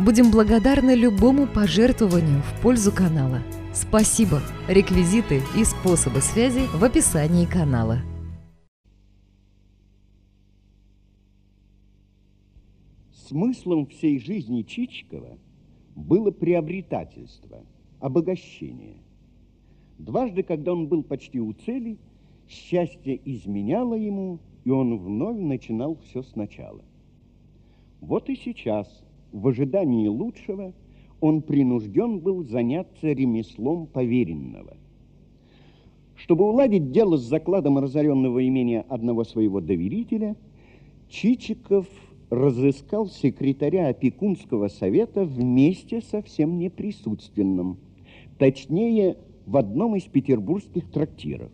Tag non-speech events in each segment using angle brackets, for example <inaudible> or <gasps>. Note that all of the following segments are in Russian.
Будем благодарны любому пожертвованию в пользу канала. Спасибо! Реквизиты и способы связи в описании канала. Смыслом всей жизни Чичикова было приобретательство, обогащение. Дважды, когда он был почти у цели, счастье изменяло ему, и он вновь начинал все сначала. Вот и сейчас, в ожидании лучшего, он принужден был заняться ремеслом поверенного. Чтобы уладить дело с закладом разоренного имения одного своего доверителя, Чичиков разыскал секретаря опекунского совета вместе со всем неприсутственным, точнее, в одном из петербургских трактиров.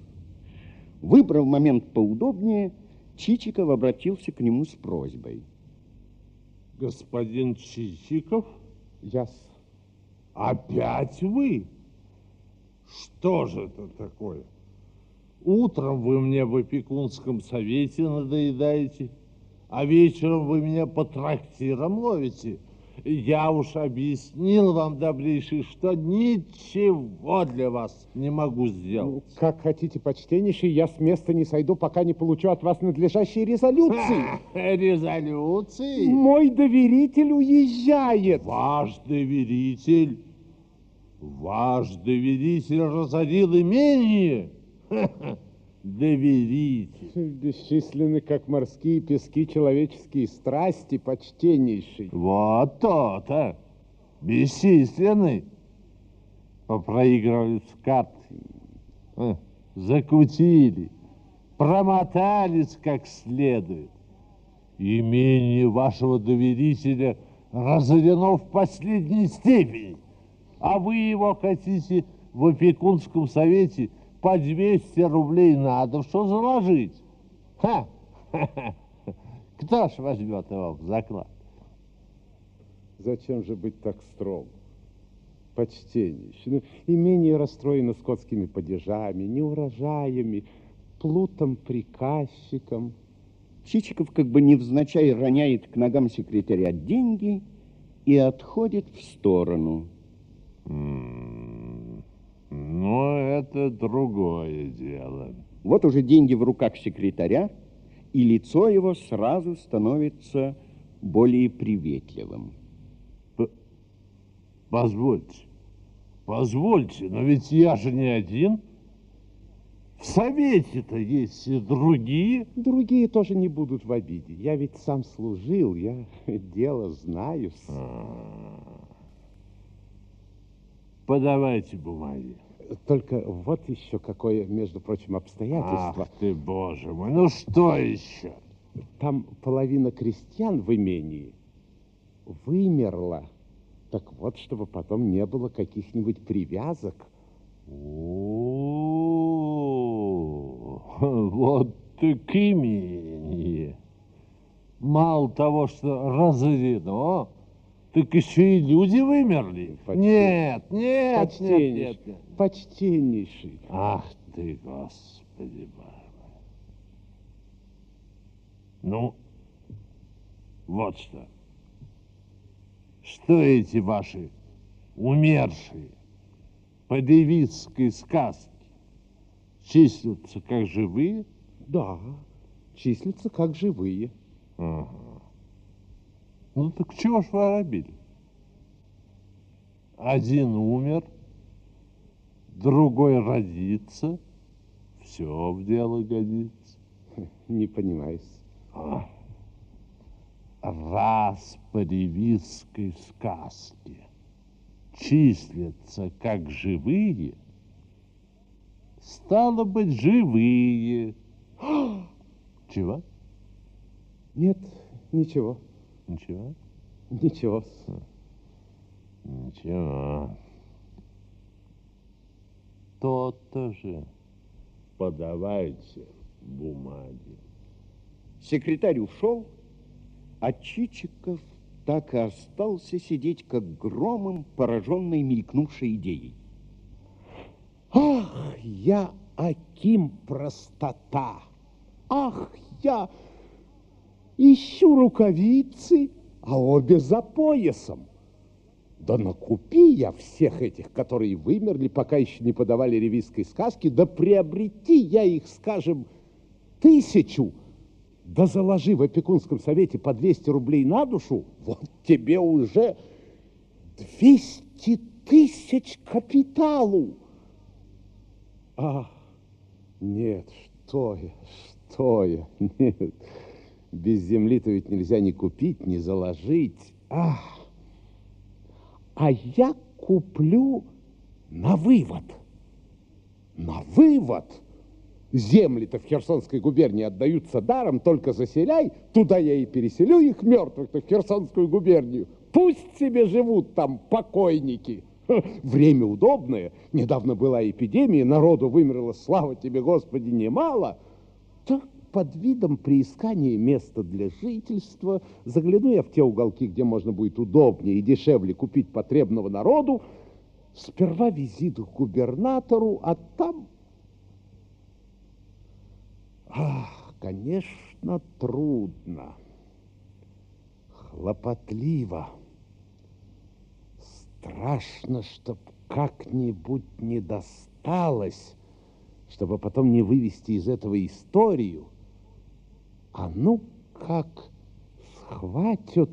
Выбрав момент поудобнее, Чичиков обратился к нему с просьбой. Господин Чичиков? Я Опять вы? Что же это такое? Утром вы мне в опекунском совете надоедаете, а вечером вы меня по трактирам ловите. Я уж объяснил вам, добрейший, что ничего для вас не могу сделать. Ну, как хотите, почтеннейший, я с места не сойду, пока не получу от вас надлежащие резолюции. <laughs> Резолюции? Мой доверитель уезжает. Ваш доверитель? Ваш доверитель разорил имение? <laughs> Доверитель. Бесчисленны, как морские пески, человеческие страсти, почтеннейший. Вот то-то. Бесчисленны. Попроигрывали с карт. Э, закутили. Промотались как следует. Имение вашего доверителя разорено в последней степени а вы его хотите в опекунском совете по 200 рублей надо, что заложить? Ха! <laughs> Кто ж возьмет его в заклад? Зачем же быть так строг? Почтеннейший. Ну, имение расстроено скотскими падежами, неурожаями, плутом приказчиком. Чичиков как бы невзначай роняет к ногам секретаря деньги и отходит в сторону. Но это другое дело. Вот уже деньги в руках секретаря, и лицо его сразу становится более приветливым. П позвольте, позвольте, но ведь я же не один. В Совете-то есть и другие. Другие тоже не будут в обиде. Я ведь сам служил, я <laughs> дело знаю. А -а -а. Подавайте бумаги. Только вот еще какое, между прочим, обстоятельство. Ах ты, боже мой, ну что еще? Там половина крестьян в имении вымерла. Так вот, чтобы потом не было каких-нибудь привязок. О, <laughs> вот так имение. Мало того, что разорено, так еще и люди вымерли. Нет, нет, Почтеннейший. нет, нет. Почтеннейший. Ах ты, Господи, Боже. Ну, вот что. Что эти ваши умершие по девицкой сказке числятся как живые? Да, числятся как живые. Ага. Ну так чего ж вы оробили? Один умер, другой родится, все в дело годится. <laughs> Не понимаю. А, раз по ревизской сказке числятся как живые, стало быть, живые. <gasps> Чего? Нет, ничего. Ничего? Ничего. Ничего. То-то же. Подавайте бумаги. Секретарь ушел, а Чичиков так и остался сидеть, как громом, пораженный мелькнувшей идеей. Ах, я Аким простота! Ах, я ищу рукавицы, а обе за поясом. Да накупи я всех этих, которые вымерли, пока еще не подавали ревизской сказки, да приобрети я их, скажем, тысячу, да заложи в опекунском совете по 200 рублей на душу, вот тебе уже 200 тысяч капиталу. А, нет, что я, что я, <laughs> нет, без земли-то ведь нельзя ни купить, ни заложить. Ах! а я куплю на вывод. На вывод. Земли-то в Херсонской губернии отдаются даром, только заселяй, туда я и переселю их мертвых-то в Херсонскую губернию. Пусть себе живут там покойники. Время удобное. Недавно была эпидемия, народу вымерло, слава тебе, Господи, немало. Так под видом приискания места для жительства, загляну я в те уголки, где можно будет удобнее и дешевле купить потребного народу, сперва визит к губернатору, а там... Ах, конечно, трудно, хлопотливо, страшно, чтоб как-нибудь не досталось, чтобы потом не вывести из этого историю, а ну как схватят,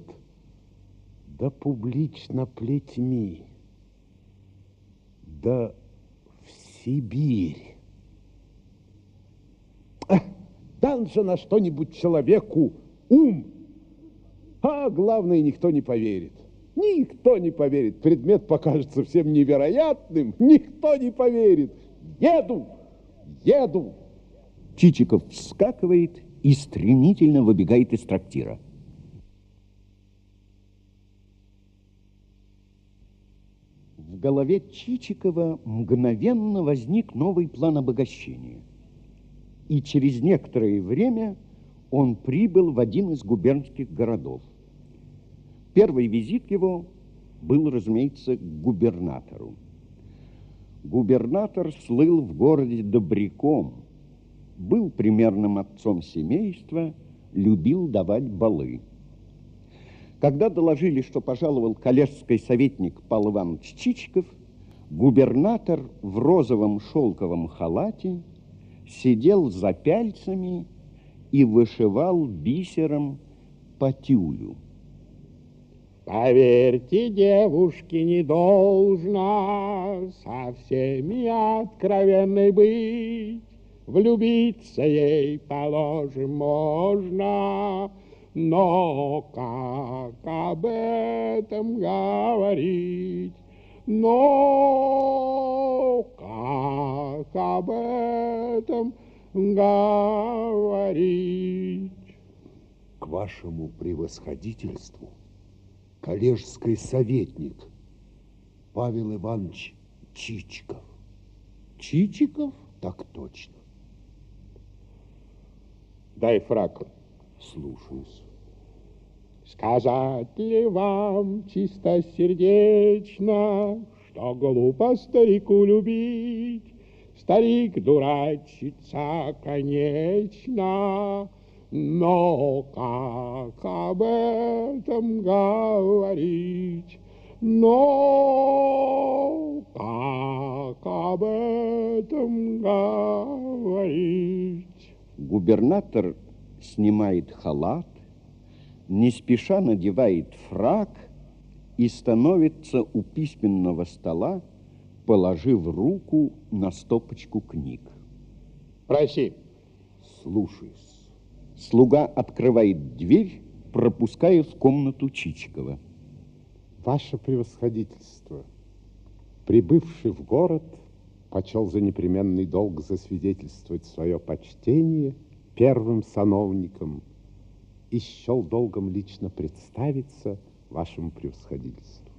да публично плетьми, да в Сибирь. Дан же на что-нибудь человеку ум, а главное, никто не поверит. Никто не поверит. Предмет покажется всем невероятным. Никто не поверит. Еду, еду. Чичиков вскакивает и стремительно выбегает из трактира. В голове Чичикова мгновенно возник новый план обогащения. И через некоторое время он прибыл в один из губернских городов. Первый визит его был, разумеется, к губернатору. Губернатор слыл в городе добряком, был примерным отцом семейства, любил давать балы. Когда доложили, что пожаловал коллежский советник Павел Иванович Чичиков, губернатор в розовом шелковом халате сидел за пяльцами и вышивал бисером по тюлю. Поверьте, девушке не должно со всеми откровенной быть. Влюбиться ей, положим, можно, но как об этом говорить? Но как об этом говорить? К вашему превосходительству коллежский советник Павел Иванович Чичиков. Чичиков? Так точно. Дай фрак. Слушаюсь. Сказать ли вам чистосердечно, что глупо старику любить? Старик дурачится, конечно, но как об этом говорить? Но как об этом говорить? Губернатор снимает халат, не спеша надевает фрак и становится у письменного стола, положив руку на стопочку книг. Проси. Слушаюсь. Слуга открывает дверь, пропуская в комнату Чичикова. Ваше превосходительство, прибывший в город, почел за непременный долг засвидетельствовать свое почтение первым сановником и счел долгом лично представиться вашему превосходительству.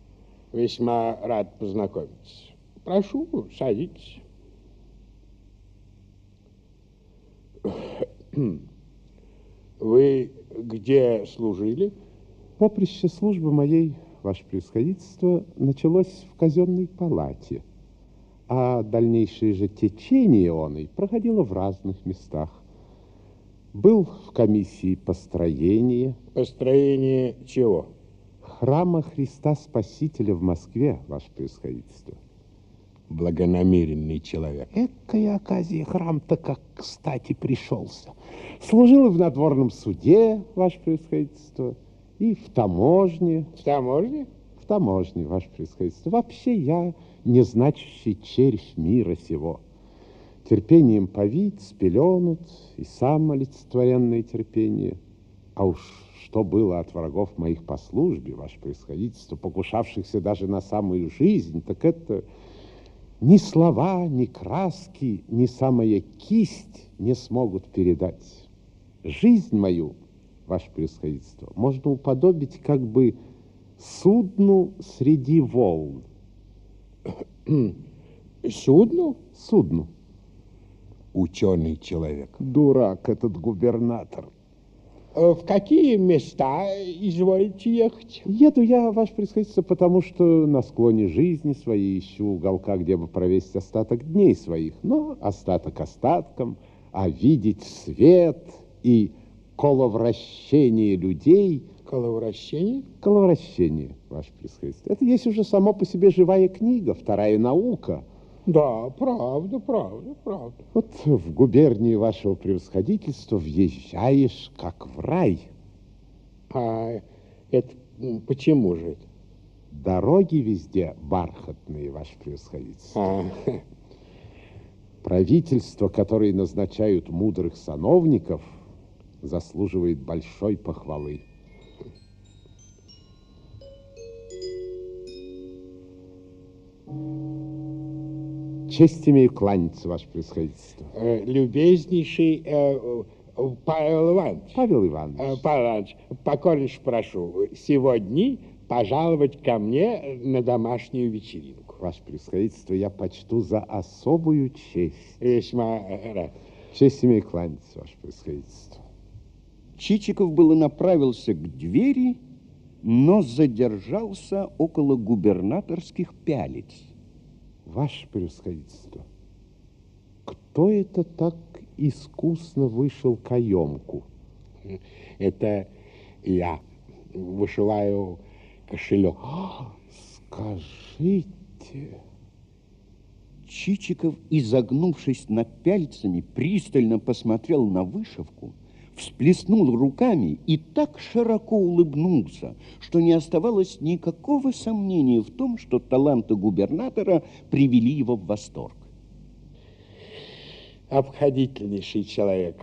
Весьма рад познакомиться. Прошу, садитесь. <clears throat> Вы где служили? Поприще службы моей, ваше превосходительство, началось в казенной палате – а дальнейшее же течение он и проходило в разных местах. Был в комиссии построения. Построение чего? Храма Христа Спасителя в Москве, ваше превосходительство. Благонамеренный человек. Экая оказия храм-то как кстати пришелся. Служил и в надворном суде, ваше превосходительство, и в таможне. В таможне? В таможне, ваше превосходительство. Вообще я незначащий червь мира сего. Терпением повид, спеленут, и сам олицетворенное терпение. А уж что было от врагов моих по службе, ваше превосходительство, покушавшихся даже на самую жизнь, так это ни слова, ни краски, ни самая кисть не смогут передать. Жизнь мою, ваше превосходительство, можно уподобить как бы судну среди волн. Судну? Судну. Ученый человек. Дурак этот губернатор. Э, В какие места изволите ехать? Еду я, ваше происходительство, потому что на склоне жизни своей ищу уголка, где бы провести остаток дней своих. Но остаток остатком, а видеть свет и коловращение людей... Коловращение? Коловращение, ваше происходительство. Это есть уже само по себе живая книга, вторая наука. Да, правда, правда, правда. Вот в губернии вашего превосходительства въезжаешь, как в рай. А это почему же это? Дороги везде бархатные, ваше превосходительство. А, <laughs> Правительство, которое назначают мудрых сановников, заслуживает большой похвалы. Честь имею кланяться, ваше превосходительство. э, любезнейший э, э, Павел Иванович. Павел Э, Иванович, Павел Иванович, покорнейше прошу, сегодня пожаловать ко мне на домашнюю вечеринку. ваше превосходительство, я почту за особую честь. Весьма э, рад. Честь имею кланяться, ваше превосходительство. Чичиков было направился к двери, но задержался около губернаторских пялиц. Ваше превосходительство, кто это так искусно вышел каемку? Это я вышиваю кошелек. Скажите, Чичиков, изогнувшись над пяльцами, пристально посмотрел на вышивку, всплеснул руками и так широко улыбнулся, что не оставалось никакого сомнения в том, что таланты губернатора привели его в восторг. Обходительнейший человек.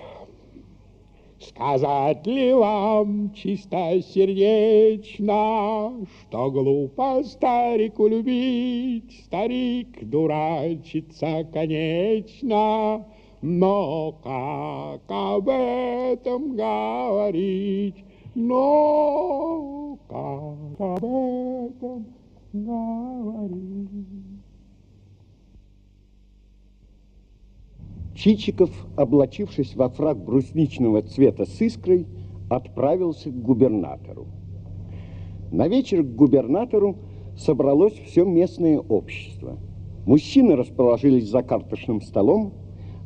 Сказать ли вам чистосердечно, что глупо старику любить, старик дурачится конечно, но как об этом говорить, но как об этом говорить. Чичиков, облачившись во фраг брусничного цвета с искрой, отправился к губернатору. На вечер к губернатору собралось все местное общество. Мужчины расположились за карточным столом,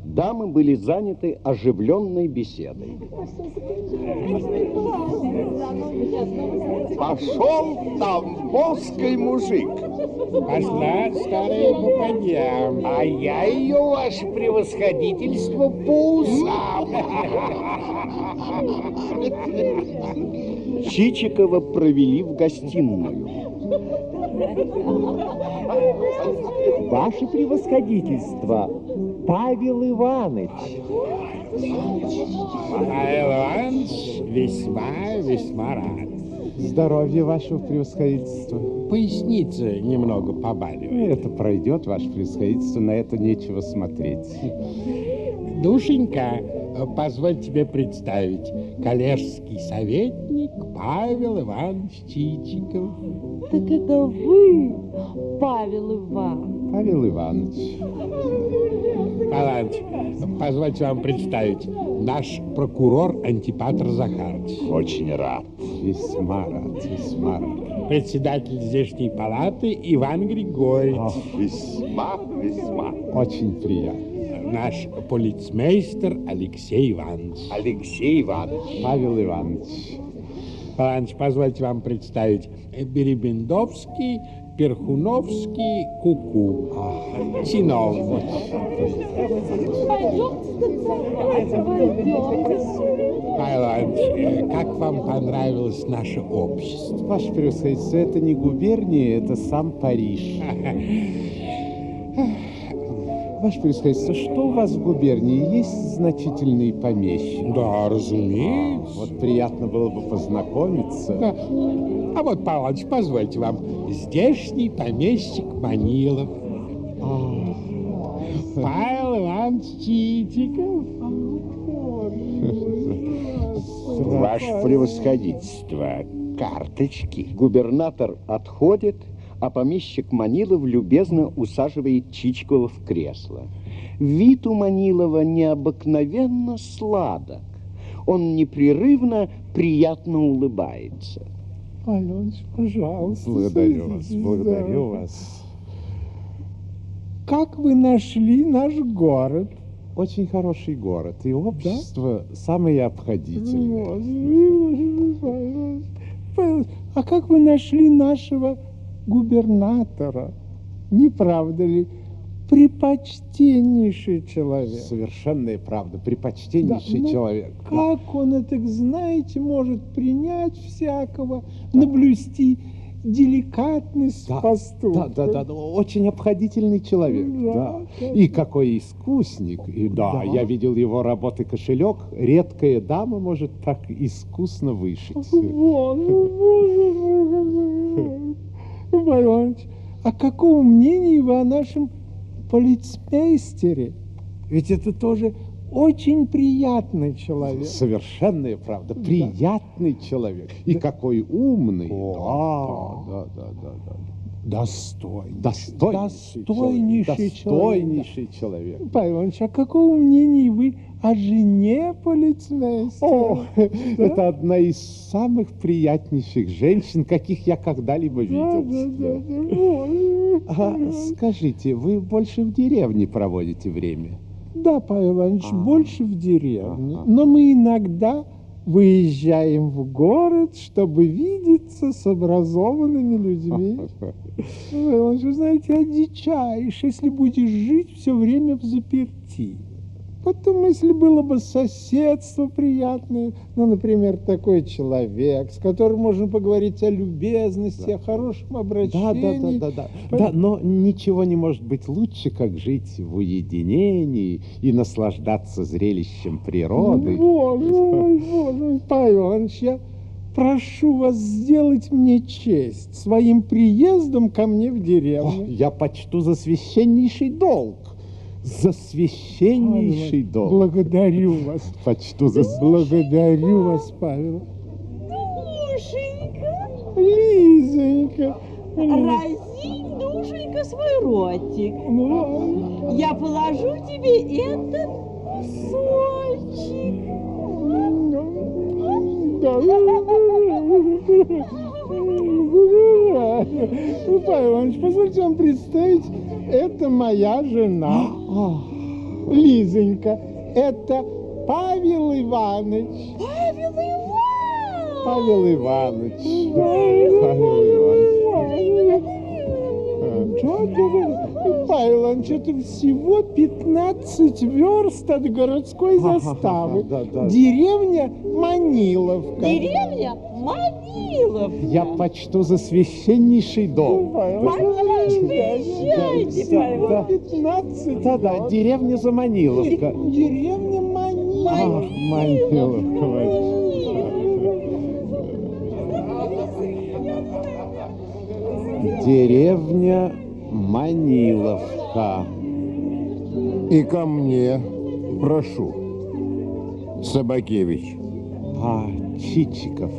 дамы были заняты оживленной беседой. Пошел там мужик, Пошла старая попадья. а я ее, ваше превосходительство, по усам. Чичикова провели в гостиную. Ваше превосходительство, Павел Иванович. Павел Иванович весьма, весьма рад. здоровье вашего превосходительства. Поясница немного побаливает. Это пройдет, ваше превосходительство, на это нечего смотреть. Душенька, позволь тебе представить, коллежский советник Павел Иванович Чичиков. Так это вы, Павел Иванович. Павел Иванович, Иванович, позвольте вам представить, наш прокурор Антипатр Захарович. Очень рад. Весьма рад, весьма рад. Председатель здешней палаты Иван Григорьевич. Ах, весьма, весьма. Очень приятно. Наш полицмейстер Алексей Иванович. Алексей Иванович. Павел Иванович. Павел Иванович, позвольте вам представить Беребендовский, Перхуновский, Куку. Чиновник. Павел Иванович, э, как вам понравилось наше общество? Ваше превосходительство, это не губерния, это сам Париж. <laughs> Ваше превосходительство, что у вас в губернии? Есть значительные помещики? Да, разумеется. Вот приятно было бы познакомиться. Да. А вот, Павел Иванович, позвольте вам, здешний помещик Манилов. Павел Иванович Читиков. Ваше превосходительство, карточки. Губернатор отходит, а помещик Манилов любезно усаживает Чичкова в кресло. Вид у Манилова необыкновенно сладок. Он непрерывно приятно улыбается. Аленыч, пожалуйста. Благодарю вас, благодарю да. вас. Как вы нашли наш город? Очень хороший город, и общество самое обходительное. А как вы нашли нашего губернатора? Не правда ли? Припочтеннейший человек. Совершенная правда, припочтеннейший Да, ну, человек. Как он это, знаете, может принять всякого, наблюсти деликатность Да, поступка? Да, да, да, да, очень обходительный человек, Да, да. да. И какой искусник. И да, Да. я видел его работы кошелек. Редкая дама может так искусно вышить. Вон, <laughs> Павел Иванович, а какого мнения вы о нашем полицмейстере? Ведь это тоже очень приятный человек. Совершенная правда, приятный человек. И какой умный. Да, да, да, да, да. Достойный. Достойнейший, Достойнейший человек. человек. Достойнейший человек. Павел Иванович, а какого мнения вы о жене полицмейстера? О, это одна из самых приятнейших женщин, каких я когда-либо да, видел. да, да, Да. да. А, скажите, вы больше в деревне проводите время? Да, Павел Иванович, А. больше в деревне. Ага. Но мы иногда выезжаем в город, чтобы видеться с образованными людьми. <laughs> Иванович, вы знаете, одичаешь, если будешь жить все время в заперти. Потом, если было бы соседство приятное, ну, например, такой человек, с которым можно поговорить о любезности, о хорошем Да, обращении. да, да, да, да. Да, но ничего не может быть лучше, как жить в уединении и наслаждаться зрелищем природы. Боже мой, боже мой, Павел Иванович, я прошу вас сделать мне честь своим приездом ко мне в О, деревню. я почту за священнейший долг. За священнейший долг. Благодарю вас. Почту за Благодарю вас, Павел. Душенька, Лизонька. разинь, душенька, свой ротик. Ну, Я положу тебе этот сольчик. да. Ну, Павел Иванович, позвольте вам представить, это моя жена. <gasps> Лизонька, это Павел Иванович. Павел Иванович! Павел Иванович. Павел Иванович. Павел Иванович, это всего 15 верст от городской заставы. да, да, да. Деревня Маниловка. Деревня Манилов. Я почту за священнейший Иванович, приезжайте, Павел Да, 15 да, да, деревня Заманиловка. Деревня Маниловка. Маниловка. Деревня Маниловка. И ко мне, прошу. Собакевич. А, Чичиков.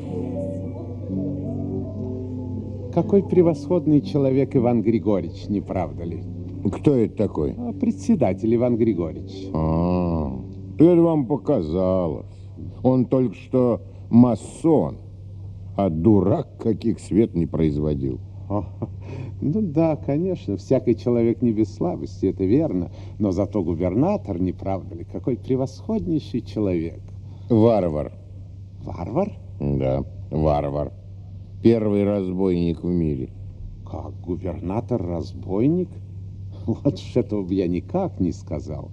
Какой превосходный человек Иван Григорьевич, не правда ли? Кто это такой? А, Председатель Иван Григорьевич. А, это вам показалось. Он только что масон, а дурак каких свет не производил. Ну да, конечно, всякий человек не без слабости, это верно. Но зато губернатор, не правда ли, какой превосходнейший человек. Варвар. Варвар? Да, варвар. Первый разбойник в мире. Как губернатор-разбойник? Вот уж этого бы я никак не сказал.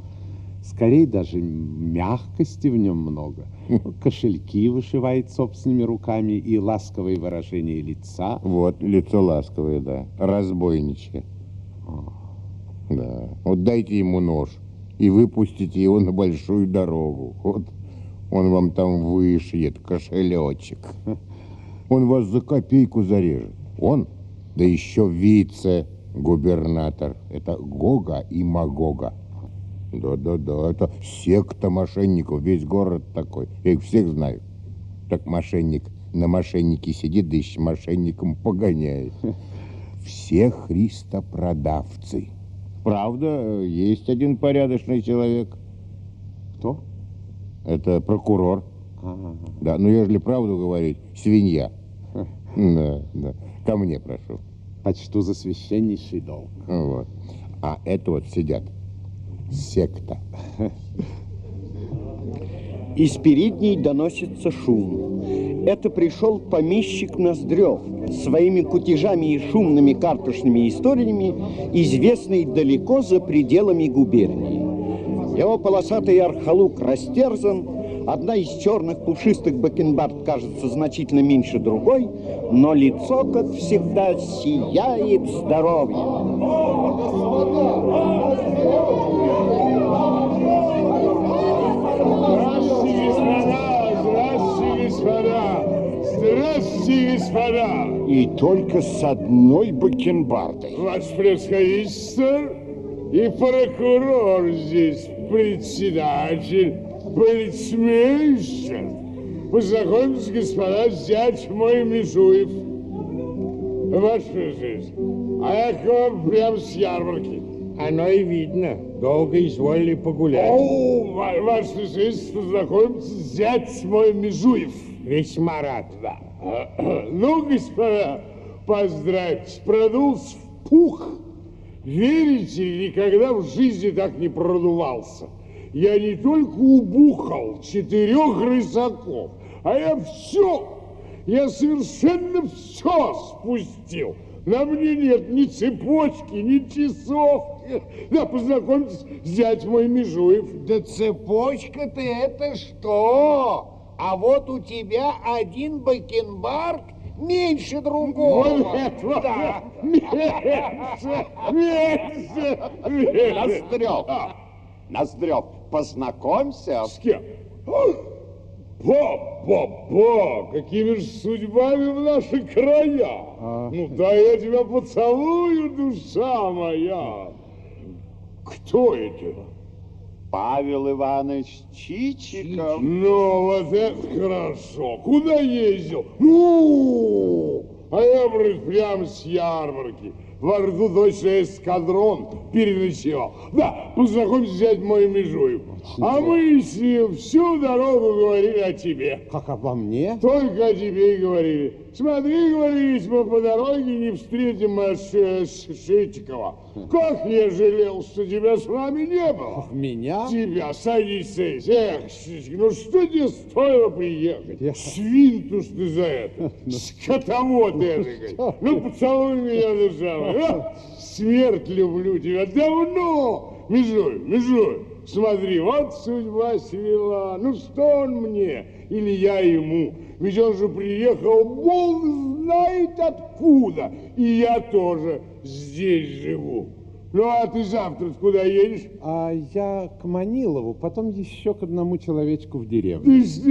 Скорее даже мягкости в нем много. <laughs> Кошельки вышивает собственными руками и ласковые выражения лица. Вот, лицо ласковое, да. Разбойничье. Да. Вот дайте ему нож и выпустите его на большую дорогу. Вот он вам там вышьет кошелечек. <laughs> Он вас за копейку зарежет. Он, да еще вице-губернатор. Это Гога и Магога. Да-да-да, это секта мошенников, весь город такой. Я их всех знаю. Так мошенник на мошеннике сидит, да еще мошенником погоняет. Все христопродавцы. Правда, есть один порядочный человек. Кто? Это прокурор. А, Да, но ежели правду говорить, свинья. Да, да. Ко мне прошу. почту за священнейший долг. Вот. А это вот сидят. Секта. Из передней доносится шум. Это пришел помещик Ноздрев, своими кутежами и шумными карточными историями, известный далеко за пределами губернии. Его полосатый архалук растерзан, одна из черных пушистых бакенбард кажется значительно меньше другой, но лицо, как всегда, сияет господа! Здравствуйте, господа! И только с одной бакенбардой. Ваше превосходительство и прокурор здесь, председатель, полицмейстер. Познакомьтесь, господа, зять мой Межуев. Ваше превосходительство, а я к вам прямо с ярмарки. Оно и видно. Долго изволили погулять. О, ва- ваше превосходительство, познакомьтесь, зять мой Межуев. Весьма рад. Да. <clears throat> Ну, господа, поздравьте, продулся в пух. Верите, ли, никогда в жизни так не продувался. Я не только убухал четырех рысаков, а я все, я совершенно все спустил. На мне нет ни цепочки, ни часов. Да, познакомьтесь, зять мой Межуев. Да цепочка-то это что? А вот у тебя один бакенбард меньше другого. Вот этого. Да. Меньше, меньше, меньше. Ноздрев. Ноздрев, познакомься. С кем? Ба-ба-ба! Какими же судьбами в наши края? Ну, да я тебя поцелую, душа моя. Кто это? Павел Иванович Чичиков. Ну, вот это хорошо. Куда ездил? Ну, а я, брат, прямо с ярмарки. Во рту точно эскадрон переночевал. Да, познакомься, дядь мой Межуев. А мы с ним всю дорогу говорили о тебе. Как обо мне? Только о тебе и говорили. Смотри, говорили, мы по дороге не встретим э, Шитикова. Как я жалел, что тебя с нами не было. Меня? Тебя, садись, садись. Эх, Шитик, ну что тебе стоило приехать? Я- Свинтус ты за это. <laughs> Скотовод эдакой. <laughs> Ну, поцелуй меня, душа моя. А, Смерть люблю тебя давно. Межуй, межуй. Смотри, вот судьба свела. Ну, что он мне или я ему? Ведь он же приехал, Бог знает откуда. И я тоже здесь живу. Ну, а ты завтра куда едешь? А я к Манилову, потом еще к одному человечку в деревню. Ты что,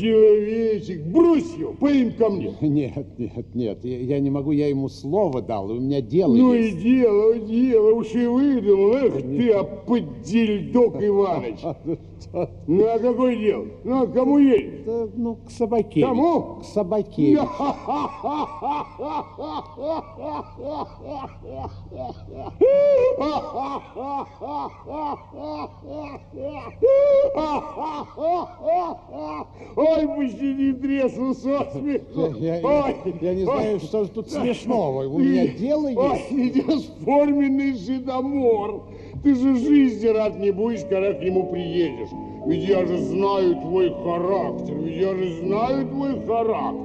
человечек, брось его, поим ко мне. <laughs> Нет, нет, нет, я, я не могу, я ему слово дал, у меня дело Ну есть. и дело, дело, уж и выдумал, эх ты, а поддельдок <laughs> Иваныч. Ну а какое дело? Ну а кому едешь? Да, ну, к собаке. Кому? К собаке. <laughs> Ой, почти тресну со смеху. Я, я- Ой, я не знаю, ой. что ж тут смешного. У меня дело Ой, есть. идешь форменный жидомор. Ты же жизни рад не будешь, когда к нему приедешь. Ведь я же знаю твой характер, ведь я же знаю твой характер.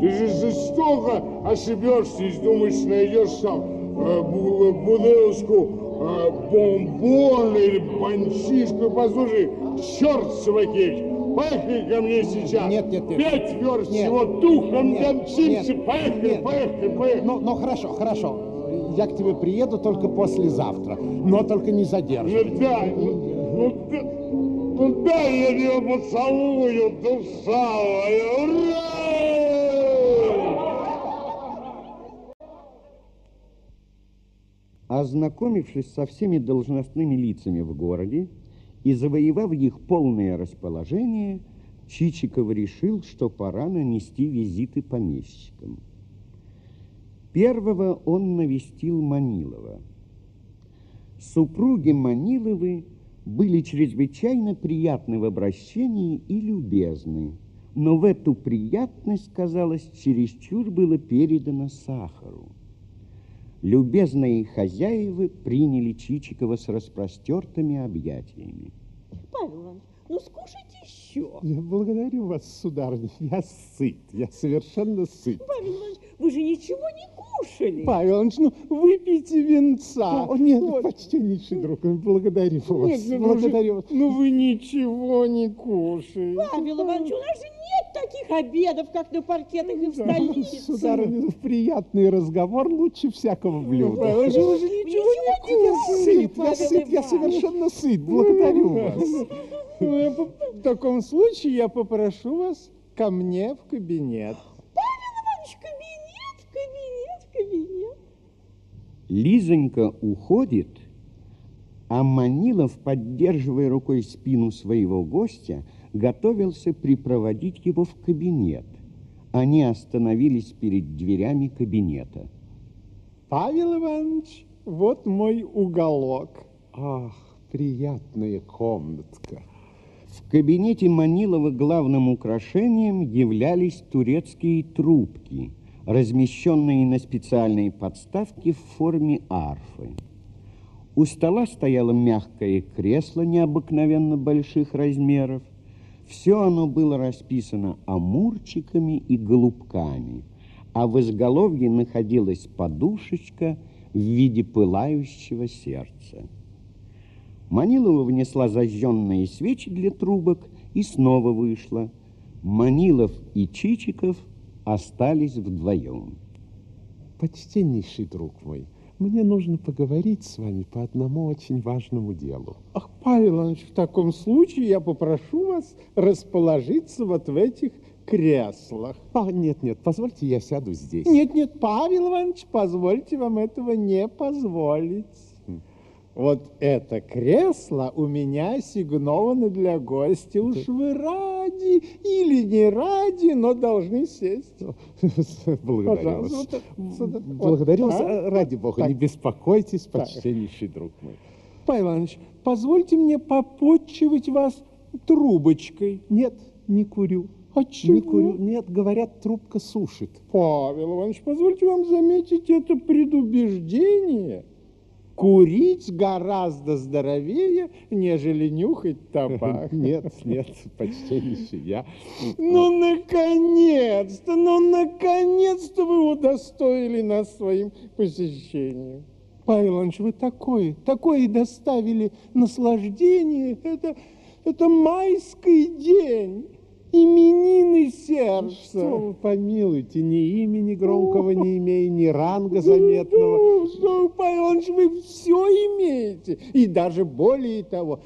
Ты же жестоко ошибешься и думаешь, найдешь там э, бу- бутылочку э, бомбона или банчишку. Послушай, черт собакевич, поехали ко мне сейчас. Нет, нет, нет. Пять верст Нет. всего духом Нет, домчимся. нет, Поехали, нет. поехали, поехали. Ну, ну хорошо, хорошо. Я к тебе приеду только послезавтра. Но только не задерживай. Ну дай, ну, ну, да- ну дай я тебя поцелую, душа моя, ура! Ознакомившись со всеми должностными лицами в городе и завоевав их полное расположение, Чичиков решил, что пора нанести визиты помещикам. Первого он навестил Манилова. Супруги Маниловы были чрезвычайно приятны в обращении и любезны, но в эту приятность, казалось, чересчур было передано сахару. Любезные хозяева приняли Чичикова с распростертыми объятиями. Павел Иванович, ну скушайте еще. Я благодарю вас, сударыня. Я сыт. Я совершенно сыт. Павел Иванович, вы же ничего не кушали. Павел Иванович, ну выпейте венца. О, нет, вот. почтеннейший друг, благодарю вас. Нет, ну, вы же- благодарю вас. ну вы ничего не кушаете. Павел Иванович, у нас же нет таких обедов, как на паркетах и в столице. Сударыня, ну, приятный разговор лучше всякого блюда. Павел Иванович, вы же ничего не Я кушаете. сыт, я сыт, я совершенно сыт. Благодарю вас. Ну, В таком случае я попрошу вас ко мне в кабинет. Павел Иванович, кабинет, кабинет, кабинет. Лизонька уходит, а Манилов, поддерживая рукой спину своего гостя, готовился припроводить его в кабинет. Они остановились перед дверями кабинета. Павел Иванович, вот мой уголок. Ах, приятная комнатка. В кабинете Манилова главным украшением являлись турецкие трубки, размещенные на специальной подставке в форме арфы. У стола стояло мягкое кресло необыкновенно больших размеров. Все оно было расписано амурчиками и голубками, а в изголовье находилась подушечка в виде пылающего сердца. Манилова внесла зажженные свечи для трубок и снова вышла. Манилов и Чичиков остались вдвоем. Почтеннейший друг мой, мне нужно поговорить с вами по одному очень важному делу. Ах, Павел Иванович, в таком случае я попрошу вас расположиться вот в этих креслах. А, нет, нет, позвольте, я сяду здесь. Нет, нет, Павел Иванович, позвольте вам этого не позволить. Вот это кресло у меня ассигновано для гостя. Уж вы ради или не ради, но должны сесть. <laughs> Благодарю вас. Благодарю вас. Ради бога, не беспокойтесь, почтеннейший друг мой. Павел Иванович, позвольте мне попотчевать вас трубочкой. Нет, не курю. А чего? Не курю. Нет, говорят, трубка сушит. Павел Иванович, позвольте вам заметить это предубеждение. Курить гораздо здоровее, нежели нюхать табак. <laughs> Нет, нет, почтеннейший, я... Ну, наконец-то, ну, наконец-то вы удостоили нас своим посещением. Павел Иванович, вы такое, такое доставили наслаждение. Это, это майский день, именины сердца. Что вы помилуйте, ни имени громкого не имея, ни ранга заметного. Что, вы, Павел Иванович, вы все имеете, и даже более того.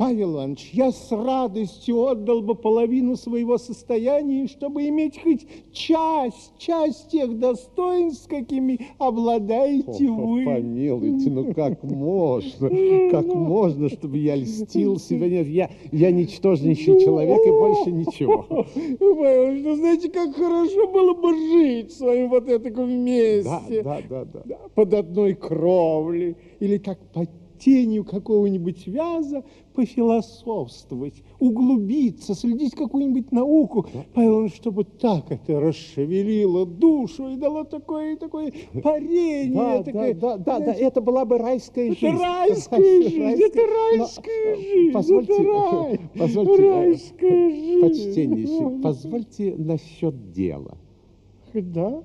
Павел Иванович, я с радостью отдал бы половину своего состояния, чтобы иметь хоть часть, часть тех достоинств, какими обладаете О, вы. Помилуйте, ну как <laughs> можно, как можно, чтобы я льстил себя? Нет, я, я ничтожнейший человек и больше ничего. Павел Иванович, ну знаете, как хорошо было бы жить с вами вот это вместе. Да, да, да, да. Под одной кровлей. Или так под тенью какого-нибудь вяза пофилософствовать, углубиться, следить какую-нибудь науку, Павел, чтобы так это расшевелило душу и дало такое, такое парение. Да, такое, да, да, да, да, это была бы райская это жизнь. райская жизнь, Райская- это райская Но, жизнь, Позвольте, это рай, <laughs> позвольте, райская жизнь. почтеннейший, позвольте насчет дела. Да?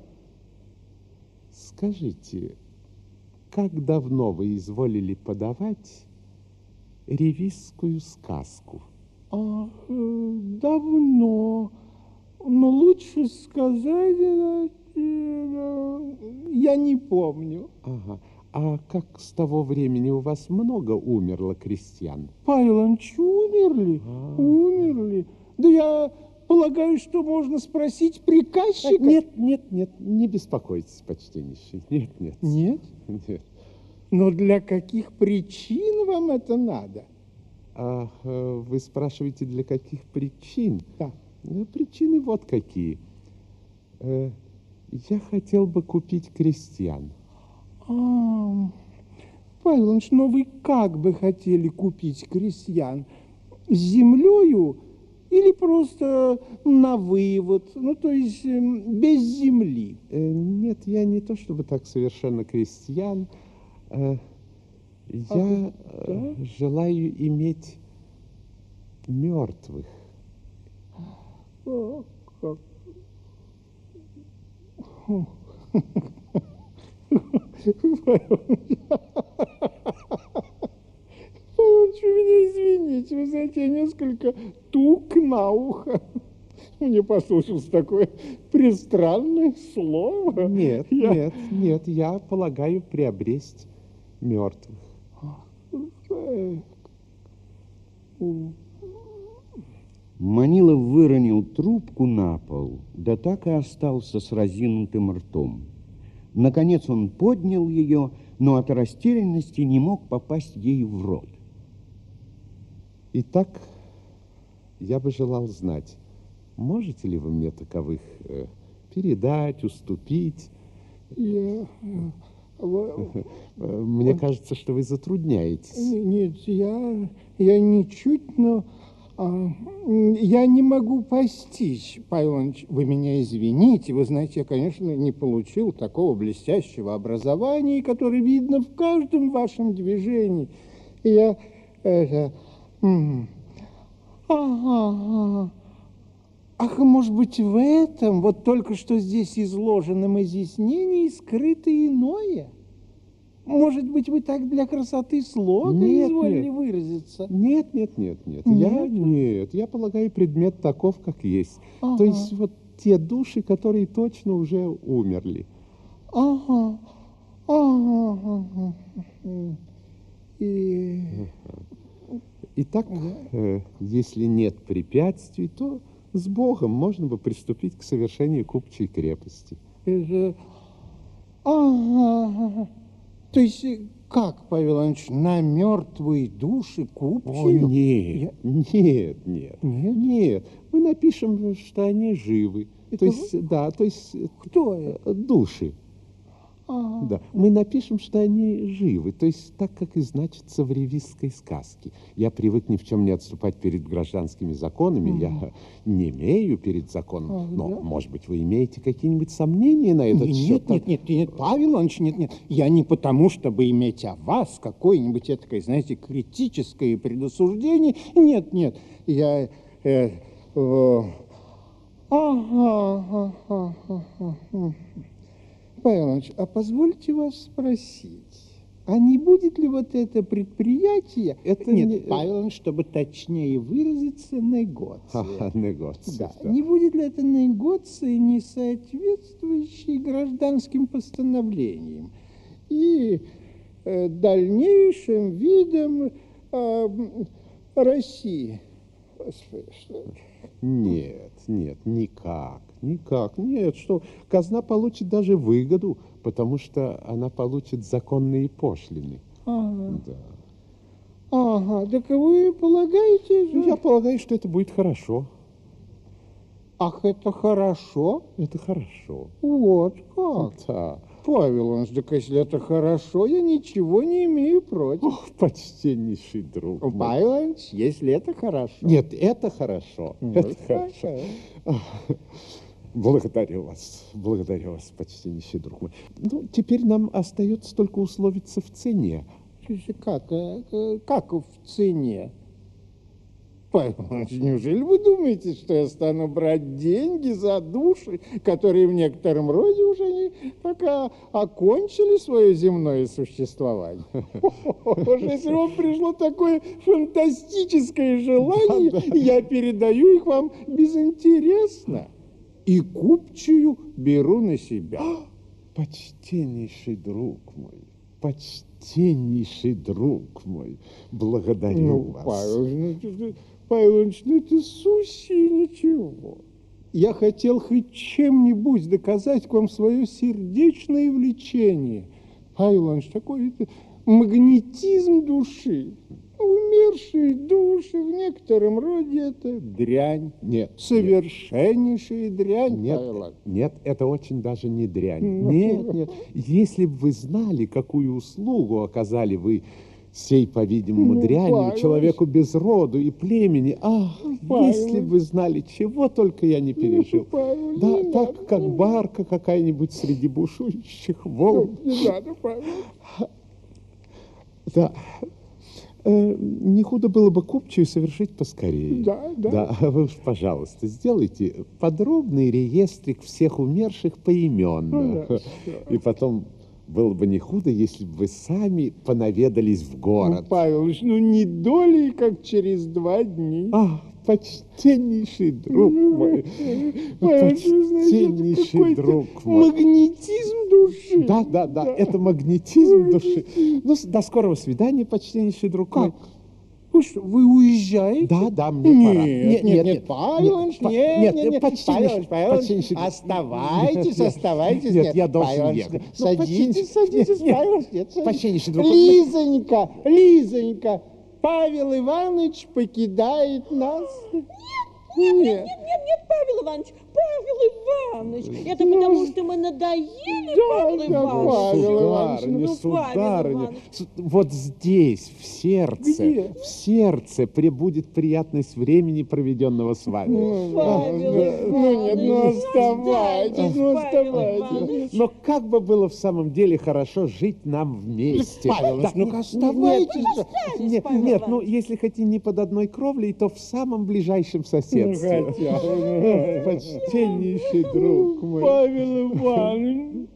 Скажите, как давно вы изволили подавать ревизскую сказку? Ах, э, давно. Но лучше сказать, э, э, я не помню. Ага. А как с того времени у вас много умерло крестьян? Павел Иванович, умерли? Умерли? Да я полагаю, что можно спросить приказчика. Нет, нет, нет, не беспокойтесь, почтеннейший. Нет, нет. Нет? Нет. Но для каких причин вам это надо? А, э, вы спрашиваете, для каких причин? Да. Ну, Причины вот какие. Э, Я хотел бы купить крестьян. А, Павел Иванович, но вы как бы хотели купить крестьян? С землею или просто на вывод? Ну, то есть эм, без земли? Э, Нет, я не то чтобы так совершенно крестьян. Э, Я э, желаю иметь мертвых. А, как? Иванович, <laughs> вы меня извините, вы знаете, я несколько тук на ухо. Мне послушалось такое пристранное слово. Нет, Я- нет, нет, я полагаю приобресть мертвых. Манилов выронил трубку на пол, да так и остался с разинутым ртом. Наконец он поднял ее, но от растерянности не мог попасть ей в рот. Итак, я бы желал знать, можете ли вы мне таковых э, передать, уступить? Я... э, во- Э, Мне кажется, что вы затрудняетесь. Нет, я, я ничуть, но а, я не могу постичь, Павел Иванович. Вы меня извините, вы знаете, я, конечно, не получил такого блестящего образования, которое видно в каждом вашем движении. Я, это, ага. Ах, может быть, в этом, вот только что здесь изложенном изъяснении скрыто иное? Может быть, вы так для красоты слога Нет, изволили нет. выразиться? Нет, нет, нет, нет. Я Нет? нет. Я полагаю, предмет таков, как есть. Ага. То есть вот те души, которые точно уже умерли. Ага, ага, ага. ага. Итак, э, если нет препятствий, то с Богом можно бы приступить к совершению купчей крепости. Это... Ага. То есть, э, как, Павел Иванович, на мертвые души О, купчую? нет, нет, нет, Нет? нет. Мы напишем, что они живы. Это То есть, да, то есть э, Кто это? души. Ага. Да, мы напишем, что они живы, то есть так, как и значится в ревизской сказке. Я привык ни в чем не отступать перед гражданскими законами, я не имею перед законом. Ах, Но, да? может быть, вы имеете какие-нибудь сомнения на этот Нет, счет? нет, нет, нет, Павел Иванович, нет, нет. Я не потому, чтобы иметь о вас какое-нибудь этакое, знаете, критическое предосуждение. Нет, нет, я... э, э, ага, ага, ага, ага. Павел Иванович, а позвольте вас спросить, а не будет ли вот это предприятие... Это нет, не- Павел Иванович, чтобы точнее выразиться, негоция. Ха-ха, негоция, Да. да. Не будет ли это негоции, не соответствующей гражданским постановлениям и э, дальнейшим видам э, России. Нет, нет, никак, никак. Нет, что казна получит даже выгоду, потому что она получит законные пошлины. Ага. Да. Ага, так вы полагаете... Ну, Я полагаю, что это будет хорошо. Ах, это хорошо? Это хорошо. Вот как. Да. Павел Иванович, так если это хорошо, я ничего не имею против. Ох, почтеннейший друг. мой. Павел Иванович, если это хорошо. Нет, это хорошо. Ну, это хорошо. Благодарю вас, благодарю вас, почтеннейший друг мой. Ну, теперь нам остается только условиться в цене. Как, э, э, как в цене? Неужели вы думаете, что я стану брать деньги за души, которые в некотором роде уже не пока окончили свое земное существование? Если вам пришло такое фантастическое желание, я передаю их вам безинтересно. И купчую беру на себя. Почтеннейший друг мой, почтеннейший друг мой, благодарю Ну, вас. Павел, это- Павел Иванович, ну это сущее ничего. Я хотел хоть чем-нибудь доказать к вам свое сердечное влечение. Павел Иванович, такой это магнетизм души. Умершие души в некотором роде это дрянь. Нет, Совершеннейшая дрянь, Нет, Павел Иванович. нет, это очень даже не дрянь. Ну. Нет, нет. Если бы вы знали, какую услугу оказали вы сей, по-видимому, Ну, дрянью, Павел человеку без роду и племени, ах, Павел. если бы вы знали, чего только я не пережил. Павел, Да, не так, надо, как барка какая-нибудь среди бушующих волн. Не надо, Павел. Да. Э, Не худо было бы купчую совершить поскорее. Да, да. Да, вы уж, пожалуйста, сделайте подробный реестрик всех умерших поименно. Хорошо. И потом было бы не худо, если бы вы сами понаведались в Ну, город. Павел Иванович, ну не долей, как через два дня. А, почтеннейший друг мой, это почтеннейший друг мой. Магнетизм души. Да, да, да, это магнетизм души. Ну, до скорого свидания, почтеннейший друг мой. Вы что, вы уезжаете? Да, да, мне Нет, пора. нет, нет, нет, Павел по- нет, нет, нет, нет, почти Павел Иванович, Павел не- оставайтесь, оставайтесь. нет, я должен ехать. Ну, Садитесь, садитесь, Павел Иванович, нет, садитесь. почтеннейший друг, Лизонька, Лизонька, Павел Иванович покидает нас. Нет, нет, нет, нет, Павел Иванович, Павел Иванович. Это потому, что мы надоели, Павел Иванович. Павел Сударыня, Ну, Павел сударыня, Иванович. су- вот здесь, в сердце, Где? в сердце пребудет приятность времени, проведенного с вами. Павел Ну нет, ну Иванович, оставайтесь, ну Павел оставайтесь. Иванович. Но как бы было в самом деле хорошо жить нам вместе. Павел Иванович, ну-ка оставайтесь же. Нет, Павел нет, ну Иванович. если хоть и не под одной кровлей, то в самом ближайшем Ну, соседстве. хотя бы, ну. Почтеннейший друг мой. Павел Иванович.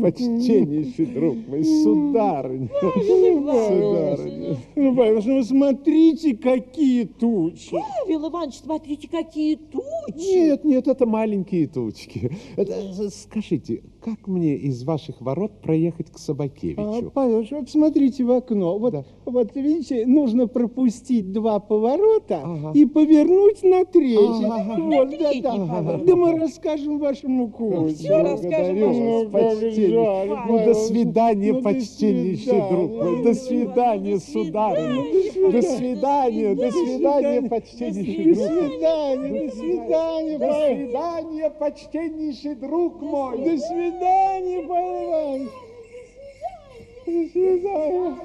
Почтеннейший друг мой, сударыня. Сударыня. Ну, Павел Иванович, ну смотрите, какие тучи. Павел Иванович, смотрите, какие тучи. Нет, нет, это маленькие тучки. Это, э, скажите, как мне из ваших ворот проехать к А, Собакевичу? Павел Иванович, вот смотрите в окно. Вот, Да. вот видите, нужно пропустить два поворота Ага. и повернуть на третий. Ага. Вот, да, третий да. Да мы расскажем вашему кузю. всё расскажем вашему Ну, Почтеннейший. Ну, до свидания, Ну, до почтеннейший друг мой. До свидания, сударыня. До свидания, до свидания, почтеннейший До друг мой. свидания, до свидания, До свидания, почтеннейший друг мой. До свидания, Павел Иванович. До свидания.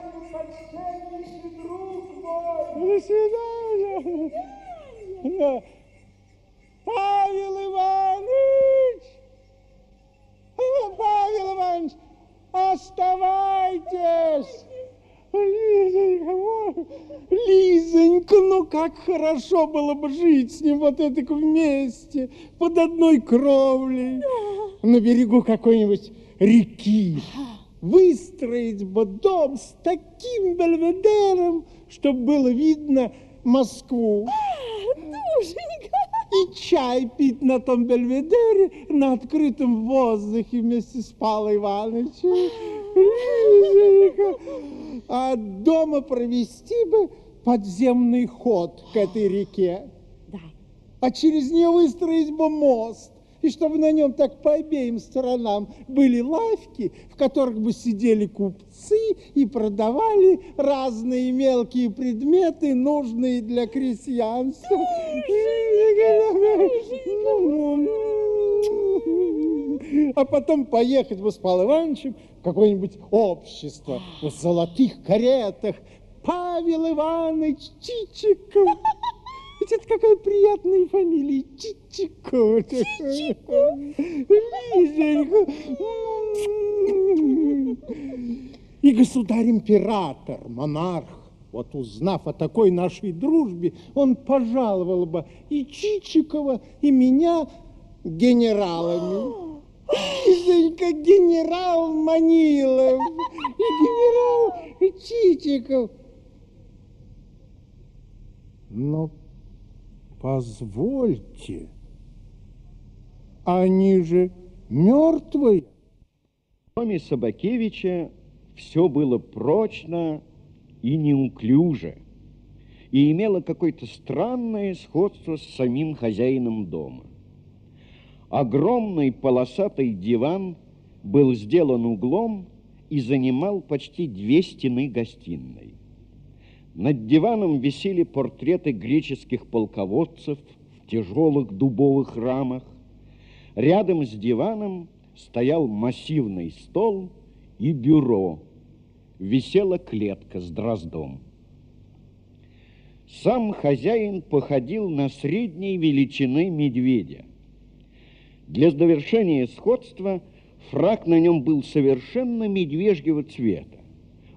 До свидания. Да. Павел Иванович! А, Павел Иванович, оставайтесь! Лизонька. Лизонька, ну как хорошо было бы жить с ним вот это вместе, под одной кровлей, на берегу какой-нибудь реки. Выстроить бы дом с таким бельведером, чтобы было видно Москву. Душенька. И чай пить на том бельведере на открытом воздухе вместе с Павлом Ивановичем. А дома провести бы подземный ход к этой реке. Да. А через нее выстроить бы мост. И чтобы на нем так по обеим сторонам были лавки, в которых бы сидели купцы и продавали разные мелкие предметы, нужные для крестьянства. А потом поехать бы с Павлом Ивановичем в какое-нибудь общество в золотых каретах. Павел Иванович Чичиков. Это какая приятная фамилия. Чичиков. Чичиков. Лизонька. И государь-император, монарх, вот узнав о такой нашей дружбе, он пожаловал бы и Чичикова, и меня генералами. Лизонька, генерал Манилов и генерал Чичиков. Но позвольте, они же мертвые. В доме Собакевича все было прочно и неуклюже, и имело какое-то странное сходство с самим хозяином дома. Огромный полосатый диван был сделан углом и занимал почти две стены гостиной. Над диваном висели портреты греческих полководцев в тяжелых дубовых рамах. Рядом с диваном стоял массивный стол и бюро. Висела клетка с дроздом. Сам хозяин походил на средней величины медведя. Для завершения сходства фрак на нем был совершенно медвежьего цвета.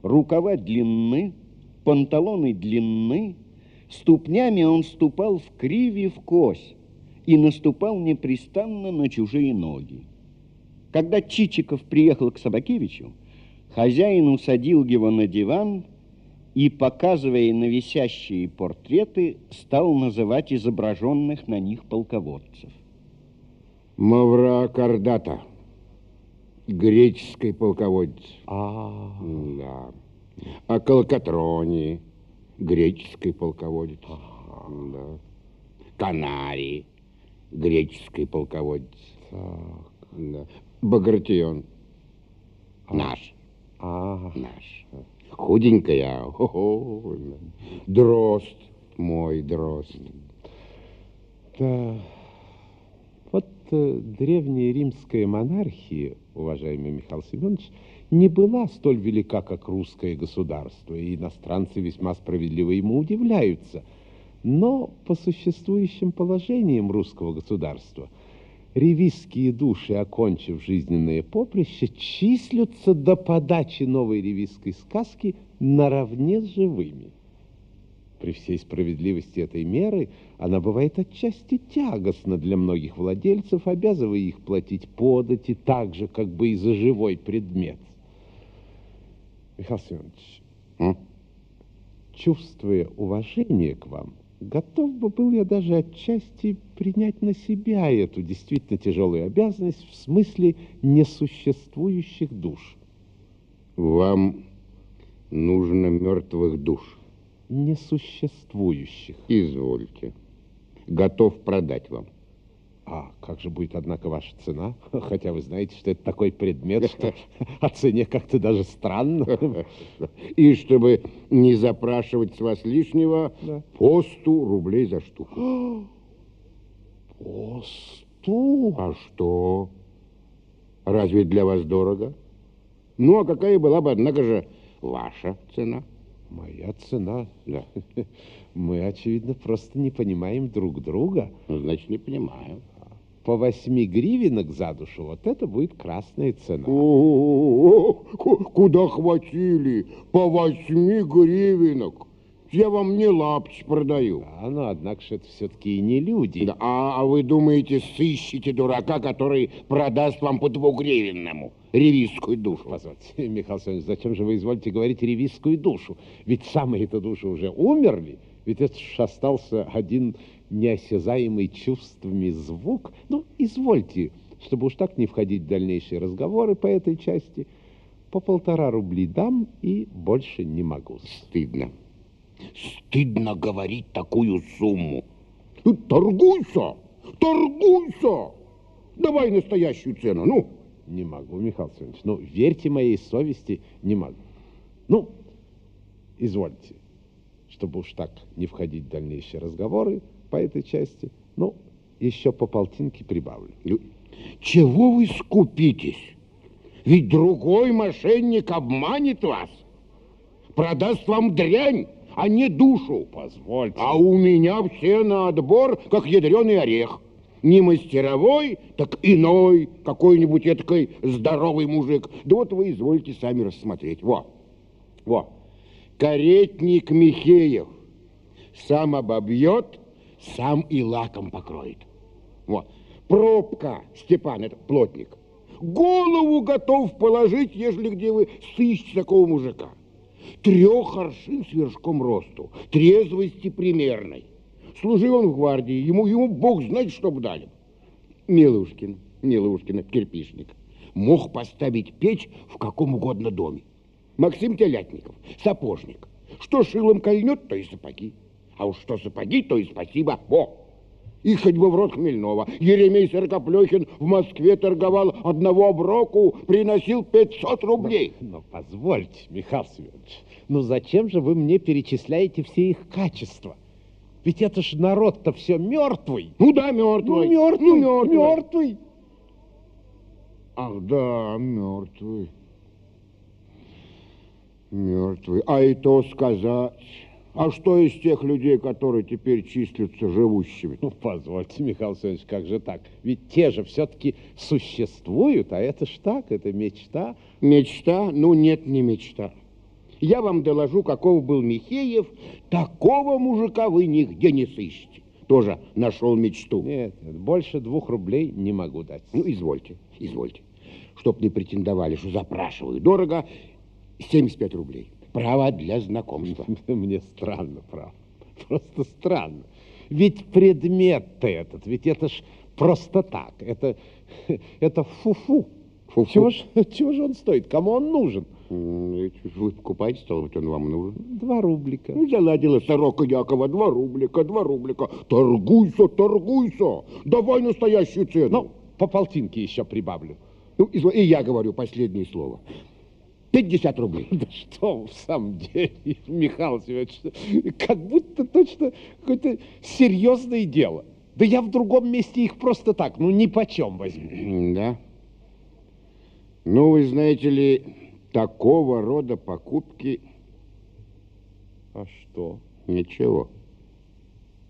Рукава длинны, панталоны длинны, ступнями он ступал в криве в кось и наступал непрестанно на чужие ноги. Когда Чичиков приехал к Собакевичу, хозяин усадил его на диван и, показывая на висящие портреты, стал называть изображенных на них полководцев. Мавра Кардата, греческий полководец. А, Да. А Калкатрони, греческий полководец. Да. Канарий, греческий полководец. Да. Багратион, наш. а, Наш. Худенькая. Хо-хо. Дрозд, мой дрозд. да. Вот э, древняя римская монархия, уважаемый Михаил Семенович, не была столь велика, как русское государство, и иностранцы весьма справедливо ему удивляются. Но по существующим положениям русского государства ревизские души, окончив жизненное поприще, числятся до подачи новой ревизской сказки наравне с живыми. При всей справедливости этой меры она бывает отчасти тягостна для многих владельцев, обязывая их платить подати так же, как бы и за живой предмет. Михаил Семенович, М? чувствуя уважение к вам, готов бы был я даже отчасти принять на себя эту действительно тяжелую обязанность в смысле несуществующих душ. Вам нужно мертвых душ. Несуществующих. Извольте. Готов продать вам. А как же будет, однако, ваша цена? <laughs> Хотя вы знаете, что это такой предмет, что <laughs> о цене как-то даже странно. <laughs> И чтобы не запрашивать с вас лишнего, Да. по 100 рублей за штуку. <gasps> О, сту! А что? Разве для вас дорого? Ну, а какая была бы, однако же, ваша цена? Моя цена. Да. Мы, очевидно, просто не понимаем друг друга. Ну, значит, не понимаю. По восьми гривенок за душу, вот это будет красная цена. О, ку- куда хватили? По восьми гривенок. Я вам не лапти продаю. Да, но, однако же, это все-таки и не люди. Да, а, а вы думаете, сыщите дурака, который продаст вам по двугривенному ревизскую душу? Позвольте, Михаил Семенович, зачем же вы изволите говорить ревизскую душу? Ведь самые-то души уже умерли. Ведь это ж остался один неосязаемый чувствами звук. Ну, извольте, чтобы уж так не входить в дальнейшие разговоры по этой части, по полтора рубли дам и больше не могу. Стыдно. Стыдно говорить такую сумму. Ну, торгуйся, торгуйся. Давай настоящую цену, ну. Не могу, Михаил Семенович. Ну, верьте моей совести, не могу. Ну, извольте, чтобы уж так не входить в дальнейшие разговоры по этой части, ну, еще по полтинке прибавлю. Чего вы скупитесь? Ведь другой мошенник обманет вас, продаст вам дрянь, а не душу. Позвольте. А у меня все на отбор, как ядреный орех. Не мастеровой, так иной, какой-нибудь этакой здоровый мужик. Да вот вы извольте сами рассмотреть. Во, во, каретник Михеев сам обобьет, сам и лаком покроет. Вот, пробка Степан, это плотник, голову готов положить, ежели где вы сыщете такого мужика. Трех аршин с вершком росту, трезвости примерной. Служил он в гвардии, ему, ему бог знает, что бы дали. Милушкин, Милушкин, кирпичник, мог поставить печь в каком угодно доме. Максим Телятников, сапожник. Что шилом кольнет, то и сапоги. А уж что сапоги, то и спасибо. Во! И хоть бы в рот хмельного. Еремей Сорокоплехин в Москве торговал одного оброку, приносил 500 рублей. Но, но позвольте, Михаил Семенович, ну зачем же вы мне перечисляете все их качества? Ведь это ж народ-то все мертвый. Ну да, мертвый. Ну, мертвый, ну, мертвый. мертвый. Ах, да, мертвый. Мертвый. А и то сказать. А что из тех людей, которые теперь числятся живущими? Ну, позвольте, Михаил Семенович, как же так? Ведь те же все-таки существуют, а это ж так, это мечта. Мечта? Ну, нет, не мечта. Я вам доложу, каков был Михеев, такого мужика вы нигде не сыщете. Тоже нашел мечту. Нет, нет, больше двух рублей не могу дать. Ну, извольте, извольте. Чтоб не претендовали, что запрашиваю дорого, 75 рублей. Право для знакомства. <laughs> Мне странно, право. Просто странно. Ведь предмет-то этот, ведь это ж просто так. Это, <laughs> это фу-фу. Фу-фу. Чего, ж, <laughs> чего же он стоит? Кому он нужен? Вы покупаете, стало быть, он вам нужен? Два рублика. Ну, заладила сорока Якова, два рублика, два рублика. Торгуйся, торгуйся. Давай настоящую цену. Ну, по полтинке еще прибавлю. Ну, и я говорю последнее слово. 50 рублей. <laughs> Да что в самом деле, <laughs> Михаил Семенович, как будто точно какое-то серьезное дело. Да я в другом месте их просто так, ну, ни почем возьму. Да? Ну, вы знаете ли, такого рода покупки... А что? Ничего.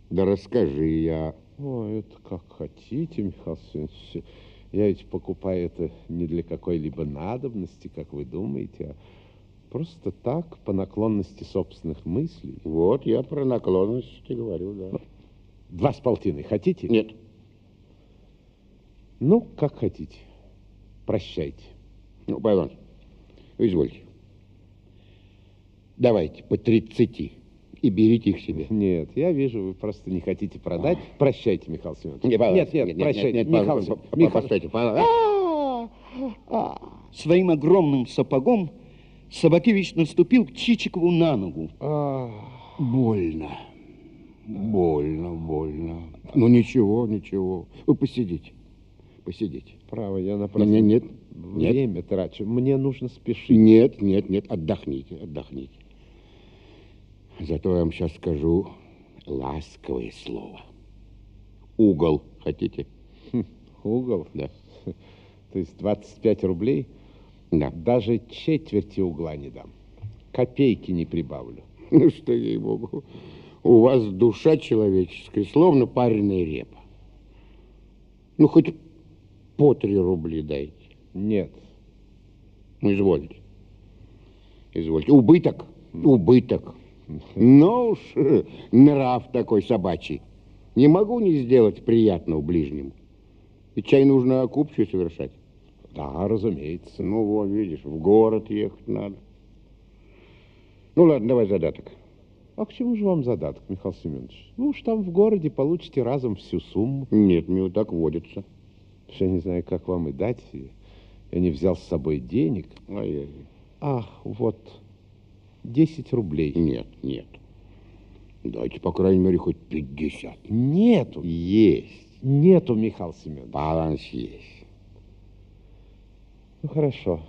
Да расскажи я. О, это как хотите, Михаил Семенович. Я ведь покупаю это не для какой-либо надобности, как вы думаете, а просто так, по наклонности собственных мыслей. Вот, я про наклонности говорю, да. Ну, два с полтиной хотите? Нет. Ну, как хотите. Прощайте. Ну, пардон. Извольте. Давайте по 30 и берите их себе. Нет, я вижу, вы просто не хотите продать. А. Прощайте, Михаил Семенович. Не, нет, нет, нет, прощайте. Нет, Михаил Михаил, Семенович. Постойте, А, Своим огромным сапогом Собакевич наступил к Чичикову на ногу. Больно. Больно, больно. Ну, ничего, ничего. Вы посидите. Посидите. Право, я напрасно Нет, нет, нет. время трачу. Мне нужно спешить. Нет, нет, нет, отдохните, отдохните. Зато я вам сейчас скажу ласковое слово. Угол хотите? Хм, угол? Да. То есть 25 рублей? Да. Даже четверти угла не дам. Копейки не прибавлю. <laughs> Ну что, ей-богу, у вас душа человеческая, словно пареная репа. Ну, хоть по три рубли дайте. Нет. Ну, извольте. Извольте. Убыток, убыток. Ну уж, э, нрав такой собачий. Не могу не сделать приятного ближнему. Ведь чай нужно купчую совершать. Да, разумеется. Ну, вот, видишь, в город ехать надо. Ну, ладно, давай задаток. А к чему же вам задаток, Михаил Семенович? Ну уж там в городе получите разом всю сумму. Нет, мил, так водится. Я не знаю, как вам и дать. Я не взял с собой денег. Ай-яй. Ах, вот, 10 рублей. Нет, нет. Дайте, по крайней мере, хоть 50. Нету. Есть. Нету, Михаил Семенович. Баланс есть. Ну, хорошо.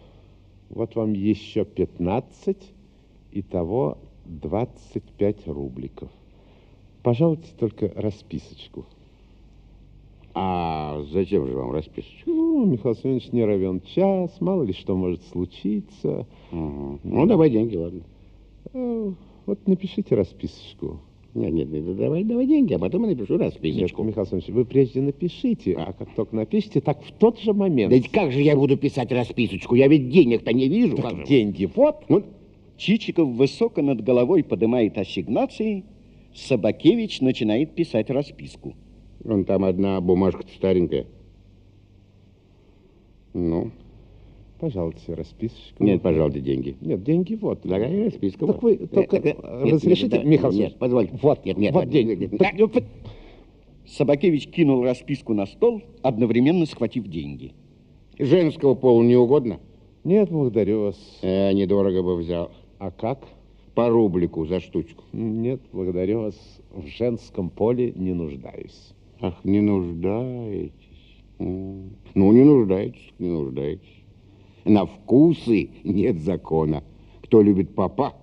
Вот вам еще 15, итого 25 рубликов. Пожалуйте только расписочку. А зачем же вам расписочку? Ну, Михаил Семенович, не равен час, мало ли что может случиться. Угу. Ну, давай деньги, ладно. Э, Вот напишите расписочку. Нет, нет, нет, давай, давай деньги, а потом я напишу расписочку. Нет, Михаил Семенович, вы прежде напишите, а как только напишите, так в тот же момент. Да ведь как же я буду писать расписочку? Я ведь денег-то не вижу. Так как же? деньги вот. Вот Чичиков высоко над головой поднимает ассигнации, Собакевич начинает писать расписку. Вон там одна бумажка старенькая. Ну, Пожалуйте, расписочку. нет, пожалуйста, деньги. Нет, деньги вот. Дорогая расписка. Так вот. вы только Э, э, э, нет, разрешите, нет, Михаил Нет, позвольте. Вот, Нет, нет, вот нет, деньги. нет, нет. Так, ну. Собакевич кинул расписку на стол, одновременно схватив деньги. Женского пола не угодно? Нет, благодарю вас. Э, недорого бы взял. А как? По рублику за штучку. Нет, благодарю вас. В женском поле не нуждаюсь. Ах, не нуждаетесь. Ну, не нуждаетесь, не нуждаетесь. На вкусы нет закона. Кто любит папа,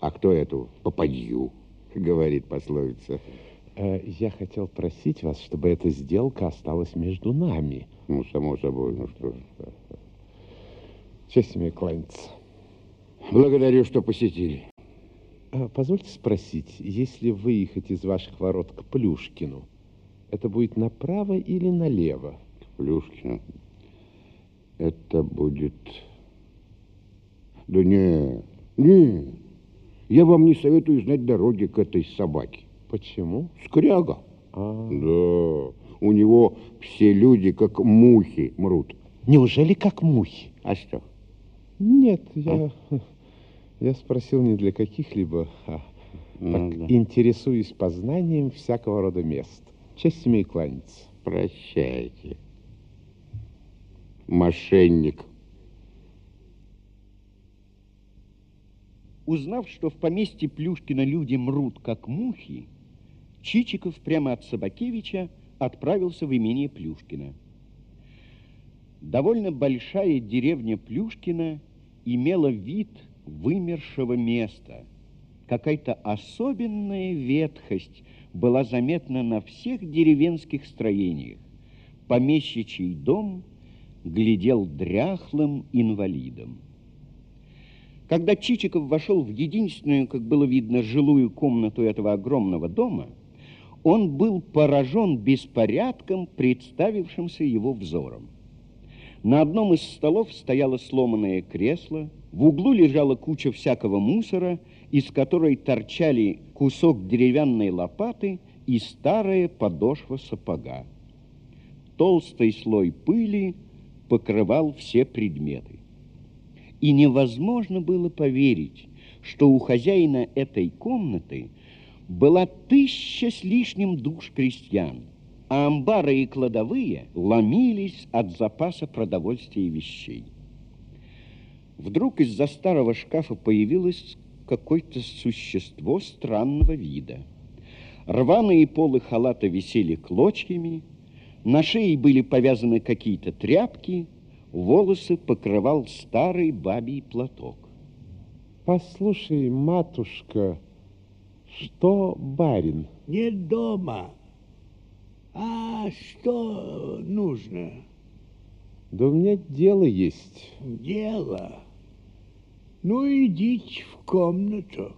а кто эту попадью, говорит пословица. Э, Я хотел просить вас, чтобы эта сделка осталась между нами. Ну, само собой, ну что ж. Честь имею кланяться. Благодарю, что посетили. А, Позвольте спросить, если выехать из ваших ворот к Плюшкину, это будет направо или налево? Плюшкина. Это будет... Да не, не. Я вам не советую знать дороги к этой собаке. Почему? Скряга. А, Да, у него все люди как мухи мрут. Неужели как мухи? А что? Нет, я, <laughs> я спросил не для каких-либо, а Ну так да. интересуюсь познанием всякого рода мест. Честь имею кланяться. Прощайте. Мошенник. Узнав, что в поместье Плюшкина люди мрут, как мухи, Чичиков прямо от Собакевича отправился в имение Плюшкина. Довольно большая деревня Плюшкина имела вид вымершего места. Какая-то особенная ветхость была заметна на всех деревенских строениях. Помещичий дом глядел дряхлым инвалидом. Когда Чичиков вошел в единственную, как было видно, жилую комнату этого огромного дома, он был поражен беспорядком, представившимся его взором. На одном из столов стояло сломанное кресло, в углу лежала куча всякого мусора, из которой торчали кусок деревянной лопаты и старая подошва сапога. Толстый слой пыли покрывал все предметы. И невозможно было поверить, что у хозяина этой комнаты была тысяча с лишним душ крестьян, а амбары и кладовые ломились от запаса продовольствия и вещей. Вдруг из-за старого шкафа появилось какое-то существо странного вида. Рваные полы халата висели клочьями, на шее были повязаны какие-то тряпки, волосы покрывал старый бабий платок. Послушай, матушка, что барин? Нет дома. А что нужно? Да у меня дело есть. Дело. Ну, идите в комнату.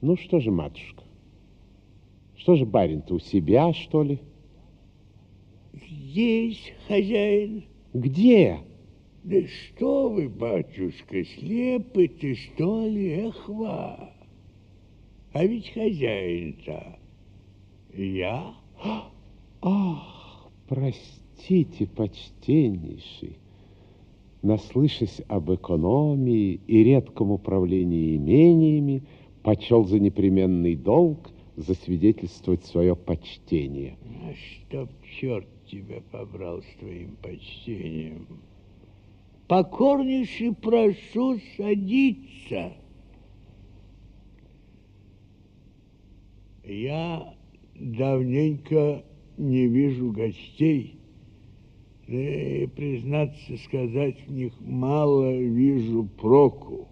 Ну что же, матушка? Что же барин-то у себя, что ли? Здесь хозяин. Где? Да что вы, батюшка, слепы ты, что ли, эхва? А ведь хозяин-то я. Ах, простите, почтеннейший. Наслышась об экономии и редком управлении имениями, почел за непременный долг засвидетельствовать свое почтение. А чтоб черт тебя побрал с твоим почтением. Покорнейше прошу садиться. Я давненько не вижу гостей, да и, признаться сказать, в них мало вижу проку.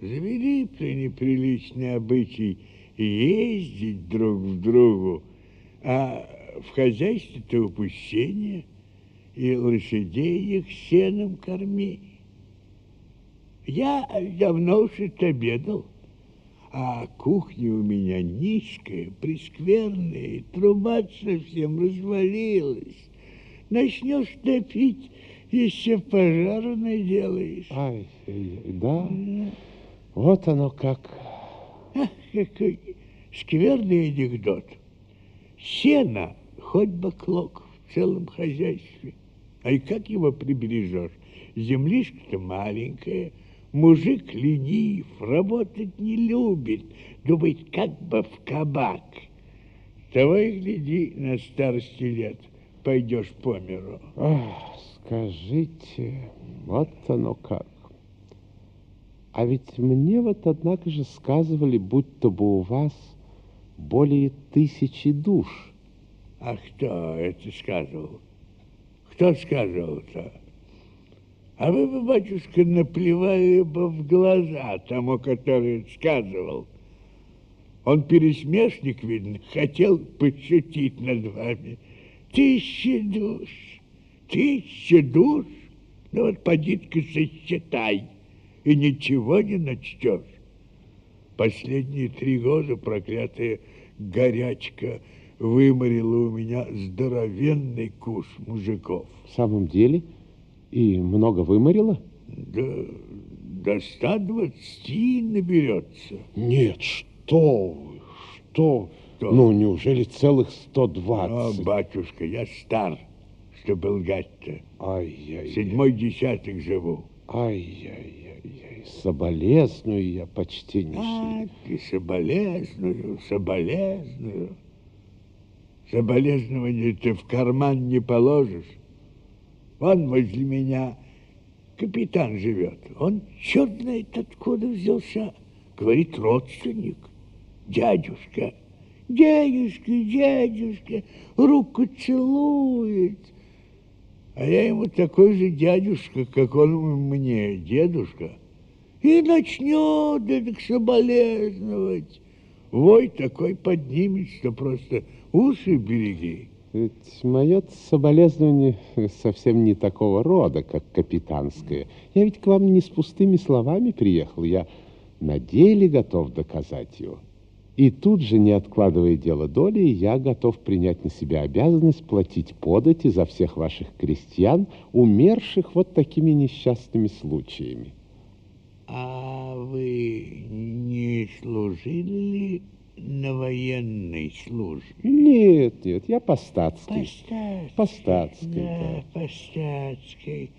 Завели пренеприличный обычай ездить друг в другу, а в хозяйстве-то упущение, и лошадей их сеном корми. Я давно уж отобедал, а кухня у меня низкая, прескверная, труба совсем развалилась. Начнешь топить, еще пожару наделаешь. Ай, да, вот оно как. Ах, какой скверный анекдот. Сено хоть бы клок в целом хозяйстве. А и как его прибережешь? Землишка-то маленькая, мужик ленив, работать не любит, думает, как бы в кабак. Того и гляди на старости лет, пойдешь по миру. Ах, скажите, вот оно как. А ведь мне вот, однако же, сказывали, будто бы у вас более тысячи душ. А кто это сказывал? Кто сказывал-то? А вы бы, батюшка, наплевали бы в глаза тому, который сказывал. Он пересмешник, видно, хотел пошутить над вами. Тысяча душ, тысяча душ, ну вот поди-ка сосчитай, и ничего не начтешь. Последние три года проклятая горячка выморила у меня здоровенный куш мужиков. В самом деле? И много выморила? Да до 120 наберется. Нет, что вы, что? Что? Ну, неужели целых А, 120? батюшка, я стар, чтобы лгать-то. Ай-яй, Седьмой десяток живу. ай-яй-яй, соболезную я почти А, ты соболезную, соболезную. Соболезнование ты в карман не положишь. Вон возле меня капитан живет. Он черт знает откуда взялся. Говорит, родственник, дядюшка. Дядюшка, дядюшка, руку целует. А я ему такой же дядюшка, как он мне, дедушка. И начнет это соболезновать. Вой такой поднимет, что просто уши береги. Ведь мое соболезнование совсем не такого рода, как капитанское. Я ведь к вам не с пустыми словами приехал, я на деле готов доказать его. И тут же, не откладывая дело доли, я готов принять на себя обязанность платить подати за всех ваших крестьян, умерших вот такими несчастными случаями. А вы не служили ли на военной службе? Нет, нет, я по статской. По статской, Да, по статской.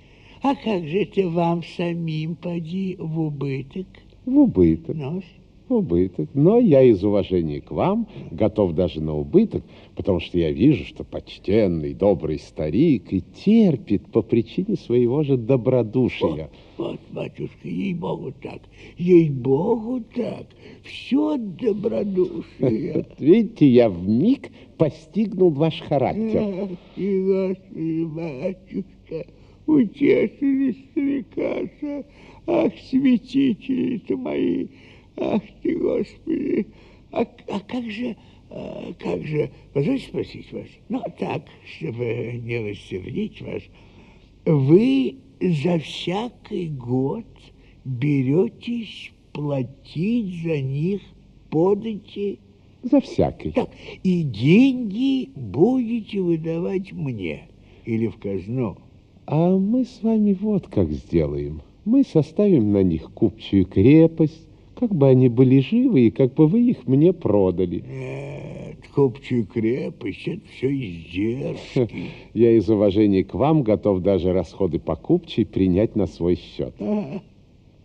А как же это вам самим поди в убыток? В убыток. Ну, убыток. Но я из уважения к вам готов даже на убыток, потому что я вижу, что почтенный, добрый старик и терпит по причине своего же добродушия. вот, батюшка, ей-богу так, ей-богу так, все добродушие. <laughs> Вот Видите, я в миг постигнул ваш характер. И, Господи, батюшка, утешили старикаса, ах, святители-то мои, ах ты, Господи, а, а как же, а, как же, позвольте спросить вас, ну, так, чтобы не рассердить вас, вы за всякий год беретесь платить за них подати? За всякий. Так, и деньги будете выдавать мне или в казну? А мы с вами вот как сделаем. Мы составим на них купчую крепость, как бы они были живы, и как бы вы их мне продали. Нет, купчую крепость, это все издержки. Я из уважения к вам готов даже расходы по купчей принять на свой счет. А,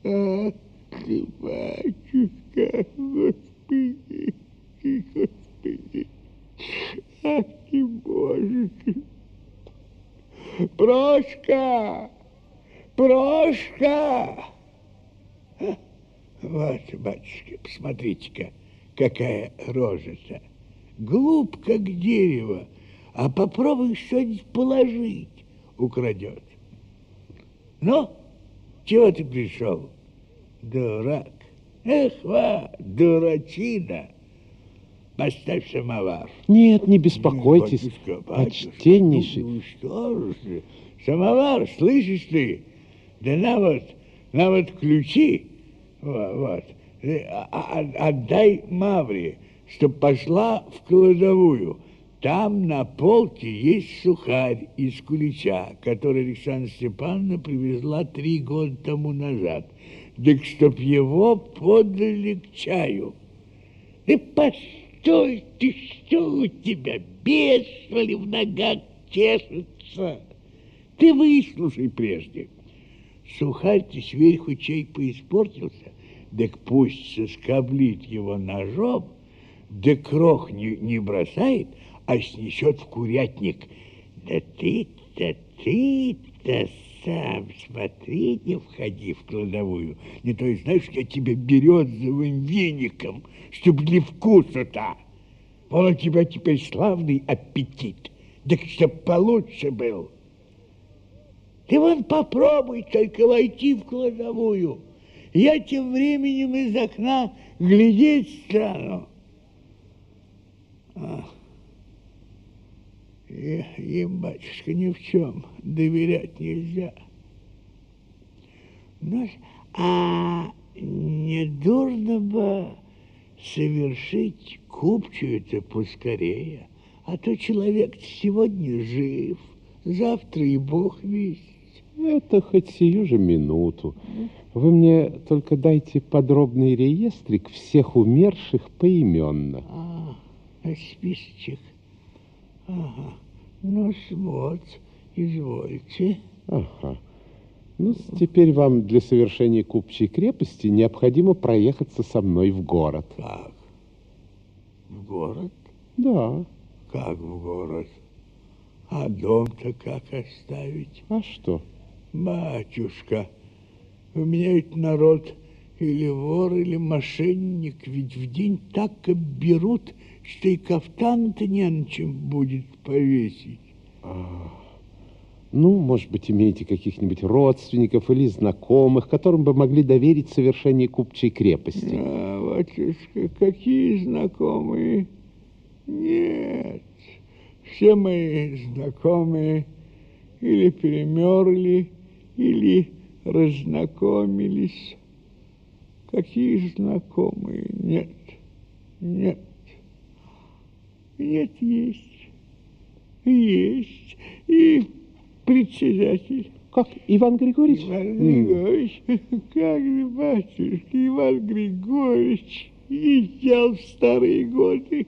ах ты, батюшка, господи, господи, ах ты, божечки. Прошка, Прошка! Вот, батюшка, посмотрите-ка, какая рожа-то. Глуп, как дерево, а попробуй что-нибудь положить, украдет. Ну, чего ты пришел? Дурак. Эх, ва, дурачина. Поставь самовар. Нет, не беспокойтесь, Батюшка, батюшка, почтеннейший. Ну, что ж ты? Самовар, слышишь ты? Да на вот, на вот ключи, вот. Э, а- а- отдай Мавре, чтоб пошла в кладовую. Там на полке есть сухарь из кулича, который Александра Степановна привезла три года тому назад. Так чтоб его подали к чаю. Ты постой, ты что у тебя, бес, ли, в ногах чешется? Ты выслушай прежде. Сухарь-то сверху чай поиспортился, так пусть соскоблит его ножом, да крох не, не бросает, а снесет в курятник. Да ты-то, ты-то сам смотри, не входи в кладовую. Не то, и знаешь, я тебя березовым веником, чтоб для вкуса-то. Вон у тебя теперь славный аппетит, так чтоб получше был. Ты вон попробуй только войти в кладовую. Я тем временем из окна глядеть стану. А. И- Им, батюшка, ни в чем доверять нельзя. Ну, а не дурно бы совершить купчую-то поскорее, а то человек сегодня жив, завтра и Бог весть. Это хоть сию же минуту. Вы мне только дайте подробный реестрик всех умерших поименно. А, списочек. Ага. Ну, вот, извольте. Ага. Ну, теперь вам для совершения купчей крепости необходимо проехаться со мной в город. Как? В город? Да. Как в город? А дом-то как оставить? А что? Батюшка, у меня ведь народ или вор, или мошенник, ведь в день так обберут, что и кафтан-то не на чем будет повесить. Ну, может быть, имеете каких-нибудь родственников или знакомых, которым бы могли доверить совершение купчей крепости. А, батюшка, какие знакомые? Нет, все мои знакомые или перемерли, или разнакомились. Какие знакомые? Нет, нет. Нет, есть. Есть. И председатель. Как, Иван Григорьевич? Иван Григорьевич, как же, батюшка, Иван Григорьевич езжал в старые годы,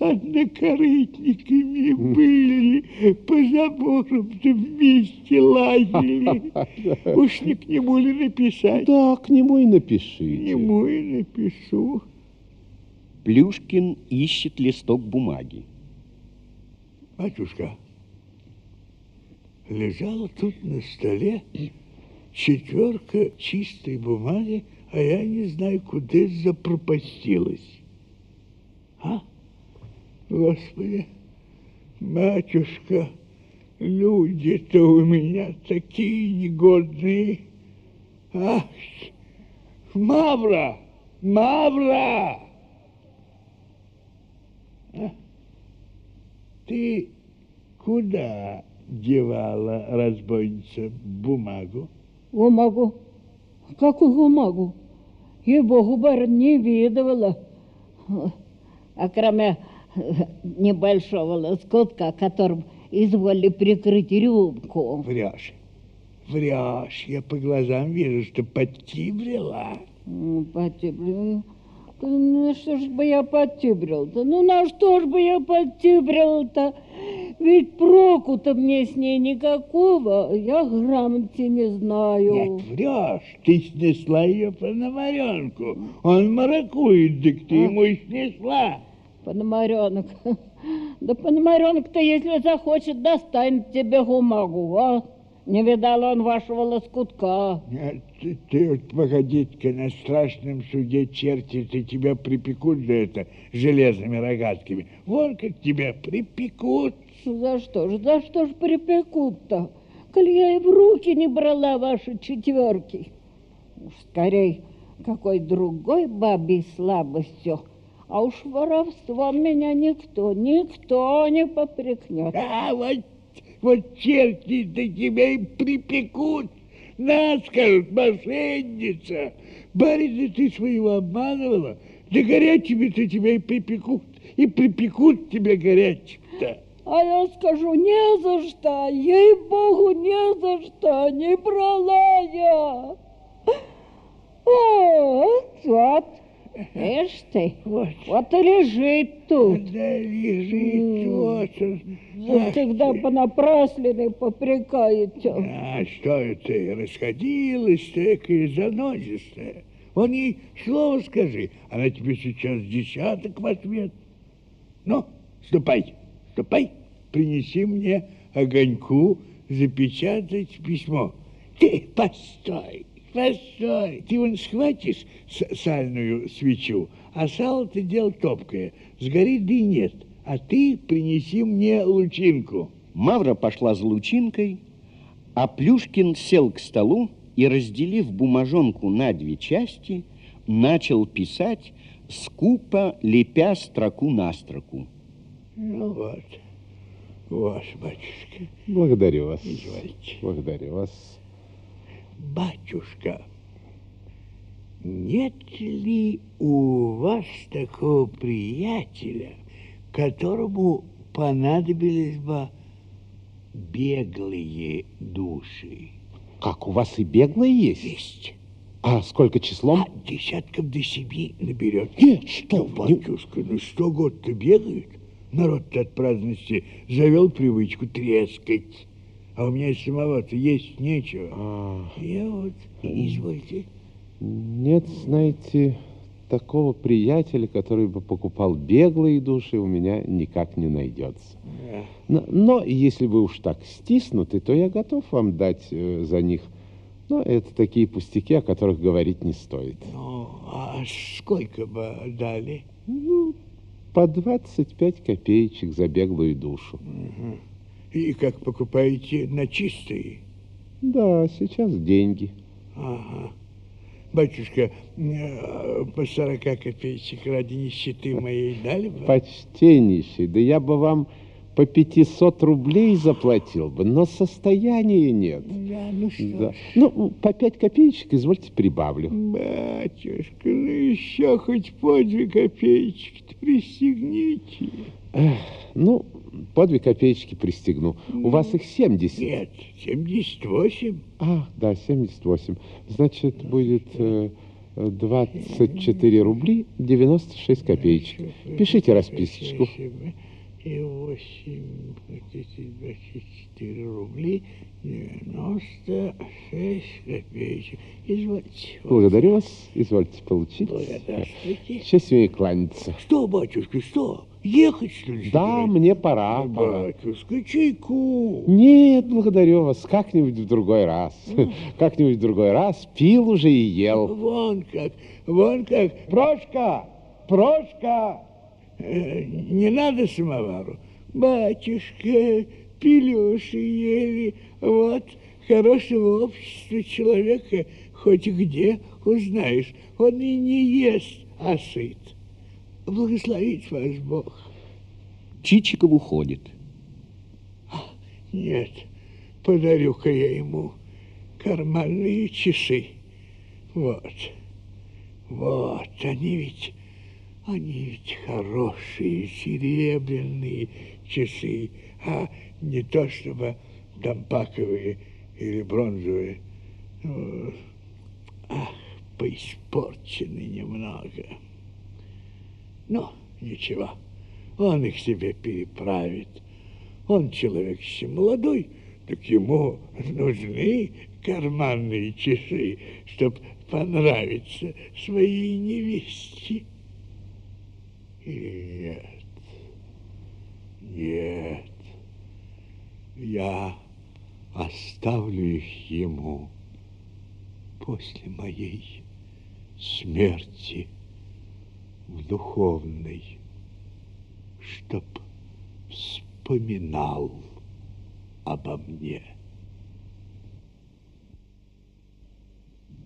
однокорытниками были, по заборам-то вместе лазили. <laughs> Уж не к нему ли написать? Да, к нему и К напишите. нему и напишу. Плюшкин ищет листок бумаги. Батюшка, лежала тут на столе четверка чистой бумаги, а я не знаю, куда запропастилась. А? Господи, батюшка, люди-то у меня такие негодные. Ах, Мавра! Мавра! А? Ты куда девала, разбойница, бумагу? Бумагу? Какую бумагу? Ей-богу, барин, не видывала. А кроме <laughs> небольшого лоскутка, которым изволили прикрыть рюмку. Врешь. Врешь. Я по глазам вижу, что подтибрила. Ну, потибрил. Ну, что ж бы я подтибрил-то? Ну, на что ж бы я подтибрил-то? Ведь проку-то мне с ней никакого. Я грамоте не знаю. Нет, врешь. Ты снесла ее по намаренку. Он маракует, так ты А? ему и снесла. Пономаренок. <laughs> Да Пономаренок-то, если захочет, достанет тебе бумагу, а? Не видал он вашего лоскутка. Нет, ты, ты вот погоди-ка, на страшном суде черти ты тебя припекут за это железными рогатками. Вон как тебя припекут. За что ж, за что ж припекут-то? Коль я и в руки не брала ваши четверки. Уж скорей, какой другой бабей слабостью. А уж воровством меня никто, никто не попрекнет. А вот, вот черти-то тебя и припекут. На, скажут, мошенница. Барина ты своего обманывала, да горячими-то тебя и припекут. И припекут тебя горячим-то. А я скажу, не за что, ей-богу, не за что, не брала я. Вот, вот, видишь ты, Вот. вот и лежит тут. Да лежит, вот он. Всегда ты. понапраслены попрекаете. А что это, расходилась такая занозистая. Вон ей слово скажи, она тебе сейчас десяток в ответ. Ну, ступай, ступай, принеси мне огоньку запечатать письмо. Ты постой, постой. Ты вон схватишь с- сальную свечу, а сало-то дело топкое, сгорит да и нет. А ты принеси мне лучинку. Мавра пошла за лучинкой, а Плюшкин сел к столу и, разделив бумажонку на две части, начал писать, скупо лепя строку на строку. Ну вот, вот, батюшка, Благодарю вас. извольте. Благодарю вас. Батюшка, нет ли у вас такого приятеля, которому понадобились бы беглые души? Как, у вас и беглые есть? Есть. А сколько числом? А десятков до семи наберет. Нет, что Ну, вы, батюшка, ну сто год-то бегают. Народ-то от праздности завел привычку трескать. А у меня и самого-то есть нечего. А, Я вот, извольте. нет, знаете, такого приятеля, который бы покупал беглые души, у меня никак не найдется. Но, но если вы уж так стиснуты, то я готов вам дать э, за них. Но это такие пустяки, о которых говорить не стоит. Ну, а сколько бы дали? Ну, по 25 копеечек за беглую душу. И как покупаете на чистые? Да, сейчас деньги. Ага. Батюшка, э, по 40 копеечек ради нищеты моей дали бы? Почтеннейший, да я бы вам по 500 рублей заплатил бы, но состояния нет. Да, ну что Да. ж. Ну, по 5 копеечек, извольте, прибавлю. Батюшка, ну еще хоть по две копеечки пристегните. Эх, ну, по 2 копеечки пристегну. У вас их 70. Нет, 78. А, да, 78. Значит, будет э, 24 рубли 96 копеечек. Пишите расписочку. И 8, 24 рубли 96 копеечек. Извольте. Благодарю вас. Извольте получить. Благодарствуйте. Честь мне кланяться. Что, батюшка, что? Ехать, что ли, Да, собираетесь? мне пора. Батюшка, чайку. Нет, благодарю вас. Как-нибудь в другой раз. <laughs> Как-нибудь в другой раз. Пил уже и ел. Вон как, вон как. Прошка, Прошка. Э, не надо самовару. Батюшка, пилюши ели. Вот, хорошего общества человека хоть где узнаешь. Он и не ест, а сыт. Благословить вас Бог. Чичиков уходит. Нет, подарю-ка я ему карманные часы. Вот. Вот, они ведь, они ведь хорошие, серебряные часы, а не то чтобы тампаковые или бронзовые. Ну, Ах, поиспорчены немного. Но ничего, он их себе переправит. Он человек еще молодой, так ему нужны карманные часы, чтоб понравиться своей невесте. Или нет? Нет. Я оставлю их ему после моей смерти в духовной, чтоб вспоминал обо мне.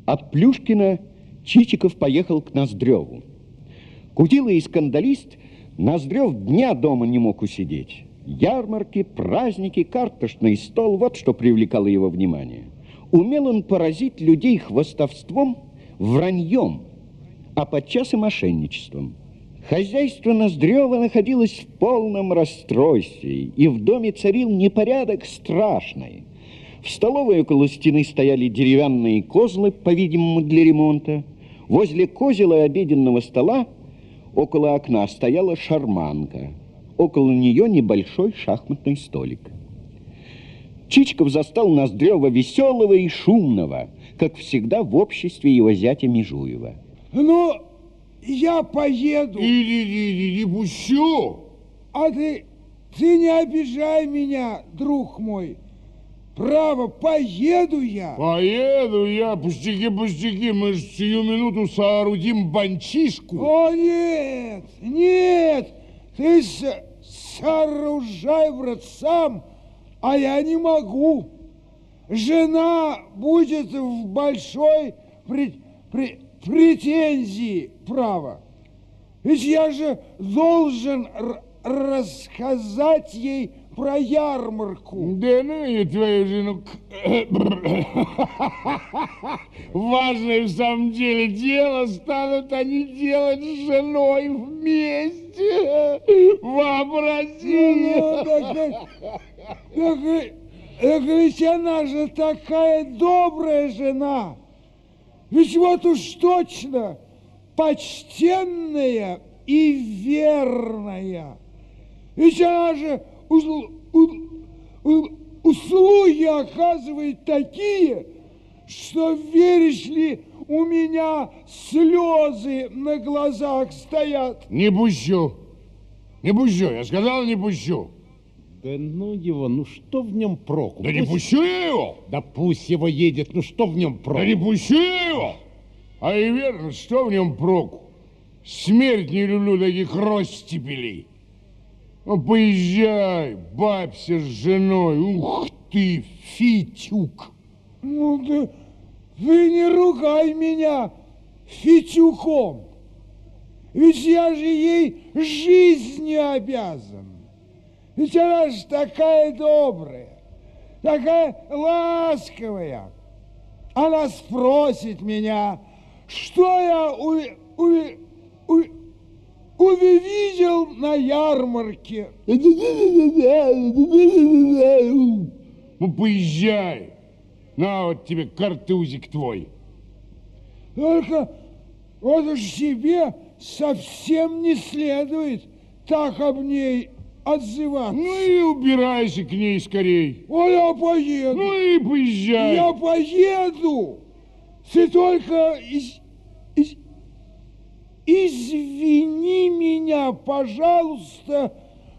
От Плюшкина Чичиков поехал к Ноздреву. Кутила и скандалист Ноздрев дня дома не мог усидеть. Ярмарки, праздники, карточный стол – вот что привлекало его внимание. Умел он поразить людей хвостовством, враньем, а подчас и мошенничеством. Хозяйство Ноздрева находилось в полном расстройстве, и в доме царил непорядок страшный. В столовой около стены стояли деревянные козлы, по-видимому, для ремонта. Возле козела обеденного стола около окна стояла шарманка. Около нее небольшой шахматный столик. Чичков застал Ноздрева веселого и шумного, как всегда в обществе его зятя Межуева. Ну, я поеду. Иди, не пущу. А ты, ты не обижай меня, друг мой. Право, поеду я. Поеду я, пустяки, пустяки, мы же сию минуту соорудим банчишку. О, нет, нет, ты сооружай, брат, сам, а я не могу. Жена будет в большой при, при, претензии, право. Ведь я же должен рассказать ей про ярмарку. Да ну и твою жену. Важное в самом деле дело станут они делать с женой вместе. Вообрази. Ну, так, так, так, так ведь она же такая добрая жена. Ведь вот уж точно почтенная и верная. Ведь она же услуги оказывает такие, что, веришь ли, у меня слезы на глазах стоят. Не пущу. Не пущу. Я сказал, не пущу. Да ну его, ну что в нем проку? Да пусть... не пущу я его! Да пусть его едет, ну что в нем проку? Да не пущу я его! А и верно, что в нем проку? Смерть не люблю таких ростепелей. Ну, поезжай, бабся с женой. Ух ты, Фитюк. Ну, да вы не ругай меня Фитюком. Ведь я же ей жизнью обязан. Ведь она же такая добрая, такая ласковая. Она спросит меня, что я у, у, у, увидел на ярмарке. Ну, поезжай. На вот тебе картузик твой. Только вот уж себе совсем не следует так об ней отзываться. Ну и убирайся к ней скорей. О, я поеду. Ну и поезжай. Я поеду. Ты только из, из, извини меня, пожалуйста,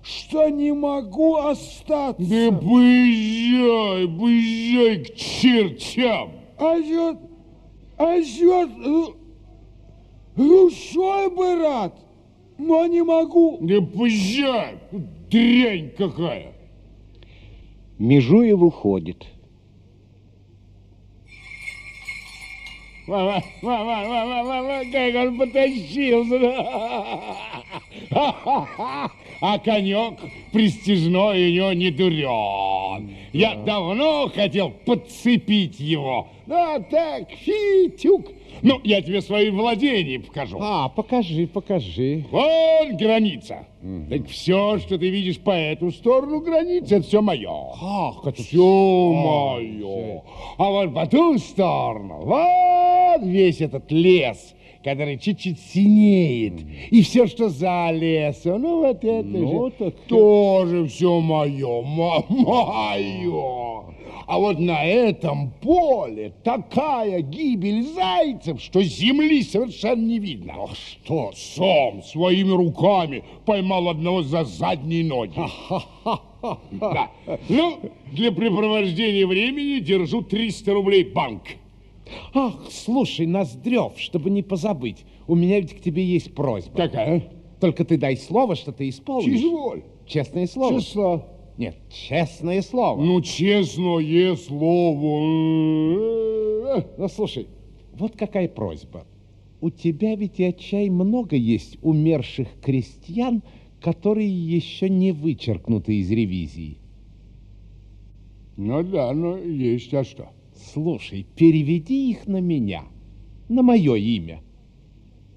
что не могу остаться. Да поезжай, поезжай к чертям. А вот, а вот, душой бы рад, но не могу. Да поезжай, дрянь какая. Межуев уходит. Мама, мама, мама, мама, как он потащился. А конек престижной у него не дурен. Я давно хотел подцепить его. Да так, фитюк. Ну, я тебе свои владения покажу. А, покажи, покажи. Вон граница. Угу. Так все, что ты видишь по эту сторону границы, это все мое. Ах, это все мое. А вот по ту сторону, вот весь этот лес, который чуть-чуть синеет. И все, что за лесом, ну вот это ну, же так... тоже все мое, мое. А вот на этом поле такая гибель зайцев, что земли совершенно не видно. Ах, что? Сам своими руками поймал одного за задние ноги. <laughs> Да. Ну, для препровождения времени держу 300 рублей банк. Ах, слушай, Ноздрев, чтобы не позабыть, у меня ведь к тебе есть просьба. Какая? Только ты дай слово, что ты исполнишь. Чизволь. Честное слово. Число. Нет, честное слово. Ну, честное слово. Ну, слушай, вот какая просьба. У тебя ведь и отчай много есть умерших крестьян, которые еще не вычеркнуты из ревизии. Ну да, ну есть, а что? Слушай, переведи их на меня, на мое имя.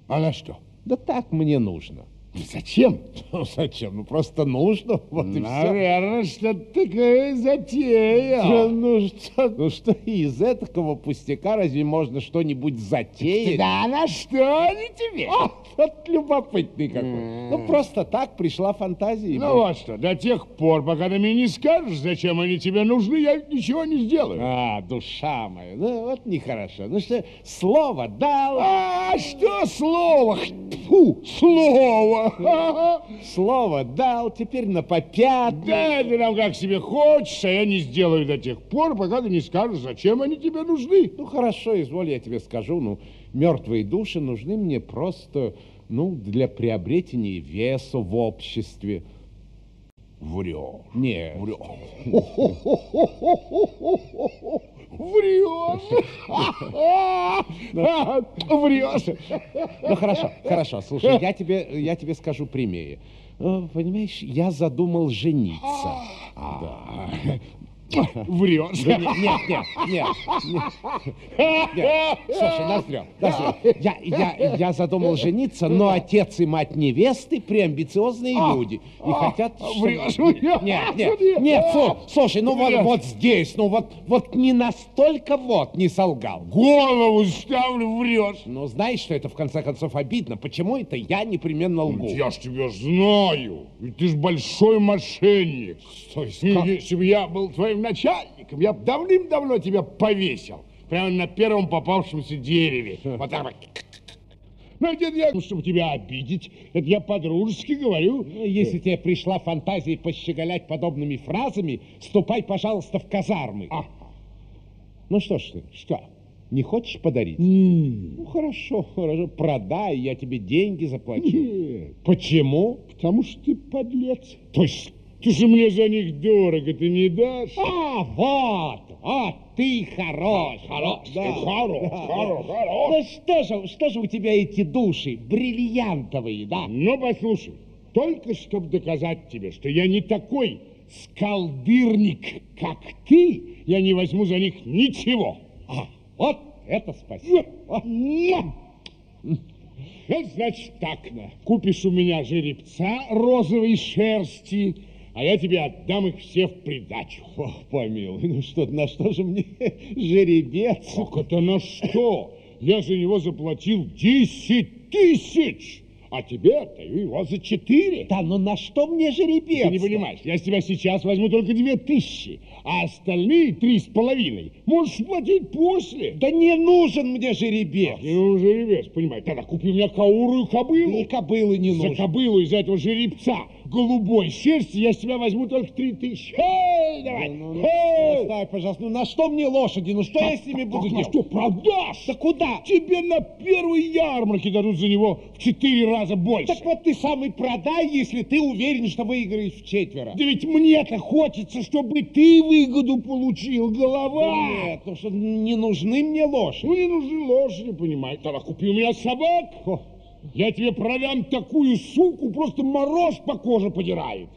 А на что? Да так мне нужно. Зачем? <laughs> Ну, зачем? Ну, просто нужно, вот и все. Наверное, что-то такая затея. Да, ну, что, ну что из этого пустяка разве можно что-нибудь затеять? Да на что они тебе? <laughs> А, вот любопытный какой. Ну, просто так пришла фантазия. Ну вот. вот что, до тех пор, пока ты мне не скажешь, зачем они тебе нужны, я ничего не сделаю. А, душа моя, ну вот нехорошо. Ну что, слово дал. А что слово? Фу, слово. <laughs> Слово дал, теперь на попятный. Да, ты нам как себе хочешь, а я не сделаю до тех пор, пока ты не скажешь, зачем они тебе нужны. Ну хорошо, изволь, я тебе скажу, ну, мертвые души нужны мне просто, ну, для приобретения веса в обществе. Врешь. Нет. Врешь. <laughs> <laughs> <laughs> Врешь. Ну хорошо, хорошо, слушай, я тебе, я тебе скажу прямее. Э, Понимаешь, я задумал жениться. Да. Врешь. Да Нет, нет, нет, нет, нет. Нет. Слушай, Ноздрев, Ноздрев, я, я, я задумал жениться, но отец и мать невесты преамбициозные люди. И хотят... чтобы- врешь, врешь. Нет, нет, нет, слу- слушай, ну вот, вот здесь, ну вот, вот не настолько вот не солгал. Голову ставлю, врешь. Ну, знаешь, что это в конце концов обидно? Почему это я непременно лгу? Я ж тебя знаю. Ведь ты ж большой мошенник. То есть И как? Если бы я был твоим начальником, я бы давным-давно тебя повесил. Прямо на первом попавшемся дереве. Вот так вот. Ну, это я, чтобы тебя обидеть, это я по-дружески говорю. Ну, Если тебе пришла фантазия пощеголять подобными фразами, ступай, пожалуйста, в казармы. А. Ну что ж ты, что, не хочешь подарить? Ну, хорошо, хорошо, продай, я тебе деньги заплачу. Нет, Почему? потому что ты подлец. То есть ты же мне за них дорого, ты не дашь? А, вот, вот, ты хорош. Хорош, Да, ты хорош, да, хорош, да. хорош. Ну что же, что же у тебя эти души, бриллиантовые, да? Ну, послушай, только чтобы доказать тебе, что я не такой скалдырник, как ты, я не возьму за них ничего. А, вот это спасибо. Это значит так, купишь у меня жеребца розовой шерсти, а я тебе отдам их все в придачу. О, помилуй, ну что, на что же мне <laughs> жеребец? Как это на что? Я за него заплатил 10 тысяч, а тебе отдаю его за 4. Да, но на что мне жеребец? Ты не понимаешь, я с тебя сейчас возьму только две тысячи, а остальные три с половиной можешь платить после. Да не нужен мне жеребец. Не нужен жеребец, понимаешь? Тогда купи у меня каурую кобылу. И кобылы не За нужен. кобылу из этого жеребца голубой шерсти я с тебя возьму только три тысячи. Эй, давай! Ну, ну, Эй! оставь, пожалуйста, ну на что мне лошади? Ну что я с ними буду на делать? что продашь? Да куда? Тебе на первой ярмарке дадут за него в четыре раза больше. Так вот ты сам и продай, если ты уверен, что выиграешь в четверо. Да ведь мне-то хочется, чтобы ты выгоду получил, голова. Нет, ну что, не нужны мне лошади. Ну, не нужны лошади, понимаешь. Тогда купи у меня собак. О. Я тебе продам такую суку, просто мороз по коже подирает.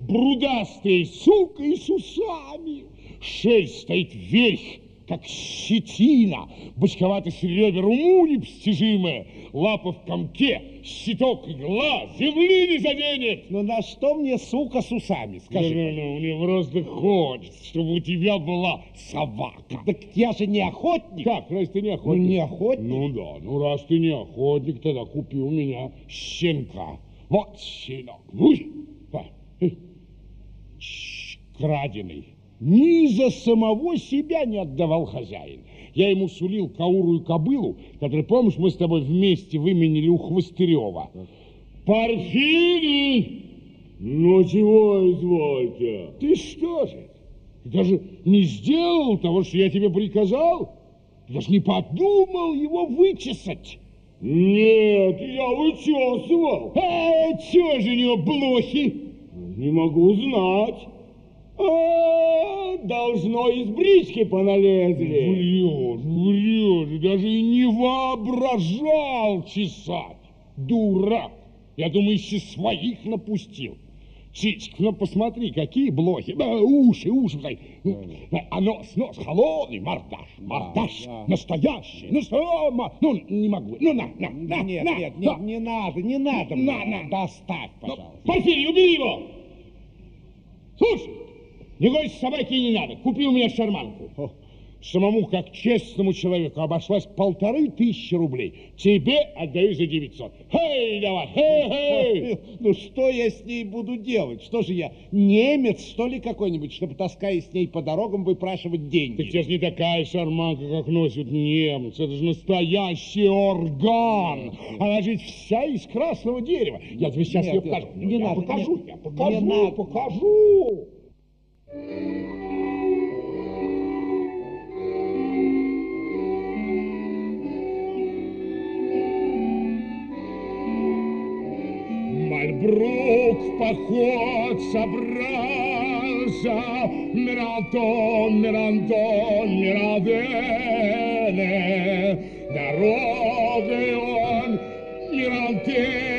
Брудастая сука и с усами. Шерсть стоит вверх, как щетина. Бочковатость ребер уму непостижимая. Лапа в комке, щиток и глаз, земли не заденет. Ну на что мне сука с усами, скажи? Ну, ну, ну, мне просто хочется, чтобы у тебя была собака. Так я же не охотник. Как, раз ты не охотник? Ну, не охотник. Ну да, ну раз ты не охотник, тогда купи у меня щенка. Вот щенок. Уй, э, краденый. Ни за самого себя не отдавал хозяин. Я ему сулил каурую кобылу, которую, помнишь, мы с тобой вместе выменили у Хвостырева. Порфирий! Ну, чего извольте? Ты что же? Ты даже не сделал того, что я тебе приказал? Ты даже не подумал его вычесать? Нет, я вычесывал. А чего же у него блохи? Не могу знать. Должно из брички поналезли. Врешь, врешь, даже и не воображал чесать. Дурак. Я думаю, еще своих напустил. Чичка, ну посмотри, какие блохи. Да, уши, уши. Ну, а нос, нос холодный, мордаш, мордаш, да. настоящий. Ну что, ну не могу. Ну на, на, на, Нет, на, нет, на. не надо, не надо. мне. На, на. Доставь, Ну, пожалуйста. Порфирий, убери его! Слушай, никакой собаки не надо. Купи у меня шарманку. О, Самому, как честному человеку, обошлась полторы тысячи рублей. Тебе отдаю за 900. Хей, давай, хей, хей! <laughs> Ну что я с ней буду делать? Что же я, немец, что ли, какой-нибудь, чтобы, таскаясь с ней по дорогам, выпрашивать деньги? Так это же не такая шарманка, как носят немцы. Это же настоящий орган. Она же вся из красного дерева. Я тебе сейчас Нет, ее нет, покажу. не я надо, покажу, нет, я не покажу, надо. покажу. Мальбрук в поход собрался, Мирантон, Мирантон, Мирадене, Дорогой он Мирантене,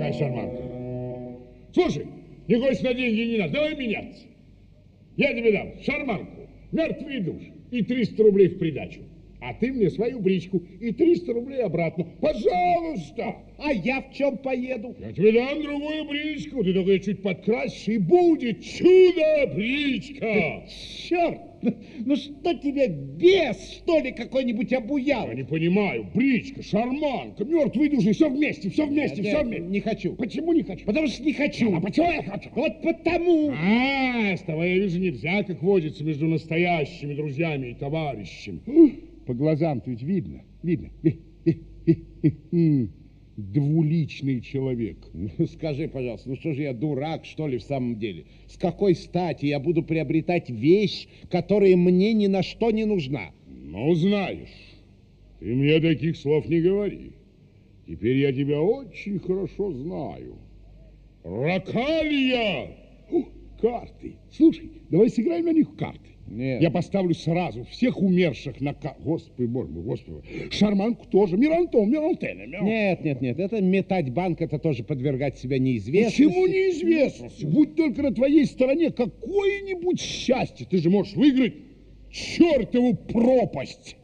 Вот какая шарманка. Слушай, никакой на деньги не надо, давай меняться. Я тебе дам шарманку, мертвый душ и 300 рублей в придачу. А ты мне свою бричку и 300 рублей обратно. Пожалуйста! А я в чем поеду? Я тебе дам другую бричку. Ты только её чуть подкрасишь, и будет чудо-бричка. Черт! <laughs> Ну что тебе, бес, что ли, какой-нибудь обуял? Я не понимаю. Бричка, шарманка, мертвый душ, и все вместе, все вместе, все вместе. Не хочу. Почему не хочу? Потому что не хочу. А почему я хочу? Вот потому. А, с тобой, я вижу, нельзя, как водится между настоящими друзьями и товарищами. По глазам-то ведь видно, видно. Двуличный человек. <laughs> Ну, Скажи, пожалуйста, ну что же я дурак, что ли, в самом деле? С какой стати я буду приобретать вещь, которая мне ни на что не нужна? Ну, знаешь, ты мне таких слов не говори. Теперь я тебя очень хорошо знаю. Ракалия! О, карты. Слушай, давай сыграем на них карты. Нет. Я поставлю сразу всех умерших на карты. Господи, боже мой, господи. Шарманку тоже. Мирантон, Мирантене. Мирантене. Нет, нет, нет, это метать банк, это тоже подвергать себя неизвестности. Почему неизвестность? Будь только на твоей стороне какое-нибудь счастье. Ты же можешь выиграть чертову пропасть.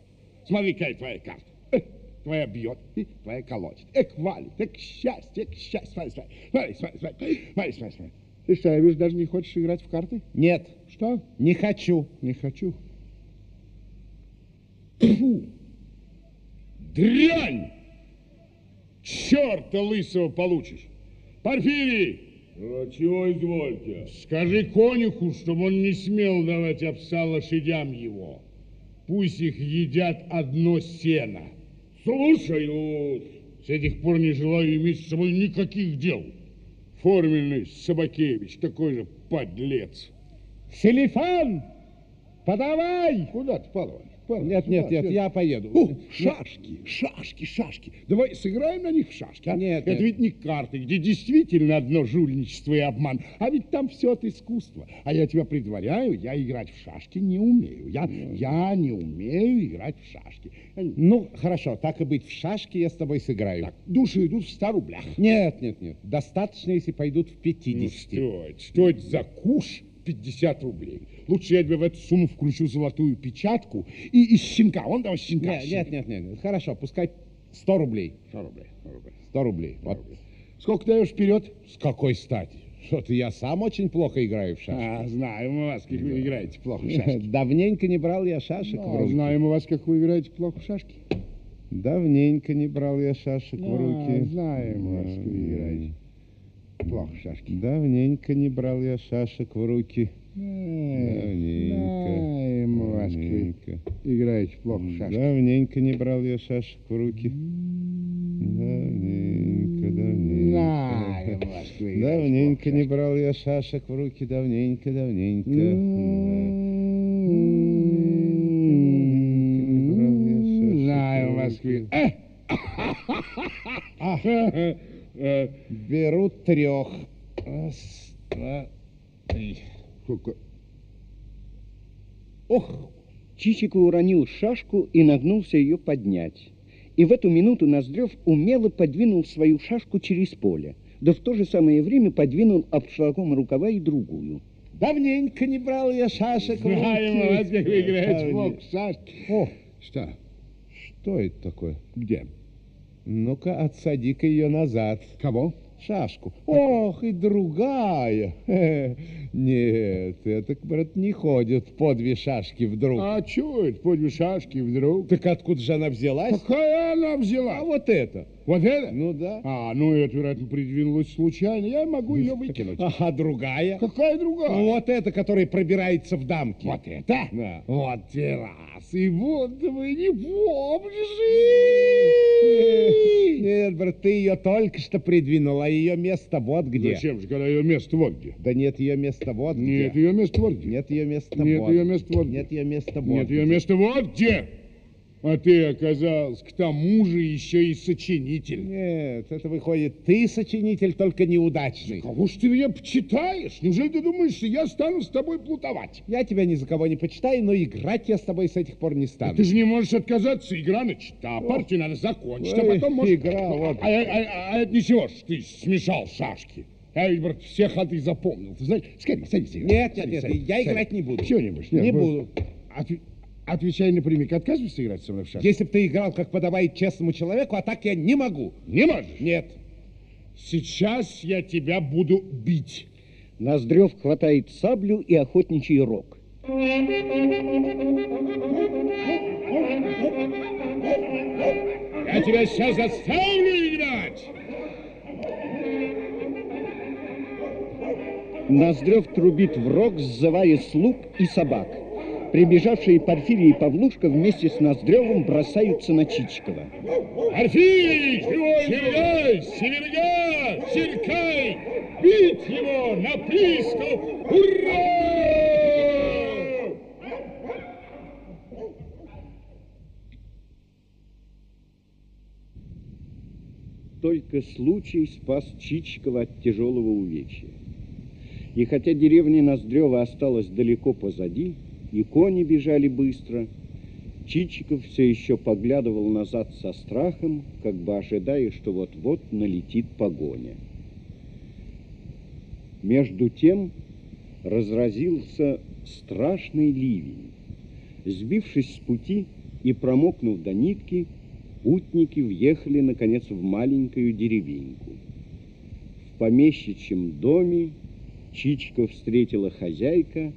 Смотри, какая твоя карта. Эх, Твоя бьет, и твоя колотит. Эх, валит, эх, счастье, эх, счастье. Смотри, смотри, смотри, смотри, смотри, смотри, смотри, смотри. Ты что, я вижу, даже не хочешь играть в карты? Нет, Что? не хочу. Не хочу. Фу! Дрянь! Черта лысого получишь! Порфирий! А чего извольте? Скажи конюху, чтобы он не смел давать овса лошадям его. Пусть их едят одно сено. Слушаю. С этих пор не желаю иметь с собой никаких дел. Форменный Собакевич, такой же подлец. Селифан, подавай! Куда ты, Иванович? Павел Нет, нет, нет, я поеду. О, шашки, шашки, шашки. Давай сыграем на них в шашки. а? Нет, Это нет. ведь не карты, где действительно одно жульничество и обман, а ведь там все от искусства. А я тебя предваряю, я играть в шашки не умею. Я, я не умею играть в шашки. Ну, хорошо, так и быть, в шашки я с тобой сыграю. Так, души идут в 100 рублях. Нет, нет, нет, достаточно, если пойдут в Ну, 50. что это? Что это за куш? 50 рублей. Лучше я тебе в эту сумму включу золотую печатку и из щенка. Он давай щенка. Нет, нет, нет, нет, нет, хорошо, пускай 100 рублей. 100 рублей. 100 рублей. 100 рублей. Вот. Сколько даешь вперед? С какой стати? Что-то я сам очень плохо играю в шашки. А, знаем <laughs> мы вас, как вы играете плохо в шашки. Давненько не брал я шашек в А, руки. знаем мы вас, как вы играете плохо в шашки. Давненько не брал я шашек в А, руки. знаем вас, как вы играете плохо шашки. Давненько не брал я шашек в руки. Знаем Давненько. мы вас, Давненько. Играете плохо в шашки. Давненько не брал я шашек в руки. Давненько, давненько. Знаем <laughs> вас, Давненько не брал я шашек в руки, давненько, давненько. Знаю вы... Э! А, Беру трех. Раз, два, три. Ох! Чичиков уронил шашку и нагнулся ее поднять. И в эту минуту Ноздрев умело подвинул свою шашку через поле, да в то же самое время подвинул обшлагом рукава и другую. Давненько не брал я шашек в руки. Знаем вас, как вы играете плохо в Давненько. шашки. О, Что? что это такое? Где? Ну-ка, отсади-ка ее назад. Кого? Шашку. Ох, и другая. <laughs> Нет, это, брат, не ходит по две шашки вдруг. А чего это, по две шашки вдруг? Так откуда же она взялась? Какая она взяла? А вот это. Вот это? Ну да. А, ну это, вероятно, придвинулось случайно. Я могу ее выкинуть. А другая? Какая другая? Ну, вот эта, которая пробирается в дамки. Вот это? Да. Вот те раз. И вот вы не помнишь. <laughs> Нет, брат, ты ее только что придвинул, а ее место вот где. Зачем же, когда ее место вот где? Да нет ее места вот где. Нет, ее место вот где. Нет ее места Нет вот. ее места вот где. Нет ее места вот. Нет, ее где. место вот где. А ты оказался к тому же еще и сочинитель. Нет, это выходит, ты сочинитель, только неудачный. Кого ж ты меня почитаешь? Неужели ты думаешь, что я стану с тобой плутовать? Я тебя ни за кого не почитаю, но играть я с тобой с этих пор не стану. Ты же не можешь отказаться, игра начата, партию надо закончить, а Ой, потом может... игра, вот. А, а- а- а это ничего, ж ты смешал шашки. Я ведь, брат, все ходы запомнил. Ты знаешь, скорее, садись. Нет, нет, нет, я играть не буду. Чего не будешь? Не буду. Отв- Отвечай напрямик, отказываешься играть со мной в шашки? Если бы ты играл, как подобает честному человеку, а так я не могу. Не можешь? Нет. Сейчас я тебя буду бить. Ноздрев хватает саблю и охотничий рог. Я тебя сейчас заставлю играть. Ноздрев трубит в рог, сзывая слуг и собак. Прибежавшие Порфирий и Павлушка вместе с Ноздревым бросаются на Чичикова. Орфей, Сергей, Северга, Серкай, бить его на приступ! Ура! Только случай спас Чичикова от тяжелого увечья. И хотя деревня Ноздрева осталась далеко позади, и кони бежали быстро, Чичиков все еще поглядывал назад со страхом, как бы ожидая, что вот-вот налетит погоня. Между тем разразился страшный ливень. Сбившись с пути и промокнув до нитки, путники въехали, наконец, в маленькую деревеньку. В помещичьем доме Чичиков встретила хозяйка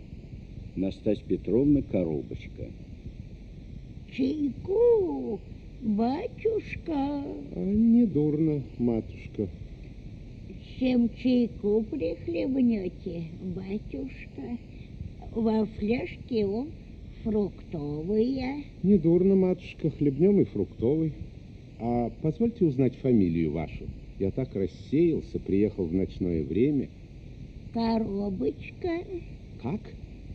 Настасья Петровна Коробочка. Чайку, батюшка, А, недурно, матушка. чем чайку прихлебнете, батюшка? Во фляжке он фруктовые. Недурно, матушка, хлебнем и фруктовый. А позвольте узнать фамилию вашу. Я так рассеялся, приехал в ночное время. Коробочка, Как?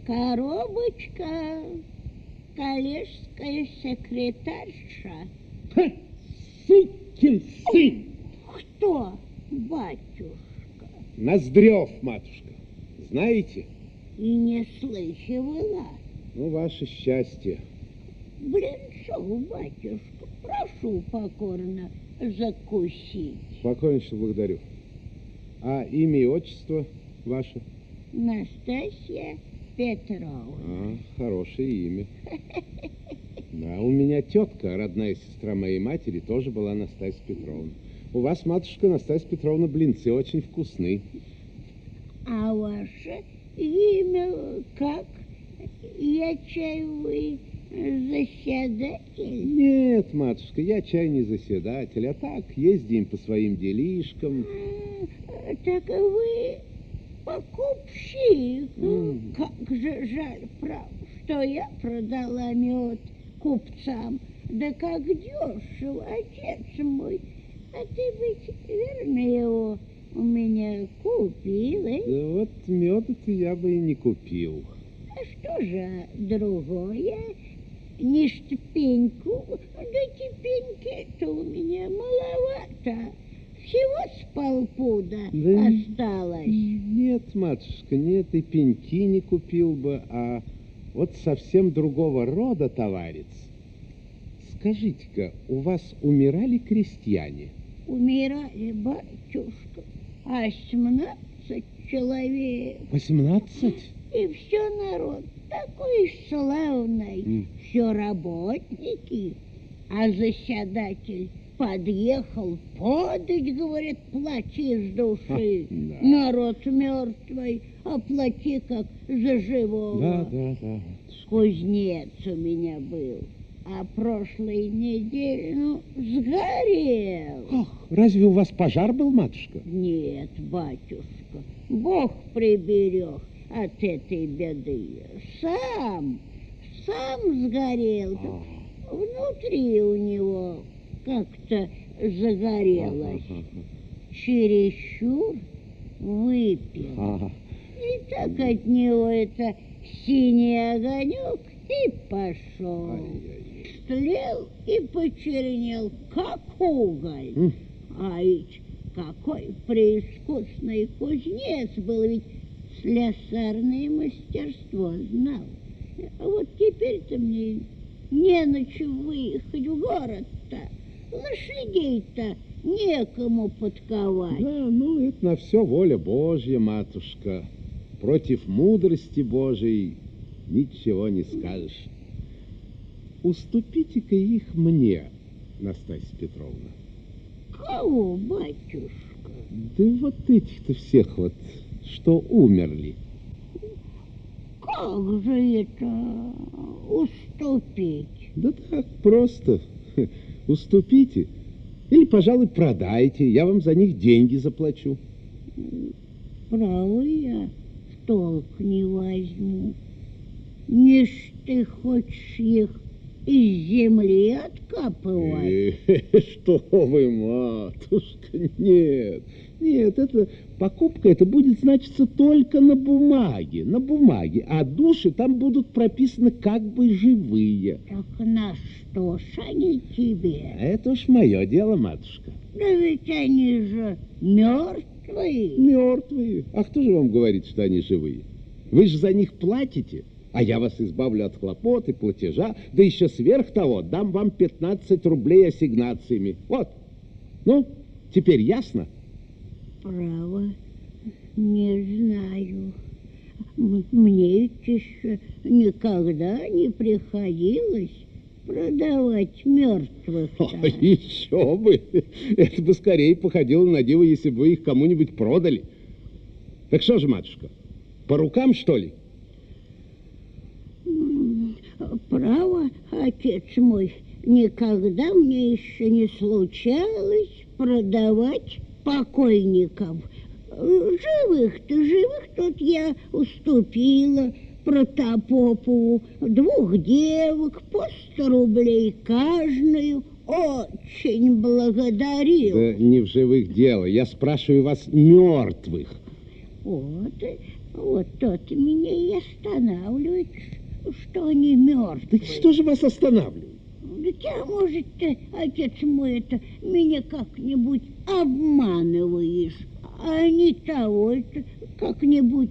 Коробочка, коллежская секретарша. Сукин сын! Кто, батюшка? Ноздрев, матушка. Знаете? И не слыхивала. Ну, ваше счастье. Блинцов, батюшка, прошу покорно закусить. Покойнейше благодарю. А имя и отчество ваше? Настасья Петровна. А, хорошее имя. Да, у меня тетка, родная сестра моей матери, тоже была Настасья Петровна. У вас, матушка Настасья Петровна, блинцы очень вкусны. А ваше имя как? Я чай вы заседатель? Нет, матушка, я чай не заседатель, а так ездим по своим делишкам. А, Так вы покупщик. Как же жаль, правда. что я продала мед купцам. Да как дешево, отец мой. А ты ведь верно его у меня купил, э? Да вот меда-то я бы и не купил. А что же другое? Не штпеньку, да тепеньки-то у меня маловато. Всего с полпуда Да осталось. Нет, матушка, нет, и пеньки не купил бы, а вот совсем другого рода товарец. Скажите-ка, у вас умирали крестьяне? Умирали, батюшка, а семнадцать человек. Восемнадцать? И все народ такой славный, М. все работники. А заседатель подъехал подать, говорит, плачи из души. да. Народ мертвый, а плати как за живого. Да, да, да. Кузнец у меня был, а прошлой неделе, ну, сгорел. Ах, разве у вас пожар был, матушка? Нет, батюшка, Бог приберег от этой беды. Сам, сам сгорел. Внутри у него как-то загорелось. Чересчур выпил. И так от него это синий огонек и пошел. Стлел и почернел, как уголь. А ведь какой преискусный кузнец был, ведь слесарное мастерство знал. А вот теперь-то мне не на чем выехать в город-то. Лошадей-то некому подковать. Да, ну это на все воля Божья, матушка. Против мудрости Божией ничего не скажешь. Уступите-ка их мне, Настасья Петровна. Кого, батюшка? Да вот этих-то всех вот, что умерли. Как же это уступить? Да так, просто. Уступите. Или, пожалуй, продайте. Я вам за них деньги заплачу. Право я в толк не возьму. Не ж ты хочешь их из земли откапывать. <laughs> Что вы, матушка, нет. Нет, это покупка, это будет значиться только на бумаге, на бумаге, а души там будут прописаны как бы живые. Так на что ж они тебе? Это уж мое дело, матушка. Да ведь они же мертвые. Мертвые. А кто же вам говорит, что они живые? Вы же за них платите, а я вас избавлю от хлопот и платежа, да еще сверх того дам вам 15 рублей ассигнациями. Вот. Ну, теперь ясно? Право, не знаю. Мне еще никогда не приходилось продавать мертвых. О, еще бы! Это бы скорее походило на диво, если бы вы их кому-нибудь продали. Так что же, матушка, по рукам, что ли? Право, отец мой, никогда мне еще не случалось продавать покойников. Живых-то, живых тут я уступила Протопопову двух девок по сто рублей каждую. Очень благодарил. Да не в живых дело. Я спрашиваю вас мертвых. Вот, вот тот меня и останавливает, что они мертвые. Так что же вас останавливает? Да тебя, может, ты, отец мой, это меня как-нибудь обманываешь, а не того, это как-нибудь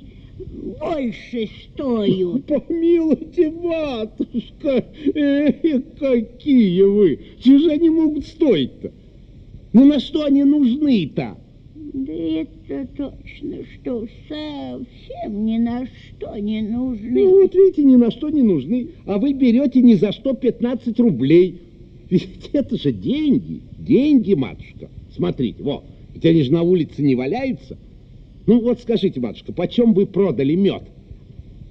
больше стоят. <laughs> Помилуйте, матушка, э, какие вы! Чего же они могут стоить-то? Ну на что они нужны-то? Да это точно, что совсем ни на что не нужны. Ну вот видите, ни на что не нужны, а вы берете ни за что 15 рублей. Ведь это же деньги, деньги, матушка. Смотрите, вот, ведь они же на улице не валяются. Ну вот скажите, матушка, почем вы продали мед?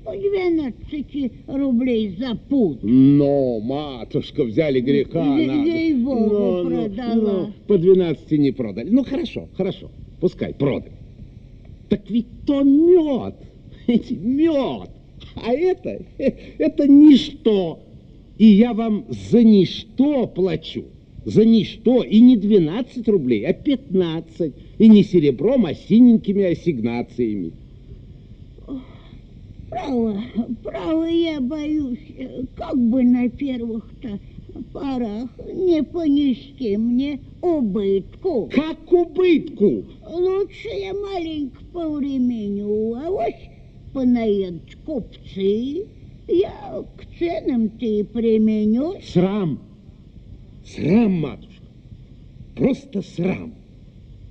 По 12 рублей за пуд. Но, матушка, взяли греха Е- надо. ей-богу, Ну, ну, продала. ну, по 12 не продали. Ну, хорошо, хорошо, пускай продали. Так ведь то мед, <laughs> мед. А это, <laughs> это ничто. И я вам за ничто плачу. За ничто. И не 12 рублей, а 15. И не серебром, а синенькими ассигнациями. Право, право, я боюсь, как бы на первых-то порах не понести мне убытку. Как убытку? Лучше я маленько повременю, а вот понаедут купцы, я к ценам-то и применю. Срам, срам, матушка, просто срам.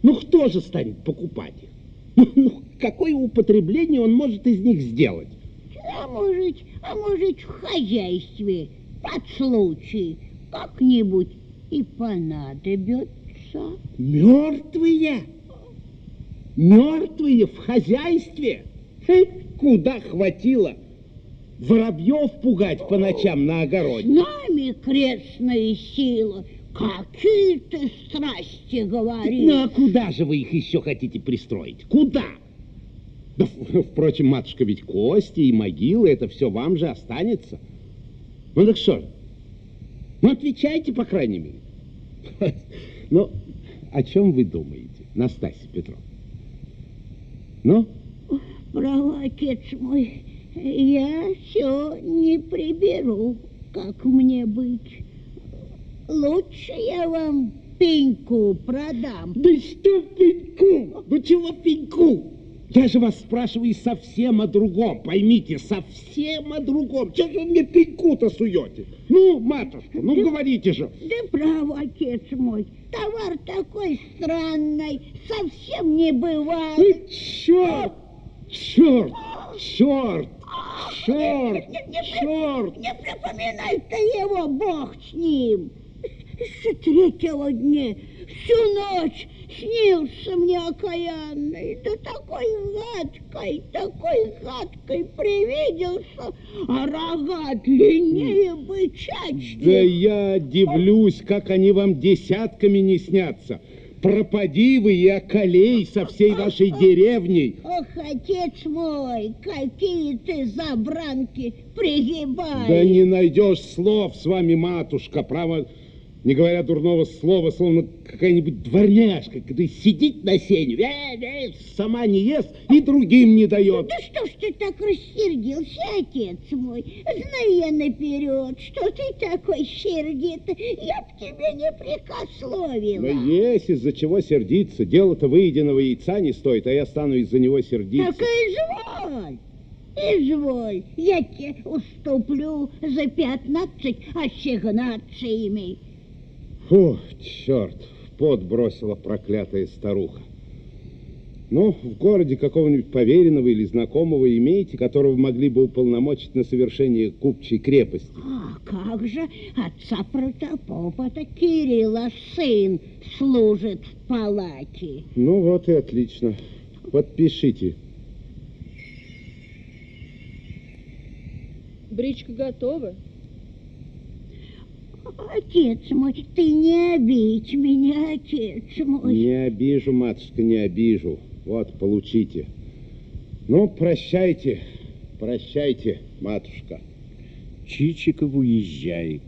Ну, кто же станет покупать их? <laughs> Ну, ну, какое употребление он может из них сделать? А может, а может в хозяйстве под случай как-нибудь и понадобится. Мертвые? Мертвые в хозяйстве? Хе, куда хватило? Воробьев пугать по ночам на огороде. С нами крестная сила. Какие ты страсти говоришь? Ну, а куда же вы их еще хотите пристроить? Куда? Да, впрочем, матушка, ведь кости и могилы, это все вам же останется. Ну так что Ну, отвечайте, по крайней мере. <laughs> Ну, о чем вы думаете, Настасья Петровна? Ну? Право, отец мой, я все не приберу, как мне быть. Лучше я вам пеньку продам. Да что пеньку? Ну чего пеньку? Я же вас спрашиваю совсем о другом. Поймите, совсем о другом. Чего же вы мне пеньку-то суете? Ну, матушка, ну да, говорите же. Да право, отец мой. Товар такой странный, совсем не бывает. Ну, черт, черт, черт. Черт, не, не, черт! Не, не припоминай-то его, бог с ним! С третьего дня всю ночь снился мне окаянный, да такой гадкой, такой гадкой привиделся, а рога длиннее бычачьих. Да я дивлюсь, как они вам десятками не снятся. Пропади вы и околей со всей вашей деревней. Ох, отец мой, какие ты забранки пригибаешь. Да не найдешь слов с вами, матушка, право не говоря дурного слова, словно какая-нибудь дворняжка, когда сидит на сене, э, э, сама не ест и другим не дает. Да что ж ты так рассердился, отец мой? Знаю я наперед, что ты такой сердитый, я б тебе не прикословила. Но есть из-за чего сердиться. Дело-то выеденного яйца не стоит, а я стану из-за него сердиться. Так изволь. Изволь, я тебе уступлю за пятнадцать ассигнациями. Фу, черт, в пот бросила проклятая старуха. Ну, в городе какого-нибудь поверенного или знакомого имеете, которого могли бы уполномочить на совершение купчей крепости? А как же отца протопопа-то Кирилла сын служит в палате. Ну вот и отлично. Подпишите. Бричка готова? Отец мой, ты не обидь меня, отец мой. Не обижу, матушка, не обижу. Вот, получите. Ну, прощайте, прощайте, матушка. Чичиков уезжает.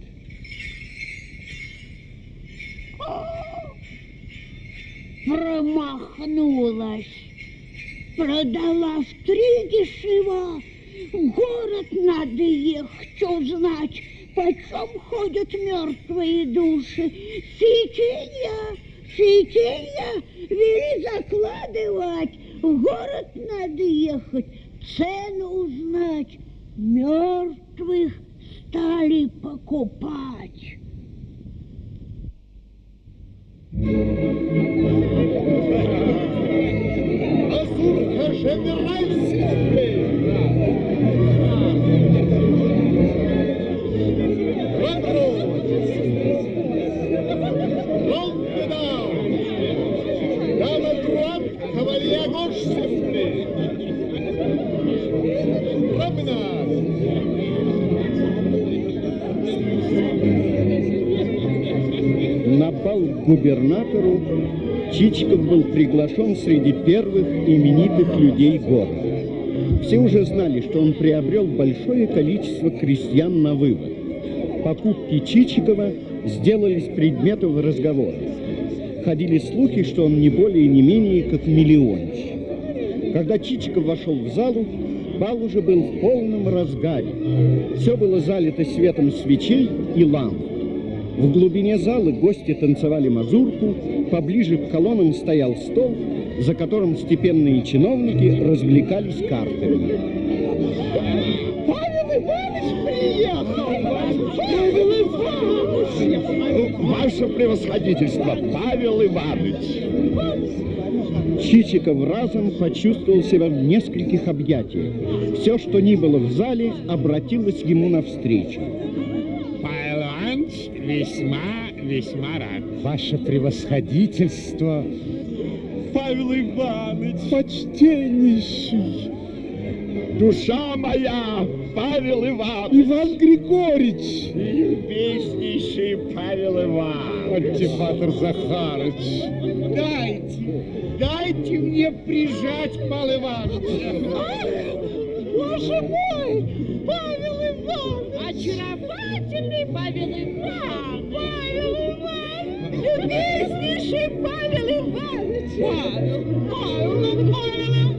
Промахнулась. Продала в три дешево. В город надо ехать узнать, почем ходят мертвые души. Сеченья, сеченья, вели закладывать. В город надо ехать, цену узнать. Мертвых стали покупать. На бал губернатору Чичиков был приглашен среди первых именитых людей города. Все уже знали, что он приобрел большое количество крестьян на вывод. Покупки Чичикова сделались предметом разговора. Ходили слухи, что он не более не менее как миллиончик. Когда Чичиков вошел в залу, бал уже был в полном разгаре. Все было залито светом свечей и ламп. В глубине зала гости танцевали мазурку, поближе к колоннам стоял стол, за которым степенные чиновники развлекались картами. Павел Иванович приехал! Иванович! Ваше превосходительство, Павел Иванович! Чичиков разом почувствовал себя в нескольких объятиях. Все, что ни было в зале, обратилось ему навстречу. Павел Иванович весьма, весьма рад. Ваше превосходительство, Павел Иванович! почтеннейший Душа моя, Павел Иванович! Иван Григорьевич, Любезнейший Павел Иванович! антипатор Захарыч. Дайте, дайте мне прижать Павел Иванович! Боже мой! Павел Иванович! Очаровательный Павел Иванович! Павел Иванович! Любезнейший Павел Иванович! Павел! Павел! Павел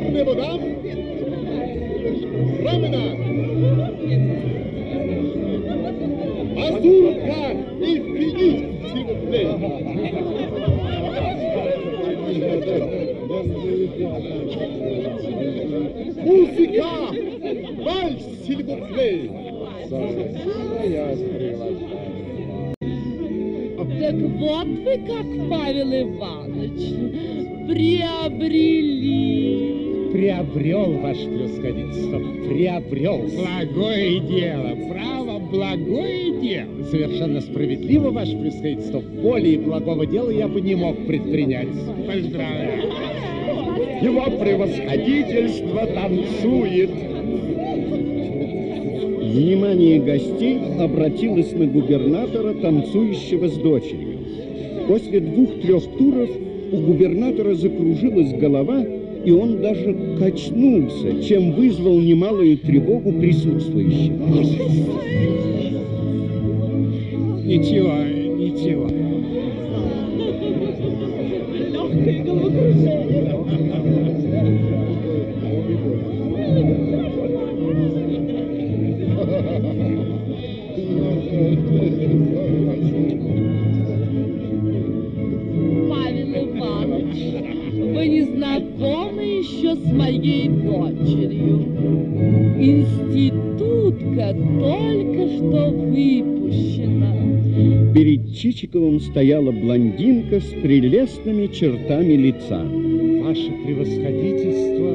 Retournez, madame. Promenade. Mazurka est finie, s'il vous plaît. Musica! Valse, s'il vous plaît. Так вот вы как, Павел Иванович, приобрели. Приобрел, ваше превосходительство, приобрел. Благое дело, право, благое дело. Совершенно справедливо, ваше превосходительство. Более благого дела я бы не мог предпринять. Поздравляю. Его превосходительство танцует. Внимание гостей обратилось на губернатора, танцующего с дочерью. После двух-трех туров у губернатора закружилась голова, и он даже качнулся, чем вызвал немалую тревогу присутствующих. Ничего, ничего. Моей дочерью. Институтка только что выпущена. Перед Чичиковым стояла блондинка с прелестными чертами лица. Ваше превосходительство,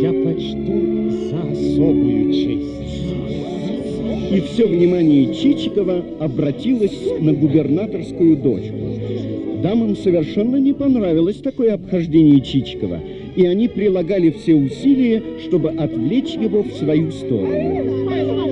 я почту за особую честь. И все внимание Чичикова обратилось на губернаторскую дочку. Дамам совершенно не понравилось такое обхождение Чичикова, и они прилагали все усилия, чтобы отвлечь его в свою сторону.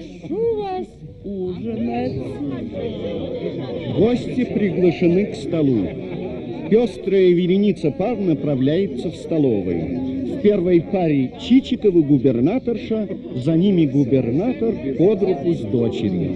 прошу вас ужинать. Гости приглашены к столу. Пестрая вереница пар направляется в столовую. В первой паре Чичикова губернаторша, за ними губернатор под руку с дочерью.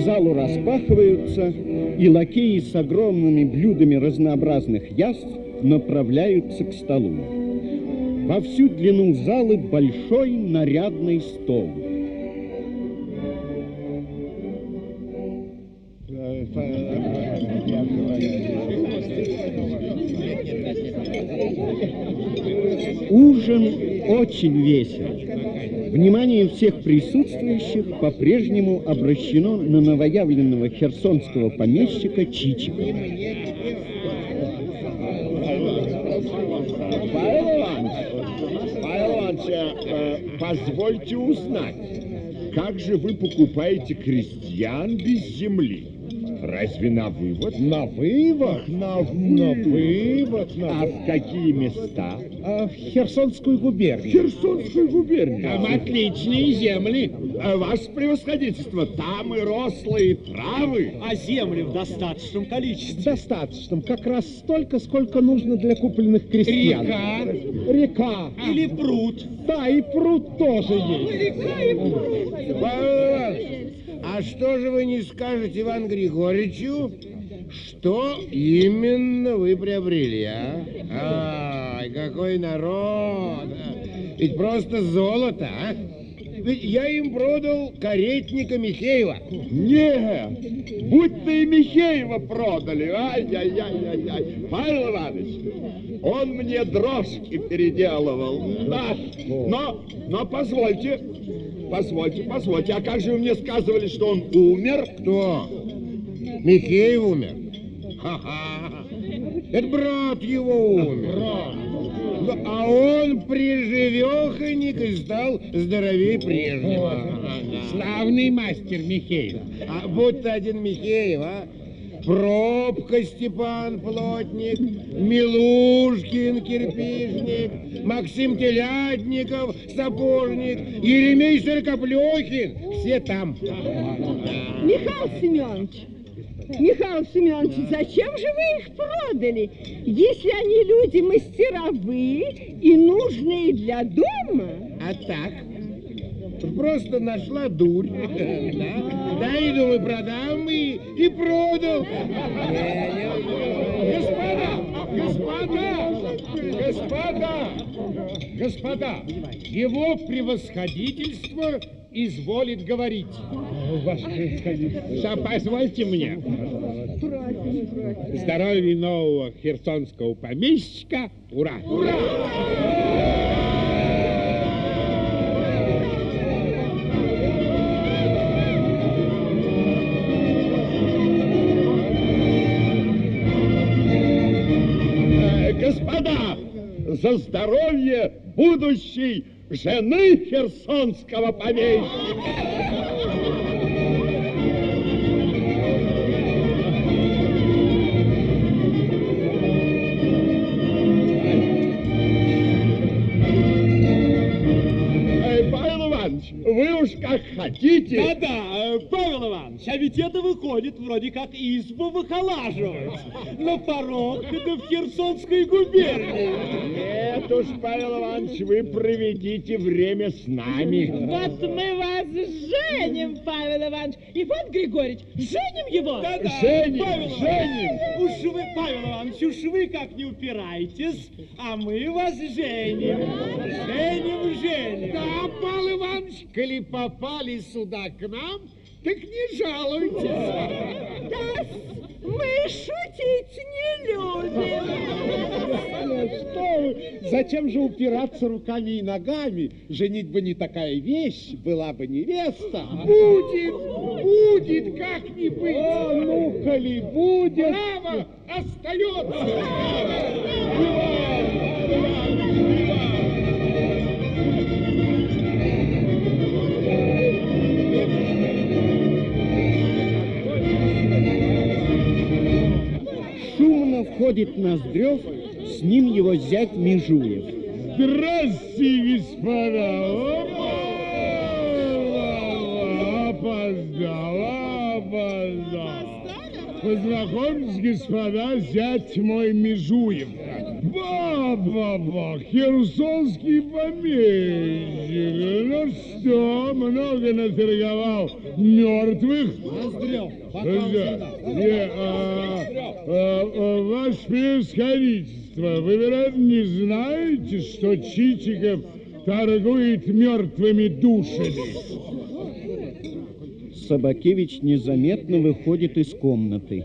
Залу распахиваются, и лакеи с огромными блюдами разнообразных яств направляются к столу. Во всю длину залы большой нарядный стол. Ужин очень весел. Внимание всех присутствующих по-прежнему обращено на новоявленного херсонского помещика Чичикова. Павел Иванович, Павел Иванович, э, позвольте узнать, как же вы покупаете крестьян без земли? Разве на вывод? На вывод? На На вывод, на А в какие места? А в Херсонскую губернию. Херсонскую губернию. Там отличные земли. А Ваше превосходительство, там и рослые травы. А земли в достаточном количестве. В достаточном. Как раз столько, сколько нужно для купленных крестьян. Река. Река. Или пруд. Да, и пруд тоже есть. Павел Иванович, а что же вы не скажете Иван Григорьевичу, что именно вы приобрели, а? Ай, какой народ! а! Ведь просто золото, а? Ведь я им продал каретника Михеева. Нет, будь-то и Михеева продали. Ай-яй-яй-яй-яй. Павел Иванович, он мне дрожки переделывал. Да, но, но позвольте, позвольте, позвольте. А как же вы мне сказывали, что он умер? Кто? Михеев умер? Ха-ха. Это брат его умер. Да, А он приживеханик и стал здоровее прежнего. Славный мастер Михеев. А будто один Михеев, а? Пробка Степан Плотник, Милушкин Кирпичник, Максим Телятников Сапожник, Еремей Сыркоплехин. Все там. Михаил Семенович, Михаил Семенович, зачем же вы их продали, если они люди мастеровые и нужные для дома? А так? Просто нашла дурь. Да, да и думаю, продам и, и продал. Господа, господа, господа, господа, его превосходительство изволит говорить. Ваше превосходительство. Позвольте мне. Здоровья нового херсонского помещика. Ура! Ура! За здоровье будущей жены херсонского помещика! Уж как хотите. Да-да, э, Павел Иванович, а ведь это выходит вроде как избу выхолаживать. На порог да в Херсонской губернии. Нет уж, Павел Иванович, вы проведите время с нами. Вот мы вас женим, Павел Иванович. Иван Григорьевич, женим его? Да-да, Женим, Павел женим. Уж вы, Павел Иванович, уж вы как не упираетесь, а мы вас женим. Женим, женим. Да, Павел Иванович, коли попали сюда к нам, так не жалуйтесь. Да, мы шутить не любим. Что вы? Зачем же упираться руками и ногами? Женить бы не такая вещь, была бы невеста. Будет, будет, как не быть. А ну, коли будет. Право остается. Шумно входит Ноздрев, с ним его зять Межуев. Здравствуйте, господа! Опоздал, опоздал. Познакомьтесь, господа, зять мой Межуев. Ба-ба-ба, херсонский помещик. Ну что, много наторговал мертвых? Ноздрев, Да. пока Не, а, а, а, Ваше превосходительство, вы, вероятно, не знаете, что Чичиков торгует мертвыми душами? Собакевич незаметно выходит из комнаты.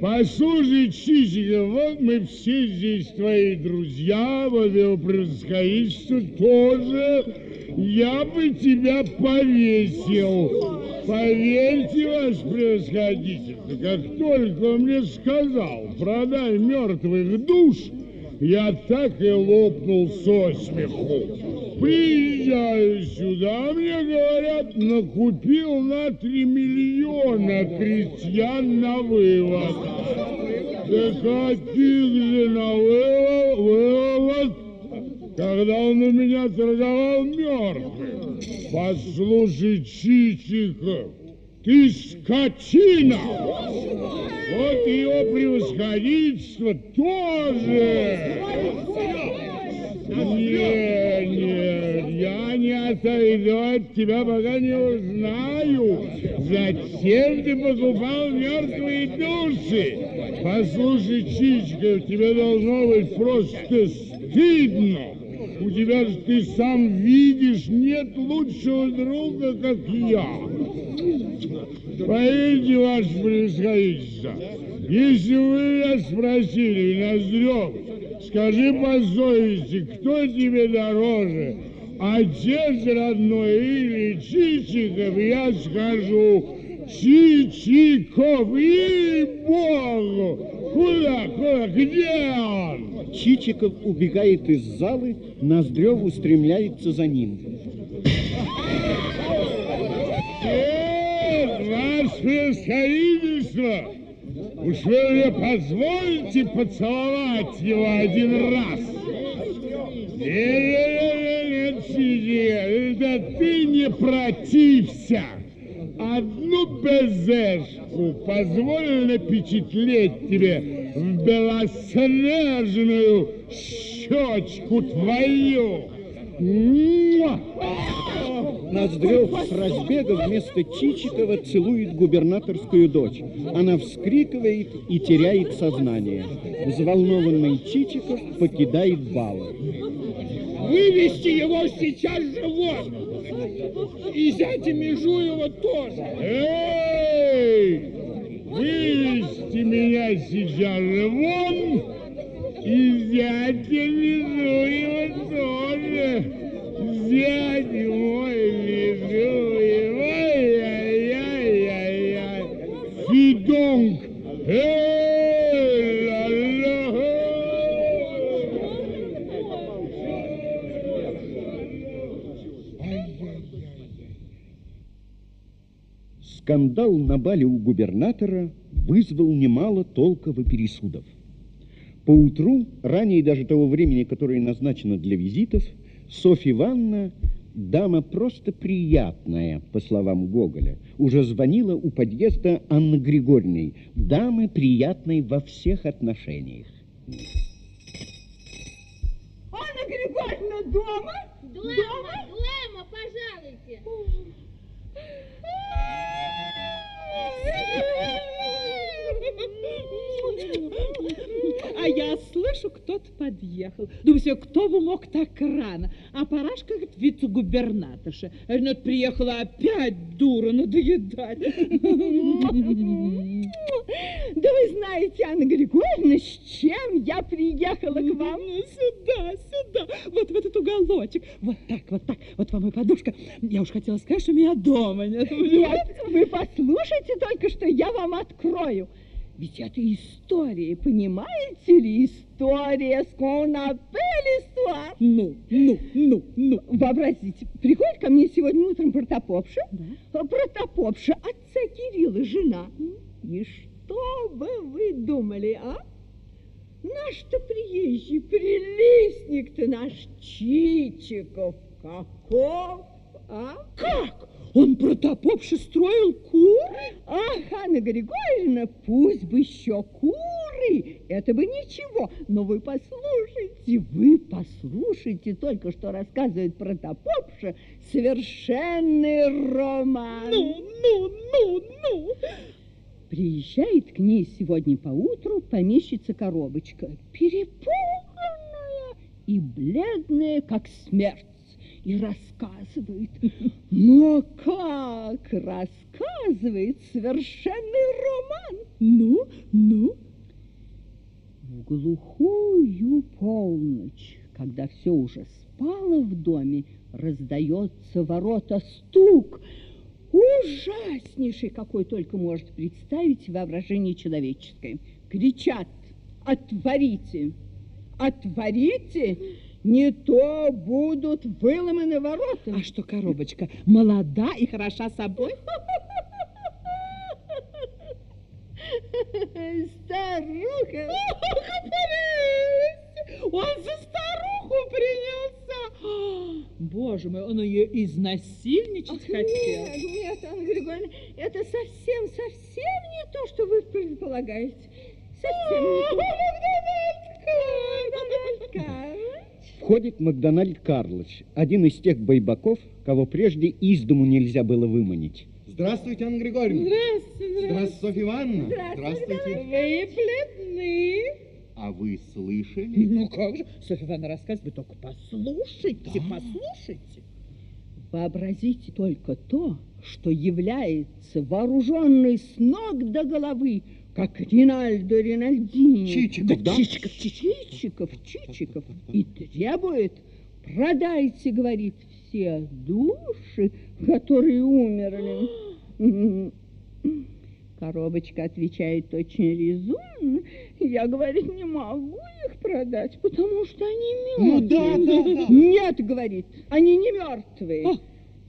Послушай, Чичиков, вот мы все здесь твои друзья, вот его превосходительство тоже. Я бы тебя повесил. Поверьте, ваше превосходительство, как только он мне сказал, продай мертвых душ, я так и лопнул со смеху. Приезжаю сюда, мне говорят, накупил на три миллиона крестьян на вывод. Да каких же на вывод, когда он у меня торговал мертвым? Послушай, Чичиков, ты скотина! Вот его превосходительство тоже! Нет, нет, я не отойду от тебя, пока не узнаю, зачем ты покупал мертвые души. Послушай, Чичиков, тебе должно быть просто стыдно. У тебя же ты сам видишь, нет лучшего друга, как я. Поверьте, ваше превосходительство, если вы меня спросили, Ноздрев, скажи по совести, кто тебе дороже, отец родной или Чичиков, я скажу, Чичиков, ей-богу! Куда, куда, где он? Чичиков убегает из залы, Ноздрев устремляется за ним. Ваше превосходительство, уж позволите поцеловать его один раз? Нет, да ты не протився. Одну безешку позволь напечатлеть тебе в белоснежную щечку твою. Ноздрев с разбега вместо Чичикова целует губернаторскую дочь. Она вскрикивает и теряет сознание. Взволнованный Чичиков покидает бал. Вывести его сейчас же вон! И зятя Межуева тоже! Эй! Вывести меня сейчас же вон и зятя Лизуева тоже. Зять мой Лизуев, ай-яй-яй-яй-яй. Фидонг. Скандал на бале у губернатора вызвал немало толков и пересудов. Поутру, ранее даже того времени, которое назначено для визитов, Софья Ивановна, дама просто приятная, по словам Гоголя, уже звонила у подъезда Анны Григорьевны, дамы приятной во всех отношениях. Анна Григорьевна дома? Дуэма, Дуэма, пожалуйте. <laughs> А я слышу, кто-то подъехал. Думаю, себе, кто бы мог так рано? А Парашка говорит, вице-губернаторша. Я говорю, «Ну, приехала опять дура надоедать. Да вы знаете, Анна Григорьевна, с чем я приехала к вам? Ну, Сюда, сюда, вот в этот уголочек. Вот так, вот так. Вот вам и подушка. Я уж хотела сказать, что меня дома нет. Нет, вы послушайте только, что я вам открою. Ведь это история, понимаете ли? История с конапелисуа. Ну, ну, ну, ну. Вообразите, приходит ко мне сегодня утром протопопша. Да. Протопопша, отца Кирилла, жена. И что бы вы думали, а? Наш-то приезжий прилистник-то наш Чичиков. Каков, а? Как? Он протопопше строил кур? Ах, Анна Григорьевна, пусть бы еще кур дуры, это бы ничего. Но вы послушайте, вы послушайте, только что рассказывает протопопша совершенный роман. Ну, ну, ну, ну. Приезжает к ней сегодня поутру помещица коробочка, перепуганная и бледная, как смерть, и рассказывает. Но как рассказывает совершенный роман. Ну, ну. В глухую полночь, когда все уже спало в доме, раздается ворота стук, ужаснейший, какой только может представить воображение человеческое. Кричат, отворите, отворите, не то будут выломаны ворота. А что коробочка молода и хороша собой? Старуха! Он за старуху принялся! Боже мой, он ее изнасильничать хотел. Нет, нет, Анна Григорьевна, это совсем, совсем не то, что вы предполагаете. Совсем не то. Входит Макдональд Карлович, один из тех бойбаков, кого прежде из дому нельзя было выманить. Здравствуйте, Анна Григорьевна. Здравствуйте. Здравствуйте, Софья Ивановна. Здравствуйте. Вы бледны. А вы слышали? Ну как же, Софья Ивановна рассказывает, вы только послушайте, послушайте. Вообразите только то, что является вооруженный с ног до головы, как Ринальдо Ринальдини. Чичиков, да? Чичиков, Чичиков, Чичиков. И требует, продайте, говорит, все души, которые умерли. <gasps> Коробочка отвечает очень резонно. Я, говорит, не могу их продать, потому что они Ну мертвые. да, да, да. Нет, говорит, они не мертвые.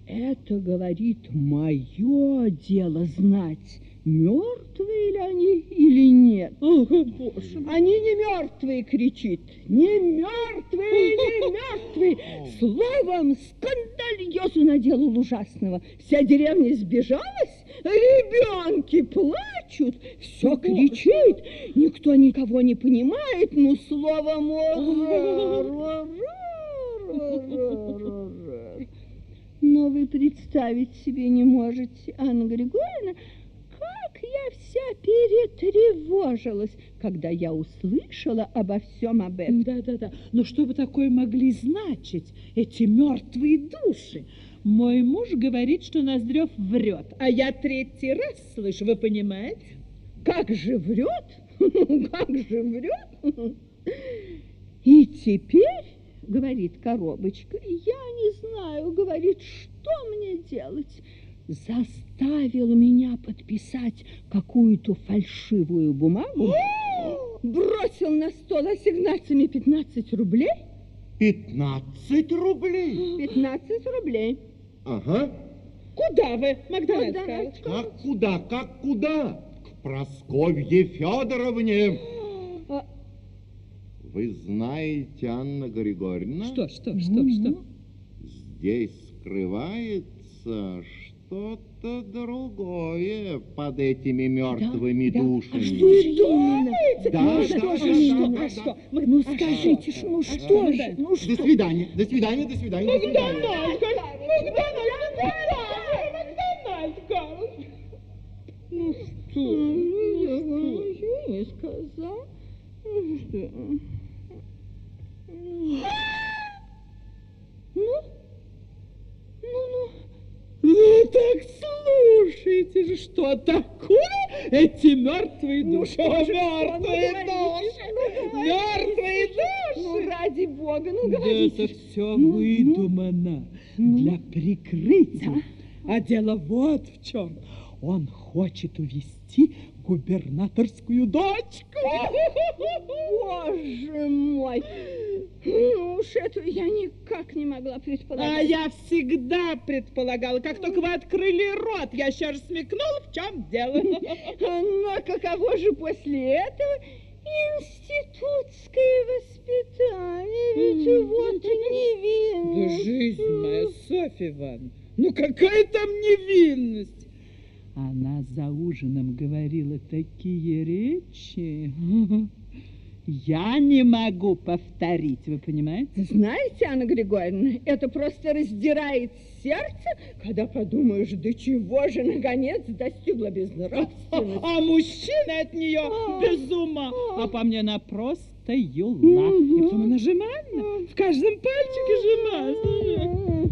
Это, говорит, мое дело знать, мертвые ли они или нет. Ох, боже мой. Они не мертвые, кричит. Не мертвые, не <laughs> мертвые. Словом, скандальозу наделал ужасного. Вся деревня сбежалась, ребенки плачут, все кричит. Никто никого не понимает, ну, словом, ор- но вы представить себе не можете, Анна Григорьевна, вся перетревожилась, когда я услышала обо всем об этом. Да-да-да, но что бы такое могли значить эти мертвые души? Мой муж говорит, что Ноздрев врет, а я третий раз слышу, вы понимаете? Как же врет? <laughs> Как же врет? И теперь, говорит коробочка, я не знаю, говорит, что мне делать. Заставил меня подписать какую-то фальшивую бумагу, бросил на стол ассигнациями 15 рублей. 15 рублей? 15 рублей. Ага. Куда вы? Карлович? Как куда, как куда? К Просковье Федоровне. А- Вы знаете, Анна Григорьевна? Что, что, что, что? Здесь скрывается что-то другое под этими мертвыми да. душами. А что именно? Да, ну, да, что да, же да, да, А да. что? Ну скажите ж, ну что же? Ну До что? свидания, до свидания, до свидания, до свидания. Макдональд Карлович, Макдональд Карлович. Ну что? Я вам ничего не сказал. Ну что? Ну? Ну, ну. Ну так слушайте же, что такое эти мертвые души? Ну, что же, мертвые ну, души! ну. Мертвые души! Ну, ради бога, ну, Да говорите. это все Ну, выдумано для прикрытия. А дело вот в чем. Он хочет увести губернаторскую дочку. Боже мой! Ну уж это я никак не могла предполагать. А я всегда предполагала, как только вы открыли рот, я еще раз смекнула, в чем дело. Но каково же после этого институтское воспитание? Ведь вот Да невинность. жизнь моя, Софья Ивановна, ну какая там невинность? Она за ужином говорила такие речи. <laughs> Я не могу повторить, вы понимаете? Знаете, Анна Григорьевна, это просто раздирает сердце, когда подумаешь, до чего же, наконец, достигла безнравственность. <laughs> А мужчина от нее без ума. А по мне она просто юла. И потом она жеманна. В каждом пальчике жеманна.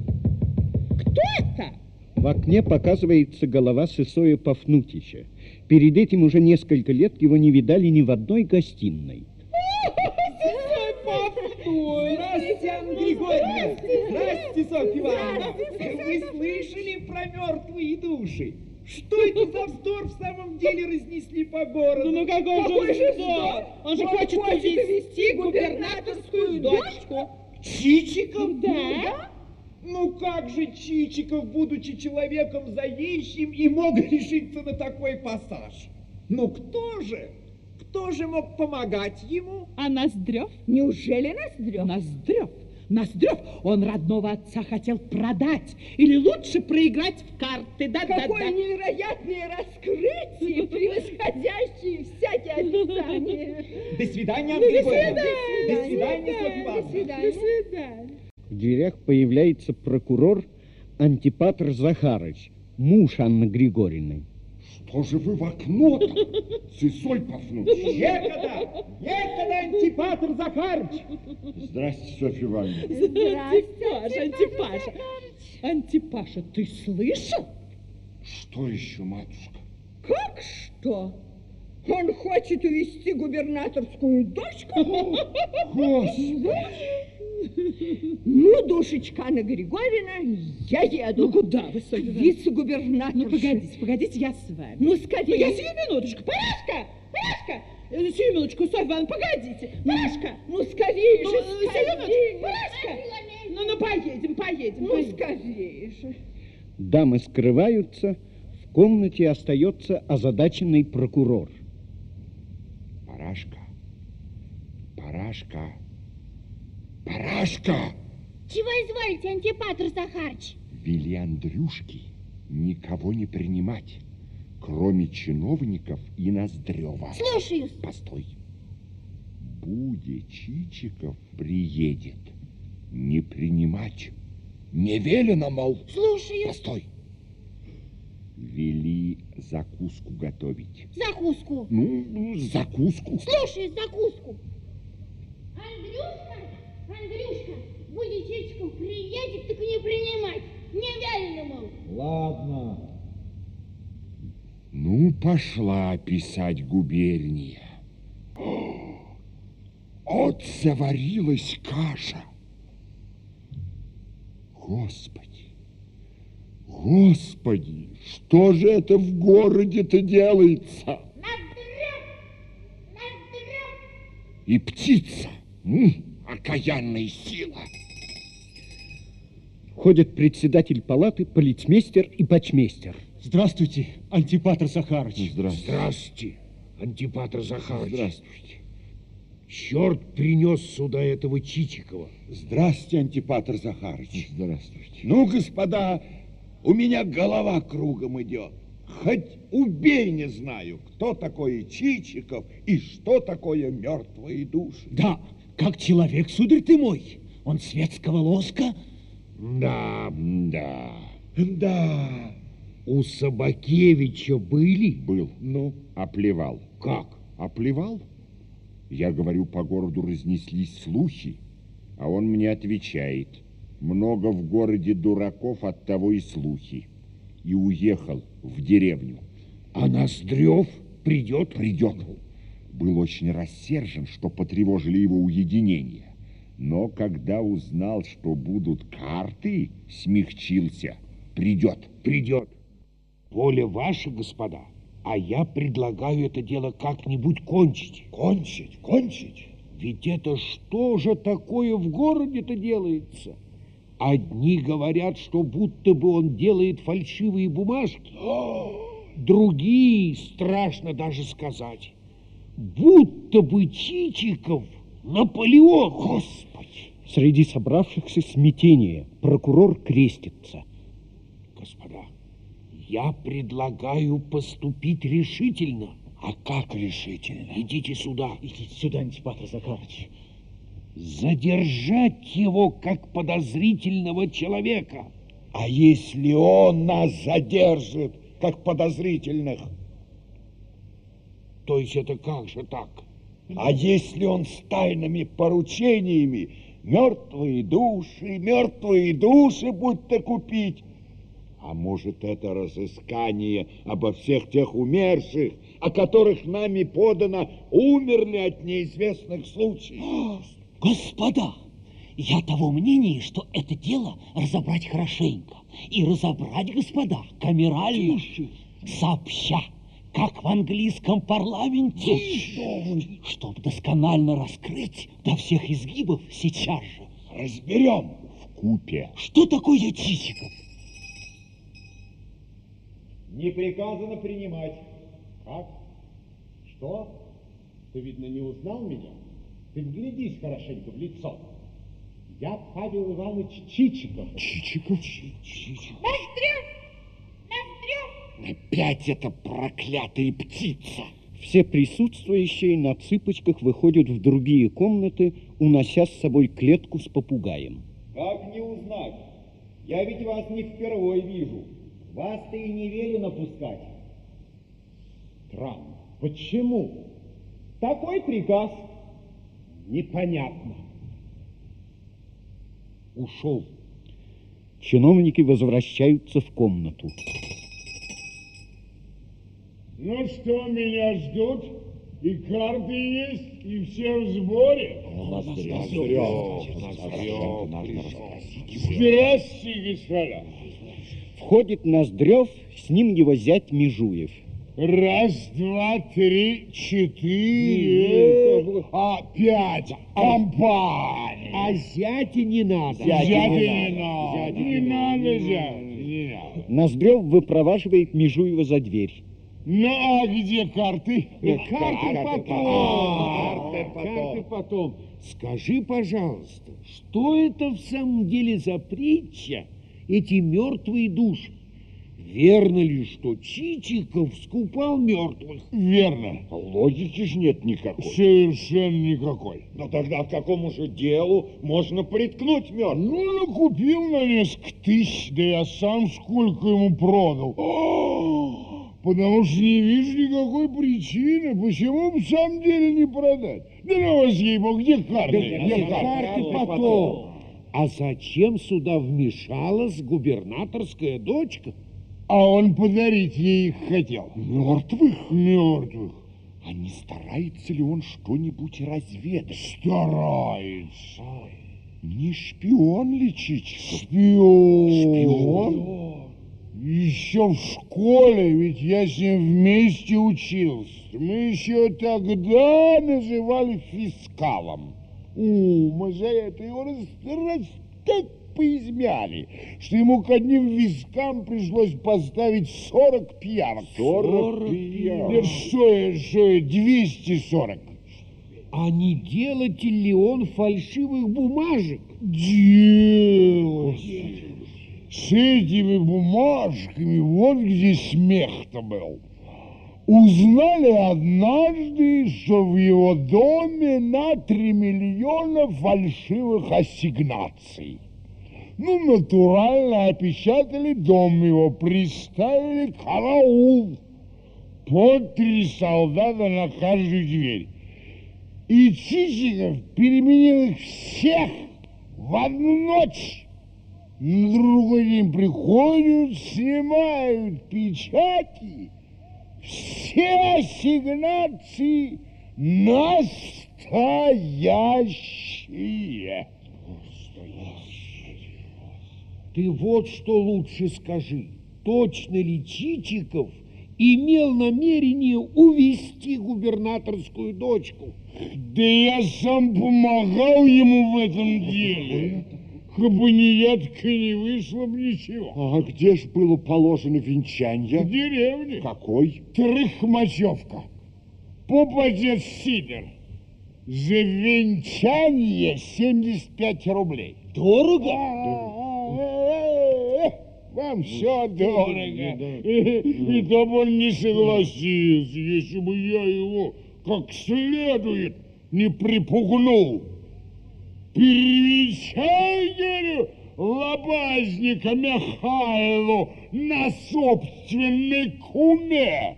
Кто-то В окне показывается голова Сысоя Пафнутича. Перед этим уже несколько лет его не видали ни в одной гостиной. Здравствуйте, Анна Григорьевна! Здравствуйте, Софья Ивановна! Вы слышали про мертвые души? Что это за вздор в самом деле разнесли по городу? Ну, ну какой, Какой же вздор? Он же Он хочет увести губернаторскую дочку. Чичиков? Да. Ну как же Чичиков, будучи человеком заезжим, и мог <laughs> решиться на такой пассаж? Ну кто же? Кто же мог помогать ему? А Ноздрев? Неужели Ноздрев? Ноздрев. Ноздрев, он родного отца хотел продать или лучше проиграть в карты. Да, да, Какое да. невероятное раскрытие, превосходящее всякие описания. До свидания, Анна до свидания, До свидания, Софья До Ивановна. свидания. До свидания. В дверях появляется прокурор Антипатр Захарыч, муж Анны Григорьевны. Что же вы в окно-то, Сысой Пафнутич? Некогда! Некогда, Антипатр Захарыч! Здрасте, Софья Ивановна. Антипаша, Антипаша. Антипаша, ты слышал? Что еще, матушка? Как что? Он хочет увести губернаторскую дочку? Господи! Ну, душечка Анна Григорьевна, я еду. Ну, куда вы, Ивановна? Вице-губернатор. Ну, погодите, погодите, я с вами. Ну, скорее. Я сию минуточку. Парашка, Парашка. Э, Сию минуточку, Софья Ивановна, погодите. Парашка. Ну, скорее Ну, же, э, сию скорее. минуточку. Парашка. Ну, ну, поедем, поедем. Ну, скорее же. Дамы скрываются, в комнате остается озадаченный прокурор. Парашка, Парашка, Парашка! Чего изволите, Антипатр Захарыч? Вели Андрюшке никого не принимать, кроме чиновников и Ноздрева. Слушаюсь. Постой. Буде Чичиков приедет, не принимать. Не велено, мол. Слушаюсь. Постой. Вели закуску готовить. Закуску. Ну, закуску. Слушаюсь, закуску. Андрюшка, Андрюшка, будет Чичиков приедет, так не принимать. Не велено, мол. Ладно. Ну, пошла писать губерния. <gasps> От заварилась каша. Господи, Господи, что же это в городе-то делается? И птица, м, окаянная сила. Входят председатель палаты, полицмейстер и почмейстер. Здравствуйте, Антипатр Захарыч. Здравствуйте. Здравствуйте, Антипатр Захарович. Здравствуйте. Черт принес сюда этого Чичикова. Здравствуйте, Антипатр Захарыч. Здравствуйте. Ну, господа, у меня голова кругом идет. Хоть убей не знаю, кто такой Чичиков и что такое мертвые души. Да, как человек, сударь ты мой. Он светского лоска. Да, Да, да. у Собакевича были? Был. Ну, оплевал. Как? Оплевал? Я говорю, по городу разнеслись слухи, а он мне отвечает. Много в городе дураков, от того и слухи. И уехал в деревню. А Ноздрев придет? Придет. Был очень рассержен, что потревожили его уединение. Но когда узнал, что будут карты, смягчился. Придет. Придет. Воля ваша, господа, а я предлагаю это дело как-нибудь кончить. Кончить, кончить. Ведь это что же такое в городе-то делается? Одни говорят, что будто бы он делает фальшивые бумажки. Другие, страшно даже сказать, будто бы Чичиков Наполеон. Господи! Среди собравшихся смятение. Прокурор крестится. Господа, Я предлагаю поступить решительно. А как решительно? Идите сюда. Идите сюда, Антипатр Захарович. Задержать его как подозрительного человека. А если он нас задержит, как подозрительных? То есть это как же так? А если он с тайными поручениями мертвые души, мертвые души будто купить? А может, это разыскание обо всех тех умерших, о которых нами подано, умерли от неизвестных случаев? Господа, я того мнения, что это дело разобрать хорошенько. И разобрать, господа, камерально, сообща, как в английском парламенте, чтобы досконально раскрыть до всех изгибов сейчас же. Разберем в купе. Что такое Чичиков? Не приказано принимать. Как? Что? Ты, видно, не узнал меня? Ты вглядись хорошенько в лицо. Я Павел Иванович Чичиков. Чичиков? Чичиков. Ноздрев! Опять эта проклятая птица! Все присутствующие на цыпочках выходят в другие комнаты, унося с собой клетку с попугаем. Как не узнать? Я ведь вас не впервые вижу. Вас-то и не велено пускать. Странно. Почему? Такой приказ. Непонятно. Ушел. Чиновники возвращаются в комнату. Ну что, меня ждут? И карты есть, и все в сборе? Здравствуйте, господа. Входит Ноздрев, с ним его зять Межуев. Раз, два, три, четыре, а, пять. Компания. А зятя не надо. Зятя не надо. Не надо не надо. Ноздрев выпроваживает Межуева за дверь. Ну, а где карты? Карты потом. Карты Карты потом. Скажи, пожалуйста, что это в самом деле за притча, эти мертвые души? Верно ли, что Чичиков скупал мертвых? Верно. Логики ж нет никакой. Совершенно никакой. Но тогда к какому же делу можно приткнуть мертвого? Ну, накупил на несколько тысяч, да я сам сколько ему продал. Потому что не вижу никакой причины, почему бы в самом деле не продать. Да ну вас, ей-богу, где карты? Где Карты потом. А зачем сюда вмешалась губернаторская дочка? А он подарить ей их хотел. Мертвых? Мертвых. А не старается ли он что-нибудь разведать? Старается. Не шпион ли Чичиков? Шпион. Шпион? Еще в школе, ведь я с ним вместе учился. Мы еще тогда называли фискалом. У, мы за это его раз, раз так поизмяли, что ему к одним вискам пришлось поставить 40 пьянок. 40 пьянок? Нет, что я, что я, 240. А не делатель ли он фальшивых бумажек? Делатель. С этими бумажками вот где смех-то был. Узнали однажды, что в его доме на 3 миллиона фальшивых ассигнаций. Ну, натурально опечатали дом его, приставили караул. По три солдата на каждую дверь. И Чичиков переменил их всех в одну ночь. На другой день приходят, снимают печати, все ассигнации настоящие. Ты вот что лучше скажи. Точно ли Чичиков имел намерение увести губернаторскую дочку? Да я сам помогал ему в этом деле. Кабы не вышло бы ничего. А где ж было положено венчанье? В деревне. Какой? Трыхмачевка. Поп отец Сидор. За венчание 75 рублей. Дорого? Вам все дорого. И, и то бы он не согласился, если бы я его как следует не припугнул. Перевечай, говорю, лобазника Михайлу на собственной куме.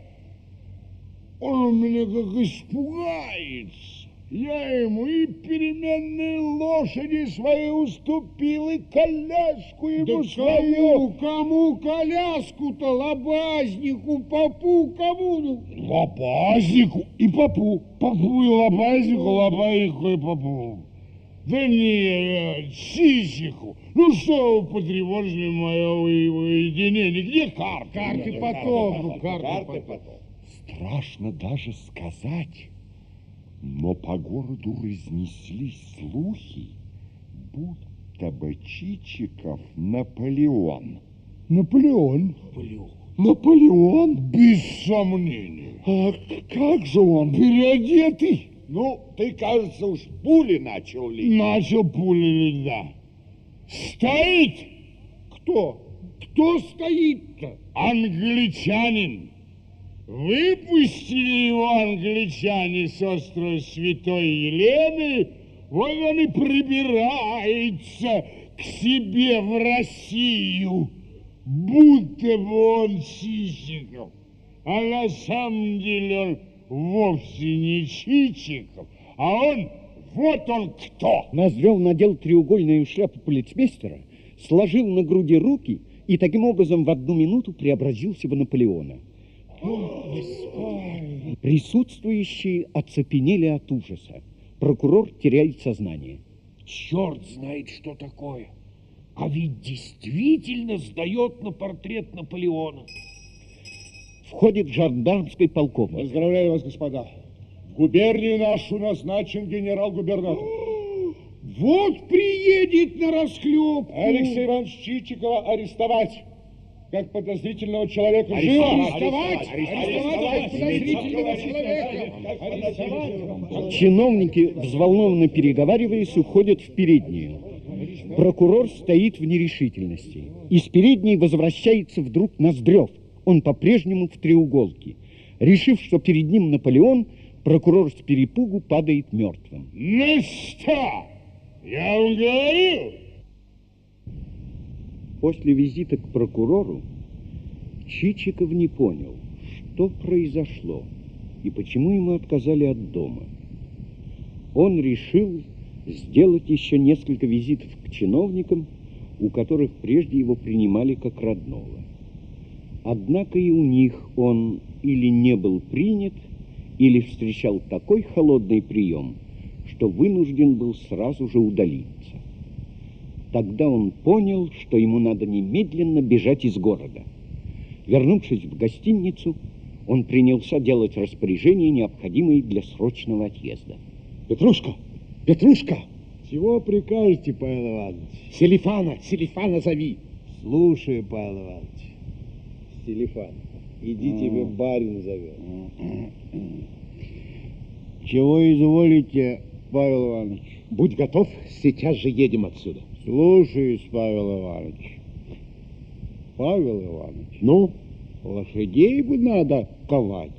Он у меня как испугается. Я ему и переменные лошади свои уступил, и коляску ему Да свою. кому, кому коляску-то, лобазнику, попу, кому? Ну, Лобазнику и попу. Попу и лобазнику, лобазнику и попу. Да не, Сисику. Ну что вы потревожили мое уединение? Где карты? Карты потом, ну, карты потом. Страшно даже сказать, но по городу разнеслись слухи, будто бы Чичиков Наполеон. Наполеон? Наполеон? Без сомнения. А как же он? Переодетый? Ну, ты, кажется, уж пули начал лить. Начал пули лить, да. Стоит? Кто? Кто стоит-то? Англичанин. Выпустили его англичане с острова Святой Елены, вот он и прибирается к себе в Россию, будто бы он Чичиков. А на самом деле он вовсе не Чичиков, а он вот он кто. Ноздрев надел треугольную шляпу полицмейстера, сложил на груди руки и таким образом в одну минуту преобразился в Наполеона. Присутствующие оцепенели от ужаса. Прокурор теряет сознание. Черт знает, что такое. А ведь действительно сдает на портрет Наполеона. Входит жандармский полковник. Поздравляю вас, господа. В губернию нашу назначен генерал-губернатор. <gasps> Вот приедет на расхлебку. Алексея Ивановича Чичикова арестовать. Как подозрительного человека. Арестовать! Арестовать подозрительного человека! Арестовать! Чиновники, взволнованно переговариваясь, уходят в переднюю. Прокурор стоит в нерешительности. Из передней возвращается вдруг Ноздрев. Он по-прежнему в треуголке. Решив, что перед ним Наполеон, прокурор с перепугу падает мертвым. Ну что? Я вам говорил. После визита к прокурору Чичиков не понял, что произошло и почему ему отказали от дома. Он решил сделать еще несколько визитов к чиновникам, у которых прежде его принимали как родного. Однако и у них он или не был принят, или встречал такой холодный прием, что вынужден был сразу же удалиться. Тогда он понял, что ему надо немедленно бежать из города. Вернувшись в гостиницу, он принялся делать распоряжения, необходимые для срочного отъезда. Петрушка! Петрушка! Чего прикажете, Павел Иванович? Селифана! Селифана зови! Слушаю, Павел Иванович. Селифан, иди тебе барин зовет. Чего изволите, Павел Иванович? Будь готов, сейчас же едем отсюда. Слушаюсь, Павел Иванович. Павел Иванович, Ну? лошадей бы надо ковать.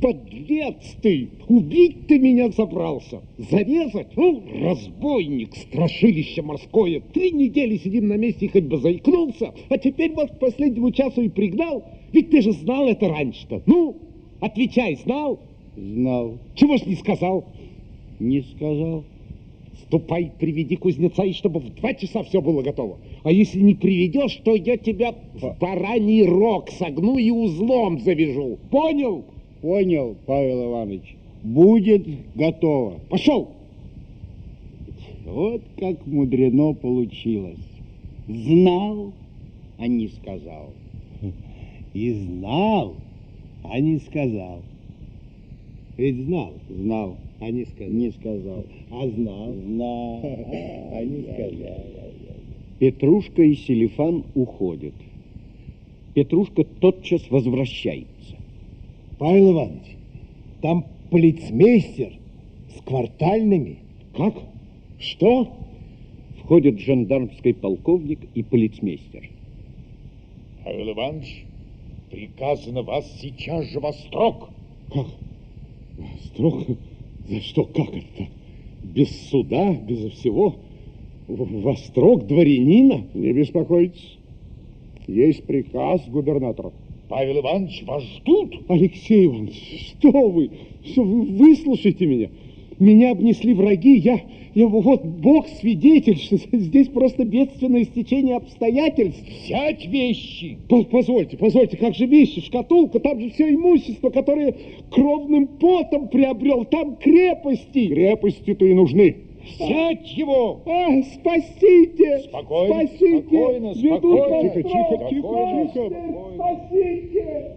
Подлец ты! Убить ты меня собрался! Зарезать? Ну, разбойник, страшилище морское! Три недели сидим на месте и хоть бы заикнулся, а теперь вот к последнему часу и пригнал. Ведь ты же знал это раньше-то. Ну, отвечай, знал? Знал. Чего ж не сказал? Не сказал. Ступай, приведи кузнеца, и чтобы в два часа все было готово. А если не приведешь, то я тебя в бараний рог согну и узлом завяжу. Понял? Понял, Павел Иванович. Будет готово. Пошел! Вот как мудрено получилось. Знал, а не сказал. И знал, а не сказал. Ведь знал, знал, а не сказал. Не сказал. А знал, знал, <laughs> а не сказал. Петрушка и Селифан уходят. Петрушка тотчас возвращается. Павел Иванович, там полицмейстер с квартальными. Как? Что? Входят жандармский полковник и полицмейстер. Павел Иванович, приказано вас сейчас же во строк. Как? Строк? За что? Как это? Без суда, без всего? Во строк дворянина? Не беспокойтесь. Есть приказ губернатора. Павел Иванович, вас ждут. Алексей Иванович, что вы? Все, вы выслушайте меня. Меня обнесли враги, я, я вот Бог свидетель, что <laughs> здесь просто бедственное стечение обстоятельств. Взять вещи. По позвольте, позвольте, как же вещи, шкатулка, там же все имущество, которое кровным потом приобрел, там крепости. Крепости-то и нужны. Взять его! А, спасите! Спокойно, спасите! спокойно, спокойно. Тихо, тихо, тихо, тихо. Спасите!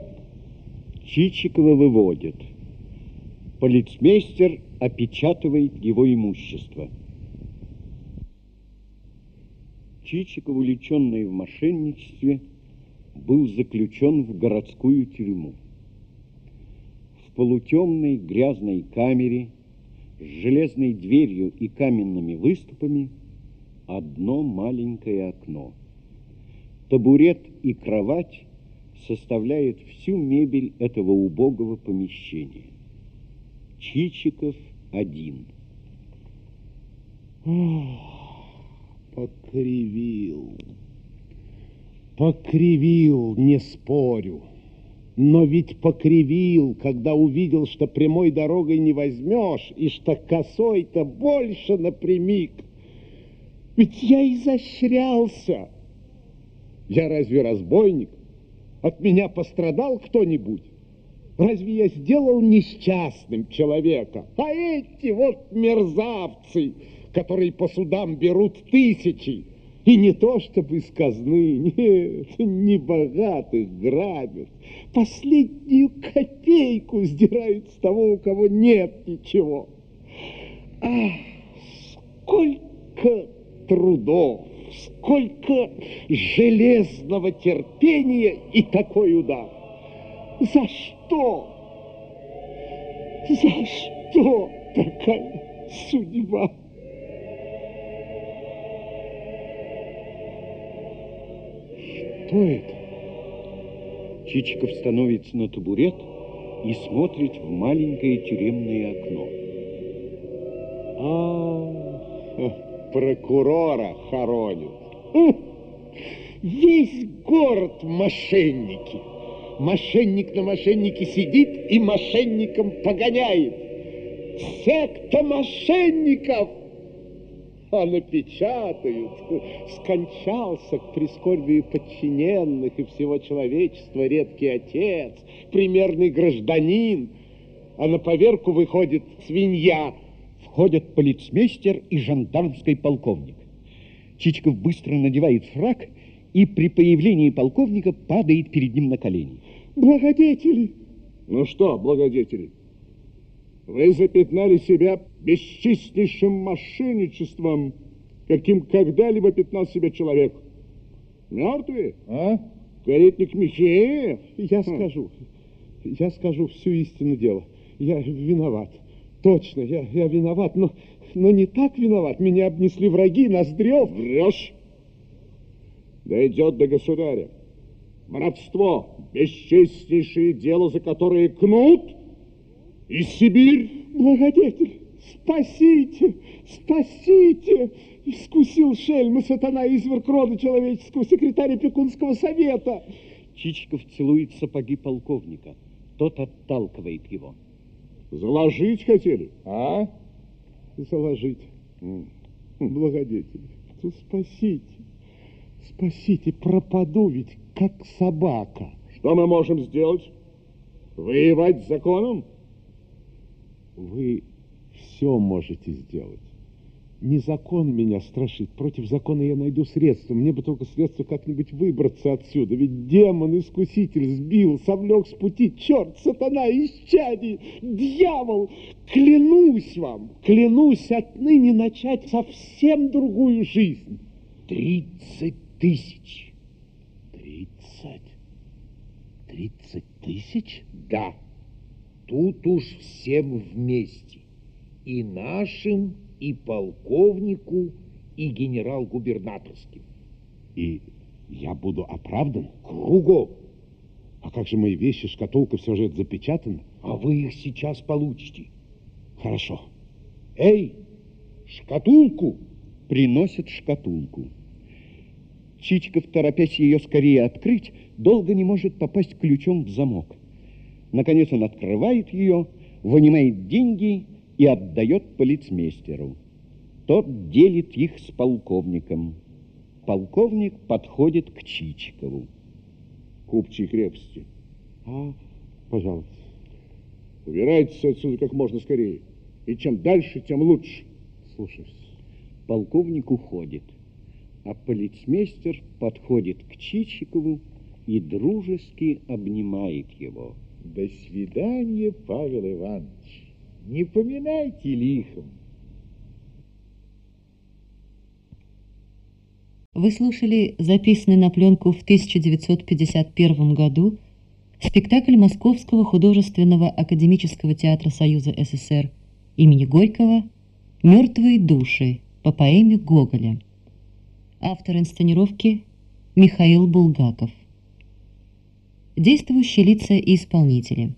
Чичикова выводят. Полицмейстер опечатывает его имущество. Чичиков, увлеченный в мошенничестве, был заключен в городскую тюрьму. В полутемной грязной камере с железной дверью и каменными выступами одно маленькое окно. Табурет и кровать составляют всю мебель этого убогого помещения. Чичиков один. Покривил. Покривил, не спорю. Но ведь покривил, когда увидел, что прямой дорогой не возьмешь, и что косой-то больше напрямик. Ведь я изощрялся. Я разве разбойник? От меня пострадал кто-нибудь? Разве я сделал несчастным человека? А эти вот мерзавцы, которые по судам берут тысячи, и не то чтобы из казны, нет, не богатых грабят, последнюю копейку сдирают с того, у кого нет ничего. Ах, сколько трудов, сколько железного терпения и такой удар. За что? За что такая судьба? Это? Чичиков становится на табурет и смотрит в маленькое тюремное окно. А, прокурора хоронят. Хм, Весь город мошенники. Мошенник на мошеннике сидит и мошенником погоняет. Секта мошенников! А напечатают. Скончался к прискорбию подчиненных и всего человечества редкий отец, примерный гражданин. А на поверку выходит свинья. Входят полицмейстер и жандармский полковник. Чичиков быстро надевает фраг и при появлении полковника падает перед ним на колени. Благодетели! Ну что, благодетели, вы запятнали себя бесчестнейшим мошенничеством, каким когда-либо пятнал себя человек. Мертвые? А? Каретник Михеев? Я скажу, я скажу всю истину дела. Я виноват. Точно, я, я виноват, но, но не так виноват. Меня обнесли враги, Ноздрев. Врешь? Дойдет до государя. Воровство, бесчестнейшее дело, за которое кнут и Сибирь. Благодетель, спасите, спасите! Искусил шельма сатана изверг рода человеческого, секретаря Пекунского совета. Чичиков целует сапоги полковника. Тот отталкивает его. Заложить хотели, а? Заложить. Благодетель, ну спасите, спасите, пропаду ведь, как собака. Что мы можем сделать? Воевать с законом? Вы все можете сделать. Не закон меня страшит. Против закона я найду средства. Мне бы только средства как-нибудь выбраться отсюда. Ведь демон, искуситель, сбил, совлек с пути. Черт, сатана, исчадие, дьявол. Клянусь вам, клянусь отныне начать совсем другую жизнь. Тридцать тысяч. Тридцать? Тридцать тысяч? Да. Тут уж всем вместе. И нашим, и полковнику, и генерал-губернаторским. И Я буду оправдан? Кругом. А как же мои вещи, шкатулка, все же это запечатано? А вы их сейчас получите. Хорошо. Эй, шкатулку! Приносят шкатулку. Чичиков, торопясь ее скорее открыть, долго не может попасть ключом в замок. Наконец он открывает ее, вынимает деньги и отдает полицмейстеру. Тот делит их с полковником. Полковник подходит к Чичикову. Купчий крепости. А, пожалуйста. Убирайтесь отсюда как можно скорее. И чем дальше, тем лучше. Слушаюсь. Полковник уходит, а полицмейстер подходит к Чичикову и дружески обнимает его. До свидания, Павел Иванович. Не поминайте лихом. Вы слушали записанный на пленку в 1951 году спектакль Московского художественного академического театра Союза СССР имени Горького «Мертвые души» по поэме Гоголя. Автор инсценировки Михаил Булгаков. Действующие лица и исполнители.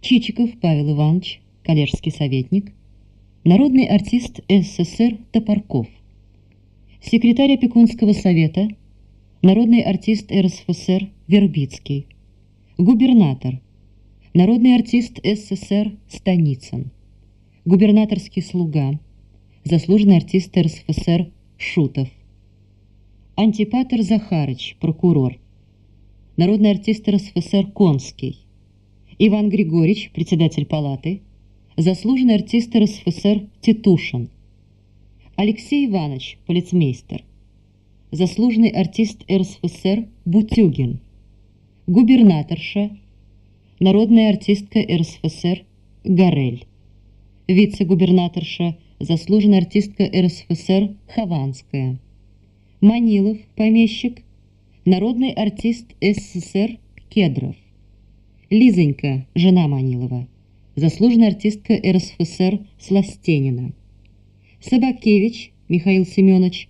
Чичиков Павел Иванович, коллежский советник, народный артист СССР Топорков, секретарь опекунского совета, народный артист РСФСР Вербицкий, губернатор, народный артист СССР Станицын, губернаторский слуга, заслуженный артист РСФСР Шутов, антипатер Захарыч, прокурор, народный артист РСФСР Конский, Иван Григорьевич, председатель палаты, заслуженный артист РСФСР Титушин, Алексей Иванович, полицмейстер, заслуженный артист РСФСР Бутюгин, губернаторша, народная артистка РСФСР Горель, вице-губернаторша, заслуженная артистка РСФСР Хованская, Манилов, помещик, народный артист СССР Кедров, Лизонька, жена Манилова, заслуженная артистка РСФСР Сластенина, Собакевич Михаил Семенович,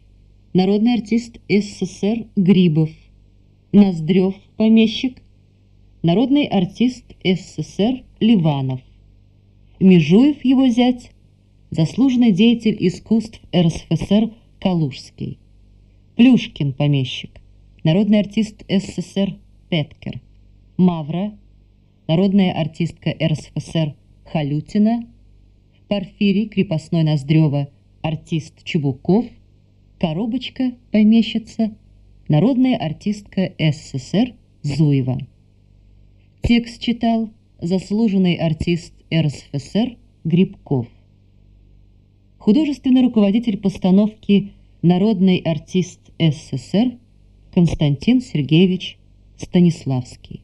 народный артист СССР Грибов, Ноздрев, помещик, народный артист СССР Ливанов, Межуев его зять, заслуженный деятель искусств РСФСР Калужский, Плюшкин, помещик, народный артист СССР Петкер, Мавра, народная артистка РСФСР Халютина, Порфирий, крепостной Ноздрева, артист Чебуков, Коробочка, помещица, народная артистка СССР Зуева. Текст читал заслуженный артист РСФСР Грибков. Художественный руководитель постановки народный артист СССР Константин Сергеевич Станиславский.